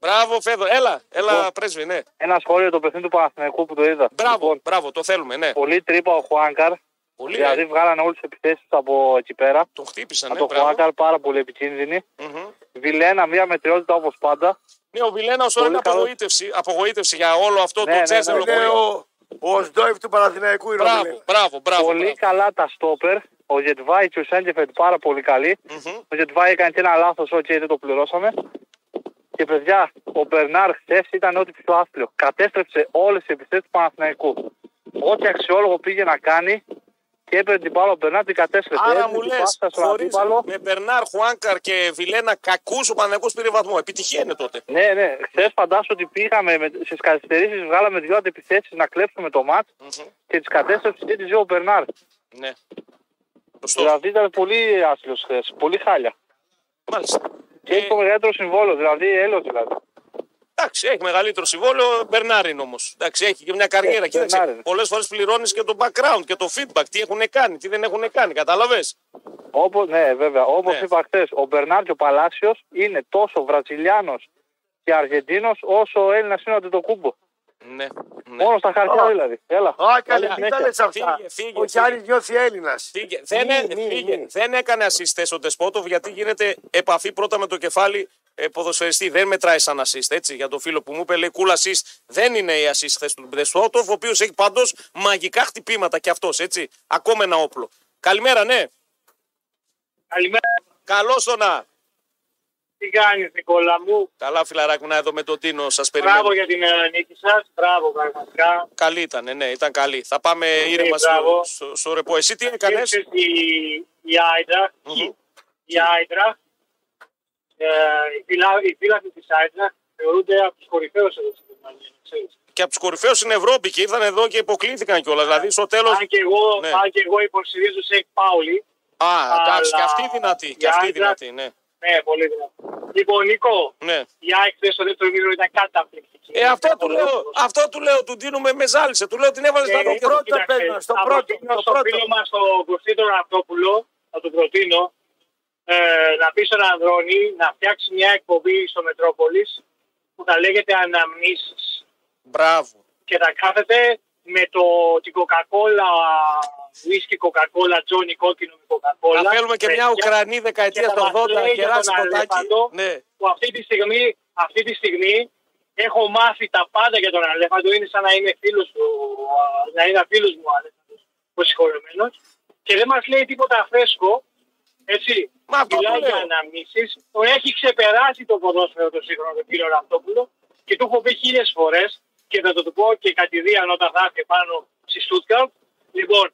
Μπράβο Φέδων. Έλα, έλα Λοιπόν. πρέσβη, ναι. Ένα σχόλιο το παιχνίδι του Παναθηναϊκού που το είδα. Μπράβο, Λοιπόν, μπράβο, το θέλουμε, ναι. πολύ τρύπα ο Χουάνκαρ. Πολύ. Δηλαδή ε. βγάλανε όλες τις επιθέσεις από εκεί πέρα. Τον χτύπησαν, Από ναι, το μπράβο. Χουάνκαρ πάρα πολύ επικίνδυνη. Μμμ. Βιλένα, μία μετριότητα όπως πάντα. Ναι, ο Βιλένας ω τώρα Πολύ είναι καλός. απογοήτευση, απογοήτευση για όλο αυτό Ναι, το ναι, τσέζελο ναι, που Είναι είναι. ο, ο Οζντόεφ του Παναθηναϊκού είναι ο Μπράβο, Βιλένα. μπράβο, μπράβο. πολύ μπράβο. καλά τα στόπερ. Ο Γεντβάι και ο Σένκεφελντ πάρα πολύ καλοί. Μμμ. Ο Γεντβάι έκανε και ένα λάθος, οκ, δεν το πληρώσαμε. Και παιδιά, ο Μπερνάρ χθες ήταν ό,τι πιο άθλιο. Κατέστρεψε όλες τις επιθέσεις του Παναθηναϊκού. Ό,τι αξιόλογο πήγε να κάνει και έπαιρνε την μπάλα ο Μπερνάρ την κατέστρεψε. Άρα Έδινε μου την λες, πάσα στον χωρίς αντίπαλο. με Μπερνάρ, Χουάνκαρ και Βιλένα κακούς ο Παναγιώ πήρε βαθμό. Επιτυχία είναι τότε. Ναι, ναι. Χθες φαντάσου ότι πήγαμε στις καθυστερήσεις, βγάλαμε δύο αντεπιθέσει να κλέψουμε το μάτς Μμμ. και τις κατέστρεψε και τις δύο ο Μπερνάρ. Ναι. Σωστό. Δηλαδή ήταν πολύ άθλιο χθες. Πολύ χάλια. Μάλιστα. Και έχει το μεγαλύτερο συμβόλαιο, δηλαδή έλεος δηλαδή. Εντάξει, έχει μεγαλύτερο συμβόλαιο. Μπερνάρ είναι όμως. Εντάξει, έχει και μια καριέρα. Ε, Κοίταξε. Μπερνάρ είναι. Πολλές φορές πληρώνεις και το background και το feedback. Τι έχουν κάνει, τι δεν έχουν κάνει. Κατάλαβες; Όπως, ναι, βέβαια. Όπως Ναι. είπα χθες, ο Μπερνάρ και ο Παλάσιος είναι τόσο Βραζιλιάνος και Αργεντίνος όσο ο Έλληνας είναι ο Αντιτοκούμπο. Ναι. ναι. Μόνος στα χαρτιά Α. δηλαδή. Έλα. Α, καλέ, Καλά, τι τα λες αυτά. Φύγε, φύγε, Ο φύγε. Γιάννης νιώθει Έλληνας. Φύγε. Δεν, Μη, έ- μη, φύγε. μη. δεν έκανε assist ο Τεσπότοβ γιατί γίνεται επαφή πρώτα με το κεφάλι ε, ποδοσφαιριστή. Δεν μετράει σαν assist. Έτσι, για το φίλο που μου είπε, λέει cool assist. Δεν είναι η assist χθε του Τεσπότοβ, ο οποίος έχει πάντως μαγικά χτυπήματα κι αυτός. Έτσι, ακόμα ένα όπλο. Καλημέρα, ναι. Καλημέρα. Καλώς το να. Τι κάνεις Νικόλα μου; Καλά, φιλαράκι μου, να εδώ με τον Τίνο. Σας Μπράβο περιμένω. για την ε, νίκη σας. Μπράβο πραγματικά. Καλή ήταν, ναι, ήταν καλή. Θα πάμε ήρεμα στο, μπράβο. στο, στο ρεπό. Εσύ τι έκανες; Ήρθε η, η Άιντρα. Μμμ. Η Άιντρα. Ε, οι, φυλά, οι φύλακοι της Άιντρα θεωρούνται από τους κορυφαίους εδώ στην Γερμανία. ξέρεις. Και από τους κορυφαίους στην Ευρώπη και ήρθαν εδώ και υποκλήθηκαν κιόλας. Δηλαδή στο τέλο. Αν και εγώ, Ναι. αν και εγώ υποστηρίζω σε Πάουλη. Α, εντάξει, Αλλά και αυτή δυνατή. Και η αυτή Άιντρα- δυνατή, ναι. Ναι, πολύ δυνατό. Λοιπόν, Νίκο, ναι. η ΑΕΚ χθες στο δεύτερο μήνυμα ήταν καταπληκτική. Ε, αυτό του λέω, αυτό του λέω, του δίνουμε με ζάλισε. Του λέω την έβαλες στα Ε, δόντια. πρώτο κοίταξε, παίρνω, στο θα πρώτο, προτείνω στο στο πρώτο. φίλο μας τον Κωστήτο Ραπτόπουλο, θα του προτείνω, ε, να πει στον Ανδρώνη να φτιάξει μια εκπομπή στο Μετρόπολης που θα λέγεται Αναμνήσεις Μπράβο. και θα κάθεται με το, την Coca-Cola, whisky Coca-Cola, Johnny κόκκινο με Coca-Cola. Να θέλουμε και με μια πια- Ουκρανή και δεκαετία θα του μας 80, λέει για κεράσει τον ποτάκι. Αλέφαντο, Ναι. που αυτή τη στιγμή, αυτή τη στιγμή έχω μάθει τα πάντα για τον Αλέφαντο. Είναι σαν να είναι φίλος του, α, να είναι φίλος μου ο Αλέφαντος, ο συγχωρεμένος. και δεν μας λέει τίποτα φρέσκο, έτσι, Μα αυτό μιλάει το για λέω. αναμνήσεις, τον έχει ξεπεράσει το ποδόσφαιρο το σύγχρονο τον κύριο Ραυτόπουλο και του έχω πει χίλιες φορές και θα το του πω και κατηδίαν όταν θα έρθει πάνω στη Στούτκαρτ. Λοιπόν,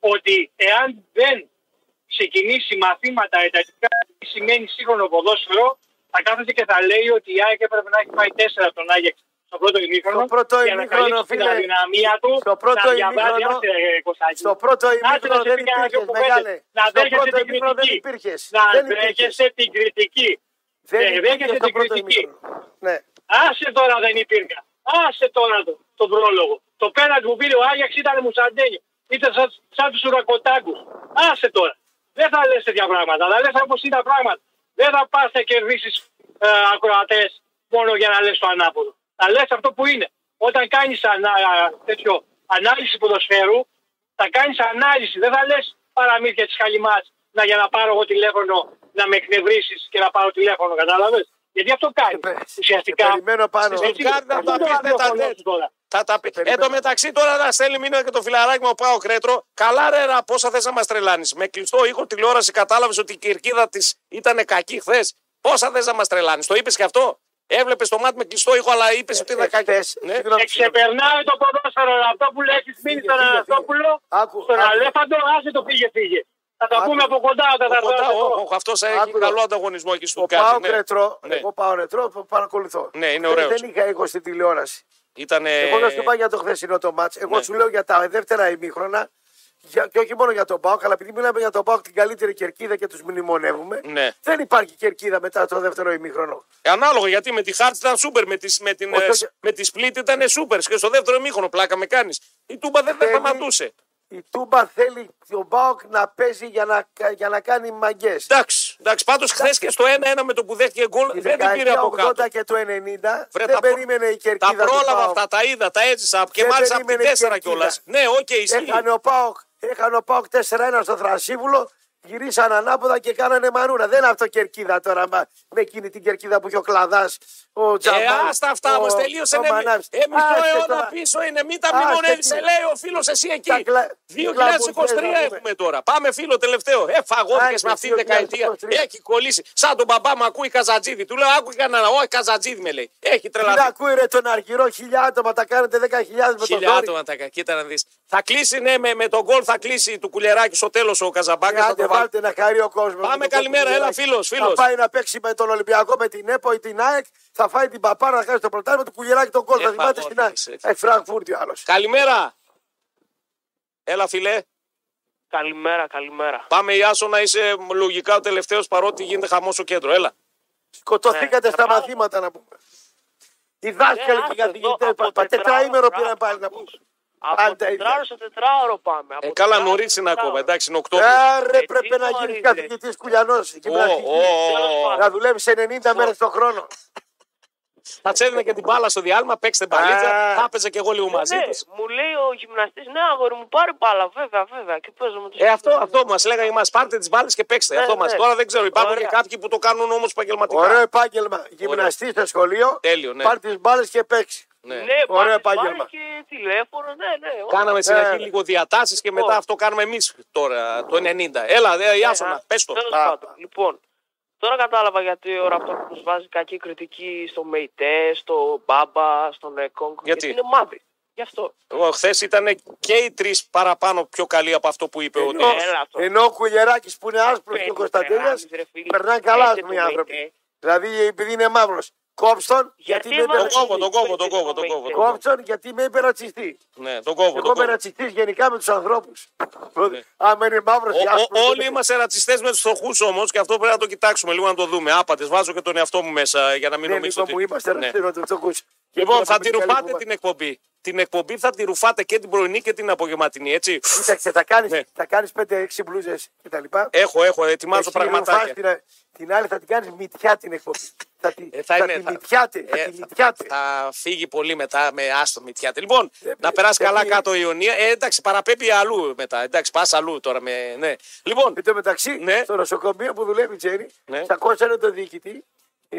ότι εάν δεν ξεκινήσει μαθήματα εντατικά τι σημαίνει σύγχρονο ποδόσφαιρο, θα κάθεται και θα λέει ότι η ΑΕΚ έπρεπε να έχει πάει τέσσερα τον Άγιαξ στο πρώτο ημίχρονο. Στο πρώτο για να ημίχρονο, καλύψει την φίλε, αδυναμία του. στο πρώτο να διαβάζει, ημίχρονο- άσε, ρε, Κωστάκη. Στο πρώτο Άσε ημίχρονο να σε δεν πει κανένα υπήρχες, δυο κουβέντες. μεγάλε. Να Στο δέχεσαι πρώτο την ημίχρονο δεν κριτική. υπήρχες. Να Δεν υπήρχες. δέχεσαι την κριτική. Δεν Ε, υπήρχες δέχεσαι στο την πρώτο κριτική. ημίχρονο. Ναι. Άσε τώρα δεν υπήρχαν. Άσε τώρα το, τον πρόλογο. Το πέναλ που πήρε ο Άγιαξ ήταν μουσαντένιο. Ήταν σαν, σαν τους ουρακοτάγκου. Άσε τώρα. Δεν θα λες τέτοια πράγματα. Θα λες όπως είναι τα πράγματα. Δεν θα πας να κερδίσεις ε, ακροατές μόνο για να λες το ανάποδο. Θα λες αυτό που είναι. Όταν κάνεις ανα, τέτοιο ανάλυση ποδοσφαίρου, θα κάνεις ανάλυση. Δεν θα λες παραμύθια της χαλιμάς να, για να πάρω εγώ τηλέφωνο να με εκνευρίσεις και να πάρω τηλέφωνο. Κατάλαβες; Γιατί αυτό κάνει. Και πε- Ουσιαστικά. και περιμένω πάνω. Έτσι, Stuttgart να αυτό τα το πεις ραδιοφωνό τέτα σου τέτ. τώρα. Θα τα πεις. Εν περιμένω. τω μεταξύ τώρα να στέλνει μήνυμα και το φιλαράκι μου πάω κρέτρο. Καλά ρε ρα, πόσα θες να μας τρελάνεις. Με κλειστό ήχο τηλεόραση κατάλαβες ότι η κερκίδα της ήταν κακή χθες. Πόσα θες να μας τρελάνεις. Το είπες και αυτό. Έβλεπε το μάτι με κλειστό ήχο, αλλά είπες ότι ήταν κακή. Εχθές, Ναι. συγγνώμη, Και ξεπερνάει το ποδόσφαιρο αυτό που έχεις μείνει Φύγε, στον φύγε, Αναστόπουλο. Άκου, Στον άκου. Αλέφαντο, άσε το φύγε, φύγε. Θα τα Άκου. πούμε από κοντά όταν θα Από κοντά, έρθω εδώ. όχι, αυτός έχει Άκου, καλό ρε. ανταγωνισμό εκεί στο Ο Πάο Κάτζι. Ναι. Ρετρό, Ναι. εγώ πάω ρετρό, το παρακολουθώ. Ναι, είναι Χθες ωραίος. Δεν είχα ήχο στην τηλεόραση. Ήταν. Εγώ να σου πω για το χθεσινό το μάτς. Εγώ Ναι. σου λέω για τα δεύτερα ημίχρονα για, και όχι μόνο για τον Πάοκ, αλλά επειδή μιλάμε για τον Πάοκ την καλύτερη κερκίδα και τους μνημονεύουμε, Ναι. δεν υπάρχει κερκίδα μετά το δεύτερο ημίχρονο. Ανάλογο γιατί με τη Χαρτς ήταν σούπερ, με, τις, με, την, Όχι, ε, όχι. με τη Σπλίτ ήταν σούπερ και στο δεύτερο ημίχρονο πλάκα με κάνεις. Η Τούμπα δεν, δεν Θέλει- σταματούσε. Η Τούμπα θέλει τον ΠΑΟΚ να παίζει για να, για να κάνει μαγκιές. Εντάξει, εντάξει πάντως χθες και στο 1-1 με το που δέχτηκε γκολ Τη δεν την πήρε από δεκαετία 80 κάτω. και το 90 Βρε, δεν τα προ- περίμενε η Τα κερκίδα. του πρόλαβα ΠΑΟΚ. αυτά, τα είδα, τα έζησα και Δεν μάλιστα από την περίμενε η 4 κερκίδα. κιόλας. Ναι, οκ, ισχύει. Έχανε ο ΠΑΟΚ, έχανε ο ΠΑΟΚ 4-1 στο Θρασίβουλο, γυρίσαν ανάποδα και κάνανε μαρούνα. Δεν είναι αυτό κερκίδα τώρα μα, με εκείνη την κερκίδα που είχε ο Κλαδάς, ο Τζαμπάρ. Ε, άστα αυτά ο- μα τελείωσε. ο Ναι, Μανάβης. ε, μισό Άστε αιώνα τώρα. πίσω είναι. Μην τα Άστε μνημονεύει, τι. λέει ο φίλος εσύ εκεί. Τα κλα- 2023 κλαμπουκές, έχουμε τώρα. Πάμε φίλο τελευταίο. Ε, φαγώθηκες Άντε, με αυτή τη 2023. δεκαετία. Έχει κολλήσει. Σαν τον μπαμπά μου ακούει Καζατζίδη. Του λέω άκου κανένα. Όχι, Καζατζίδη με λέει. Έχει Τι να τρελαθεί. ακούει ρε τον Αργυρό, χιλιά άτομα, τα κάνετε 10.000 με το Χίλια δόρυ. άτομα τα κοίτα να δεις. Θα κλείσει, ναι, με, με τον γκολ θα κλείσει του κουλεράκι στο τέλος ο Καζαμπάκας. Ε, Άντε, βάλτε να χαρεί ο κόσμος. Πάμε, καλημέρα, έλα, φίλος, φίλος. Θα πάει να παίξει με τον Ολυμπιακό, με την ΕΠΟ ή την ΑΕΚ. Θα φάει την παπάρα να κάνει το πρωτάθλημα του κουλιεράκι τον κόλ. Ε, Θα θυμάται στην ΑΕΚ. φαγώθηκες, Ε, Φραγκφούρτη ο άλλος. Καλημέρα. Έλα, φιλέ. Καλημέρα, καλημέρα. Πάμε, Ιάσο, να είσαι λογικά ο τελευταίος παρότι γίνεται χαμός στο κέντρο. Έλα. Σκοτωθήκατε Ναι, στα θα πάω. μαθήματα να πούμε. Οι δάσκαλοι άσε και οι καθηγητές. εδώ, από Τετράήμερο τετράωρο, πήραν πάλι να πούμε. Από Πάντα ίδια. τετράωρο σε τετράωρο πάμε. Ε, Από καλά, τετράωρο νωρίς σε είναι ακόμα. τετράωρο. Εντάξει, είναι Οκτώβριο. Άρα Ε, πρέπει τι να γίνεις νωρίς, καθηγητής κουλιανό. Ω, ω, ω. Να δουλεύεις 90 μέρες το χρόνο. Θα τσέδινε και την μπάλα στο διάλειμμα, παίξτε μπαλίτσα. Α. Θα έπαιζε και εγώ λίγο μαζί Ναι, τους. μου λέει ο γυμναστής, ναι, αγόρι μου, πάρε μπάλα, βέβαια, βέβαια. Και παίζω με τους Ε, αυτό, αυτό μας λέγανε εμά. Πάρτε τις μπάλες και παίξτε. Ναι, αυτό μας. ναι. Τώρα δεν ξέρω. Υπάρχουν Ωραία. και κάποιοι που το κάνουν όμως επαγγελματικά. Ωραίο επάγγελμα. Γυμναστή στο σχολείο. Τέλειο, ναι. Πάρ τις μπάλες και παίξει. Ναι. Ναι, Ωραίο πάρε επάγγελμα. μπάλες και τηλέφωνο, ναι, ναι. όλα. Κάναμε στην Ε, αρχή ναι. λίγο διατάσεις και μετά Λοιπόν. αυτό κάνουμε εμείς τώρα το 90. Έλα, ε, Ιάσονα, Ναι, πες το. τέλος Α. πάντων. Λοιπόν, τώρα κατάλαβα γιατί ο Ραπτόπουλος βάζει κακή κριτική στο ΜΕΙΤΕ, στο Μπάμπα, στον Εκόνγκ. Γιατί; είναι μαύρη. Γι' αυτό. Χθες ήταν και οι τρεις παραπάνω πιο καλοί από αυτό που είπε ότι. Ενώ, Έλα αυτό. ενώ ο Κουλιεράκη που είναι άσπρος και ο Πέντε Κωνσταντέλια τεράστιες, ρε φίλε. περνάνε καλά ας Πέντε πούμε οι το άνθρωποι. ΜΕΙΤΕ. Δηλαδή επειδή είναι μαύρος. Κόψτον γιατί, Γιατί με είπε έβαλε- Τον κόβω, ρατσιστή. τον κόβω, τον κόβω, τον κόβω. τον κόβω. Κόψον γιατί με είπε ρατσιστή. Ναι, τον κόβω. τον Εγώ είμαι κόβω. ρατσιστής γενικά με τους ανθρώπους. Άμα είναι μαύρος Ναι. Ο- ο- όλοι είμαστε ρατσιστές με τους φτωχούς όμως και αυτό πρέπει να το κοιτάξουμε λίγο να το δούμε. Άπατες, βάζω και τον εαυτό μου μέσα για να μην Ναι, νομίζετε λοιπόν, ότι. μου είμαστε Ναι. ρατσιστές με τους φτωχούς. Λοιπόν, θα τη ρουφάτε την εκπομπή. Την εκπομπή θα τη ρουφάτε και την πρωινή και την απογευματινή, έτσι. Κοίταξε, θα κάνει Ναι. θα κάνεις 5-6 μπλούζες κτλ. Έχω, έχω, ετοιμάζω Εσύ πραγματάκια. ρουφάς Την, την άλλη θα την κάνεις μυτιά την εκπομπή. θα τη, Ε, θα είναι- τη θα- μυτιάτε. Θα ε, τη μυτιάτε. Θα φύγει πολύ μετά με άστο μυτιάτε. Λοιπόν, Ε, να περάσει ε, καλά ε, κάτω η Ιωνία. Ε, εντάξει, παραπέμπει αλλού μετά. Εντάξει, πας αλλού τώρα. Με, ναι. Λοιπόν, Εν τω μεταξύ, Ναι. στο νοσοκομείο που δουλεύει η Τζέρι, Ναι. τσακώσανε τον διοικητή. Ε,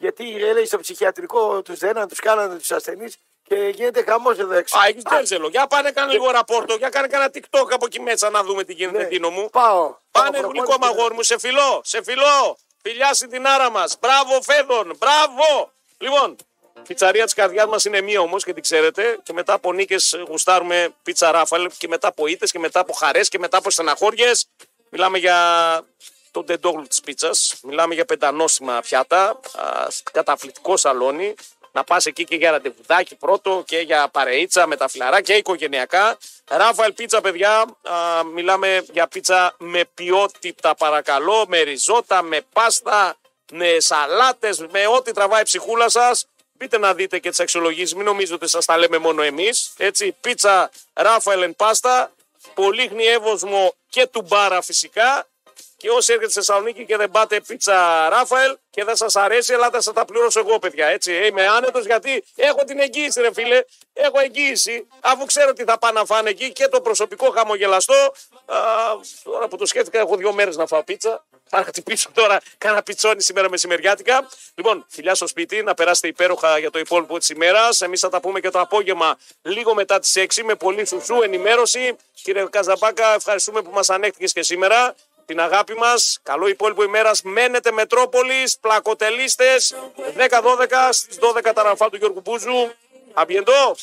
γιατί λέει στο ψυχιατρικό τους δέναν, τους κάνανε τους ασθενείς Και γίνεται χαμός εδώ έξω. Α, έχει τζέρζελο. Για πάνε κάνε λίγο ραπόρτο. Για κάνε κανένα TikTok από εκεί μέσα να δούμε τι γίνεται, Ναι. Τίνο μου. Πάω. Πάνε Πάω γλυκό προπόνηση. μαγόρι μου, σε φιλό, σε φιλό. Φιλιά στην την άρα μας. Μπράβο, Φέδων, μπράβο. Λοιπόν, πιτσαρία της καρδιάς μας είναι μία όμως και την ξέρετε. Και μετά από νίκες γουστάρουμε πίτσα ράφαλ και μετά από ήττε και μετά από χαρές και μετά από στεναχώριες. Μιλάμε για τον τεντόγλου της πίτσας. Μιλάμε για πεντανόσημα πιάτα. α, Καταπληκτικό σαλόνι. Να πας εκεί και για ραντεβουδάκι πρώτο και για παρείτσα με τα φιλαρά και οικογενειακά. Ράφαλ πίτσα, παιδιά. α, μιλάμε για πίτσα με ποιότητα, παρακαλώ. Με ριζότα, με πάστα, με σαλάτες, με ό,τι τραβάει η ψυχούλα σας. Μπείτε να δείτε και τις αξιολογήσεις. Μην νομίζετε ότι σας τα λέμε μόνο εμείς. Έτσι, πίτσα Ράφαελ εν πάστα. Πολύχνη εύωσμο και του μπάρα φυσικά. Και όσοι έρχεται στη Θεσσαλονίκη και δεν πάτε πίτσα Ράφαελ και δεν σας αρέσει, ελάτε θα τα πληρώσω εγώ, παιδιά. Έτσι, Ε, είμαι άνετος γιατί έχω την εγγύηση, ρε φίλε. Έχω εγγύηση. Αφού ξέρω τι θα πάνε να φάνε εκεί και το προσωπικό χαμογελαστό. Α, τώρα που το σκέφτηκα, έχω δύο μέρες να φάω πίτσα. Θα χτυπήσω τώρα κάνα πιτσόνι σήμερα μεσημεριάτικα. Λοιπόν, φιλιά στο σπίτι, να περάσετε υπέροχα για το υπόλοιπο της ημέρας. Εμείς θα τα πούμε και το απόγευμα λίγο μετά τις 6 με πολύ σουσού ενημέρωση. Κύριε Καζαμπάκα, ευχαριστούμε που μας ανέχτηκες και σήμερα την αγάπη μας. Καλό υπόλοιπο ημέρας. Μένετε Μετρόπολης, πλακοτελίστες. 10-12 στις 12 τα ραφά του Γιώργου Μπούζου. Αμπιεντό.